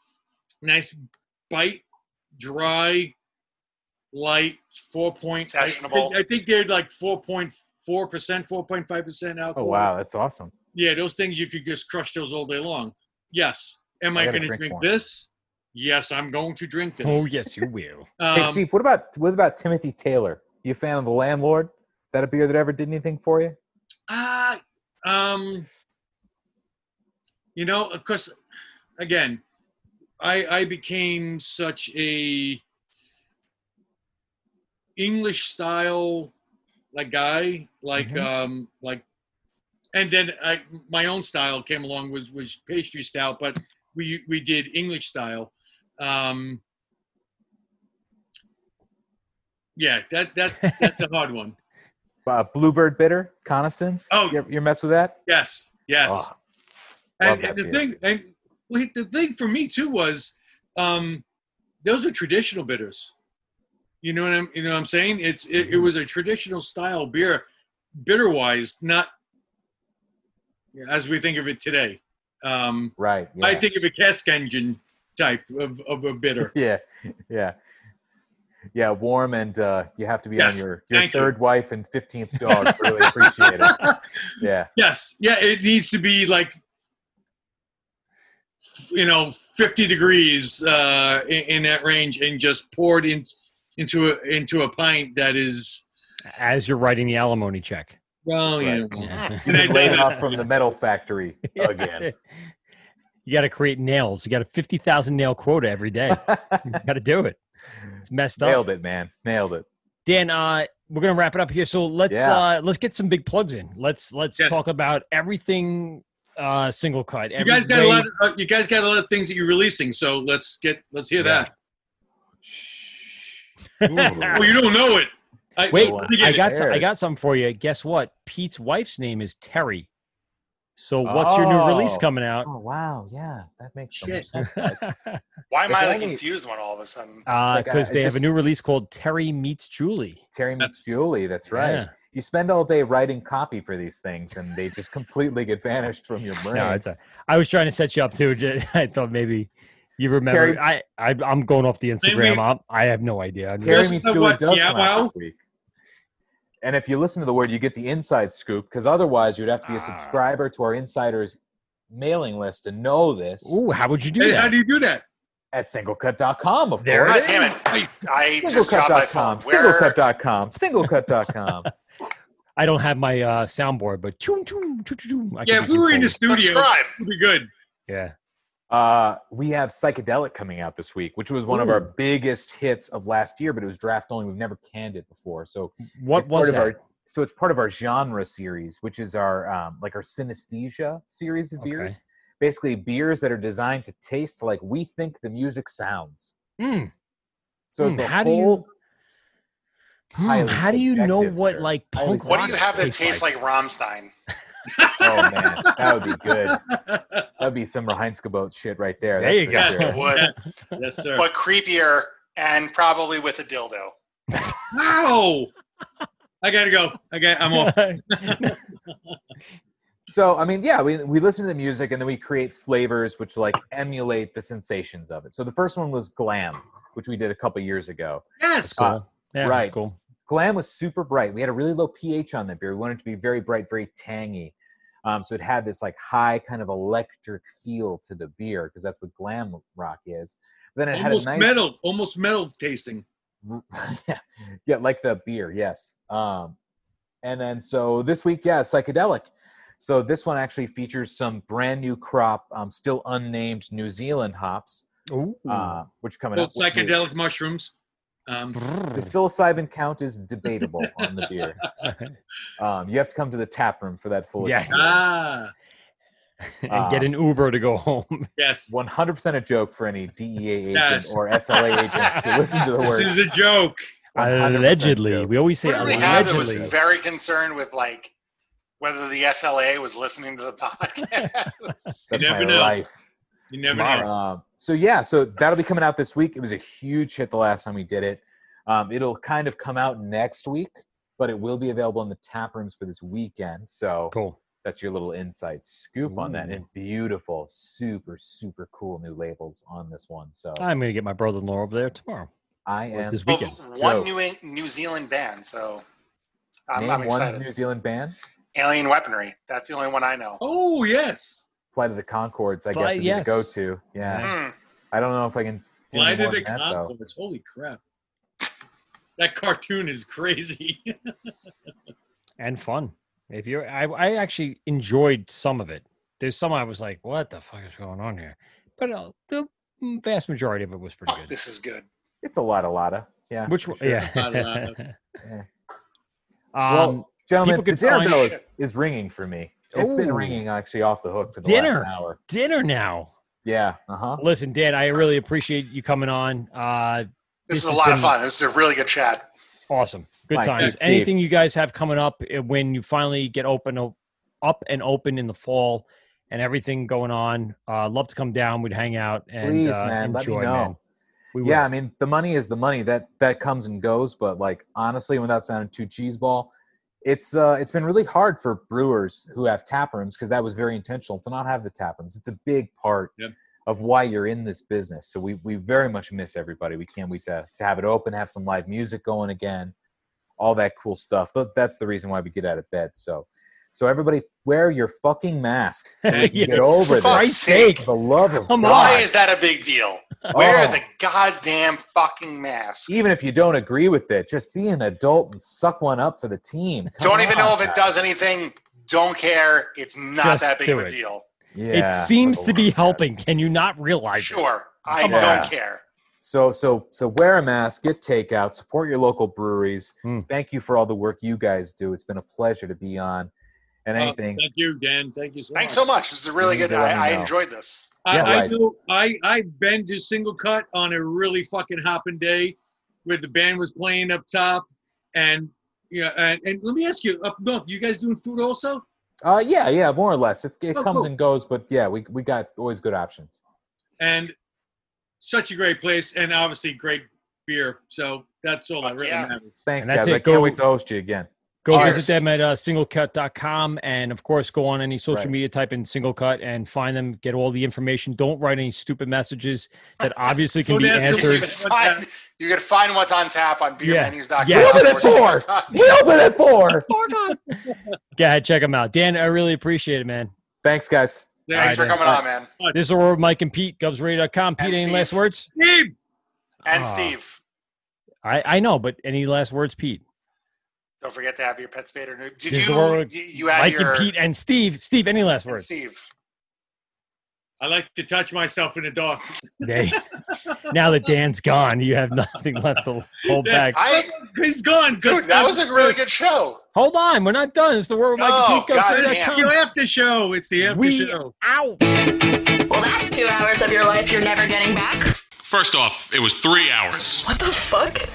nice bite, dry, light, four point. I think, Sessionable. I think they're like four point four percent, four point five percent alcohol. Oh wow, that's awesome. Yeah, those things you could just crush those all day long. Yes. Am I I, going to drink drink this? Yes, I'm going to drink this. Oh yes, you will. hey Um, Steve, what about what about Timothy Taylor? You a fan of the Landlord? That a beer that ever did anything for you? Uh, um, you know, of course, again, I I became such a English style like guy, like Mhm. um, like, and then I my own style came along was was pastry stout, but we we did English style. Um, yeah, that that's that's a hard one. Uh, Bluebird Bitter, Coniston. Oh. you, you mess with that? Yes, yes. Oh, and, and the beer. thing, and well, the thing for me too was, um, those are traditional bitters. You know what I'm, you know what I'm saying? It's it, Mm-hmm. it was a traditional style beer, bitter wise, not as we think of it today. Um, Right. I think of a cask engine type of, of a bitter. yeah, yeah, yeah. Warm and uh, you have to be Yes, on your your thank you. third wife and fifteenth dog. really appreciate it. Yeah, Yes, yeah, it needs to be like, you know, 50 degrees uh, in, in that range, and just poured in, into a into a pint that is As you're writing the alimony check. well, you right. know, Yeah. And I laid off from the metal factory again. You got to create nails. You got a fifty thousand nail quota every day. you got to do it. It's messed up. Nailed it, man. Nailed it. Dan, uh, we're gonna wrap it up here. So let's Yeah. uh, let's get some big plugs in. Let's let's Yes. talk about everything uh, Singlecut. you guys got a lot. Of, uh, you guys got a lot of things that you're releasing, so let's get let's hear Yeah. that. Oh, you don't know it. I, Wait, let me I it. got some, I got something for you. Guess what? Pete's wife's name is Terry. So what's your new release Oh. coming out? Oh wow, yeah, that makes so much Shit. sense. Why am If I like only- confused one all of a sudden? Uh, like, uh, because it they have a new release called Terry Meets Julie. Terry meets That's- Julie. That's right. Yeah. You spend all day writing copy for these things, and they just completely get vanished from your brain. No, it's a. I was trying to set you up too. I thought maybe you remember. Terry- I, I I'm going off the Instagram. Maybe- I'm, I have no idea. I mean, Terry meets Julie what? does Yeah, come out this week. And if you listen to the Wort, you get the inside scoop, because otherwise you'd have to be a Ah. subscriber to our insiders mailing list to know this Ooh, how would you do Hey, that? how do you do that? at singlecut.com, of There course. it God damn it! I just dropped my phone. Singlecut.com, Where? singlecut.com, singlecut.com. I don't have my uh, soundboard, but choom, choom, choom, choom, I Yeah, if we were in the studio, Subscribe. it'd be good. Yeah. Uh, we have Psychedelic coming out this week, which was one of our biggest hits of last year, but it was draft only. We've never canned it before. So What it's part was of that? our so it's part of our genre series, which is our um, like our synesthesia series of Okay. beers. Basically, beers that are designed to taste like we think the music sounds. Mm. So Hmm, it's a how do you- whole Hmm, how do you know what sir. like punk What do you have that tastes tastes like, Rammstein? Oh man, that would be good. That'd be some Reinheitsgebot shit right there. There you go. Yes, sure. it would. Yes, sir. but creepier and probably with a dildo. Ow! I gotta go. I got. I'm off. So I mean, yeah, we we listen to the music and then we create flavors which like emulate the sensations of it. So the first one was glam, which we did a couple years ago. Yes. Uh, Yeah, right. Cool. Glam was super bright. We had a really low pH on that beer. We wanted it to be very bright, very tangy. Um, so it had this like high kind of electric feel to the beer because that's what glam rock is. Then it almost had a nice metal, almost metal tasting. yeah, yeah, like the beer, yes. Um, and then so this week, yeah, psychedelic. So this one actually features some brand new crop, um, still unnamed New Zealand hops, Ooh. uh, which are coming Well, up. psychedelic mushrooms. Um, The psilocybin count is debatable on the beer. Um, you have to come to the tap room for that full. Yes. ah, and get an Uber to go home. yes. One hundred percent a joke for any DEA agent Yes. or SLA agents who listen to the Wort. This is a joke. Allegedly, joke. we always say What did we have that was allegedly. very concerned with like whether the SLA was listening to the podcast? That's You never my know. life. You never know. Um, so yeah, so that'll be coming out this week. It was a huge hit the last time we did it. Um, it'll kind of come out next week, but it will be available in the tap rooms for this weekend. So Cool. that's your little inside scoop on that. And beautiful, super, super cool new labels on this one. So I'm gonna get my brother-in-law over there tomorrow. I am this Well, weekend. one Joe. New New Zealand band, so I'm, name I'm one. New Zealand band. Alien Weaponry. That's the only one I know. Oh yes. Flight of the Conchords, I Fly- guess, would yes. be the go-to. Yeah, Hmm. I don't know if I can do Fly any to the than. Conchords. Holy crap. That cartoon is crazy. and fun. If you're, I, I actually enjoyed some of it. There's some I was like, what the fuck is going on here? But uh, the vast majority of it was pretty Oh, good. this is good. It's a lot, a lot of yeah. Which one? sure. Yeah. Lot of- Yeah. um, well, gentlemen, the can dinner find- bell is, is ringing for me. It's been ringing actually off the hook for the Dinner. last hour. dinner now. Yeah. Uh huh. Listen, Dan, I really appreciate you coming on. Uh, This, This is a lot of fun. This is a really good chat. awesome. Good Mike, times. thanks, Steve. Anything you guys have coming up uh, when you finally get open o- up and open in the fall and everything going on? Uh, love to come down. We'd hang out and Please, uh, man, let me enjoy, know. man. We. Yeah, I mean the money is the money that that comes and goes, but like honestly, without sounding too cheeseball, it's uh it's been really hard for brewers who have tap rooms because that was very intentional to not have the tap rooms. It's a big part Yep. of why you're in this business. So we we very much miss everybody. We can't wait to to have it open, have some live music going again, all that cool stuff. But that's the reason why we get out of bed. So so everybody wear your fucking mask so we Yeah. get over For. Christ's sake. For the love of Come God. Why is that a big deal? Wear Oh. the goddamn fucking mask. even if you don't agree with it, just be an adult and suck one up for the team. Come Don't even on, know if it guys. does anything. Don't care. It's not Just that big of a it. deal. Yeah, it seems to be love of God. helping. Can you not realize it? Sure. I Come don't care. So so so wear a mask, get takeout, support your local breweries. Hmm. Thank you for all the work you guys do. It's been a pleasure to be on. And Uh, anything, thank you, Dan. Thank you so Thanks much. so much. This is a really good. need to let me I, I enjoyed this. I, Yeah. I Right. know I I've been to Singlecut on a really fucking hopping day where the band was playing up top and yeah and, and let me ask you up north you guys doing food also uh, yeah, yeah, more or less. It's, it Oh, comes cool. and goes, but yeah, we we got always good options. and such a great place and obviously great beer so that's all that really yeah. matters Thanks, And that's guys. it. I can't Go- wait to host you again. Go Cheers. visit them at uh, singlecut.com and, of course, go on any social Right. media, type in singlecut and find them, get all the information. Don't write any stupid messages that obviously can be ask them You answered. you can find what's on tap on Yeah. beermenus.com. Yeah, Open it Or for. We open it for. Go ahead, check them out. Dan, I really appreciate it, man. Thanks, guys. Thanks for Alright, coming on, man. This is where Mike and Pete, GubsRadio.com. Pete, And any Steve. last words? Steve And Aw. Steve, I, I know, but any last words, Pete? Don't forget to have your pet spayed or new. Did This you, you, you had Mike your and Pete and Steve. Steve, any last words? Steve. I like to touch myself in the dark They, now that Dan's gone, you have nothing left to hold back. I, he's gone dude, that was a really good show. Hold on, we're not done. It's the Wort with Mike Oh, and Pete. goddamn. the after show it's the after We show out. Well, that's two hours of your life you're never getting back. First off, it was three hours. What the fuck?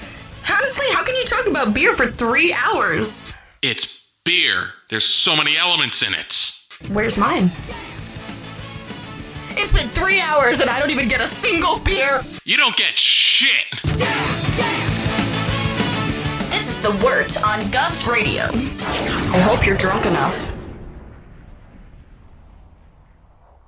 Honestly, how can you talk about beer for three hours? It's beer. There's so many elements in it. Where's mine? It's been three hours and I don't even get a single beer. You don't get shit. This is the Wort on Gubs Radio. I hope you're drunk enough.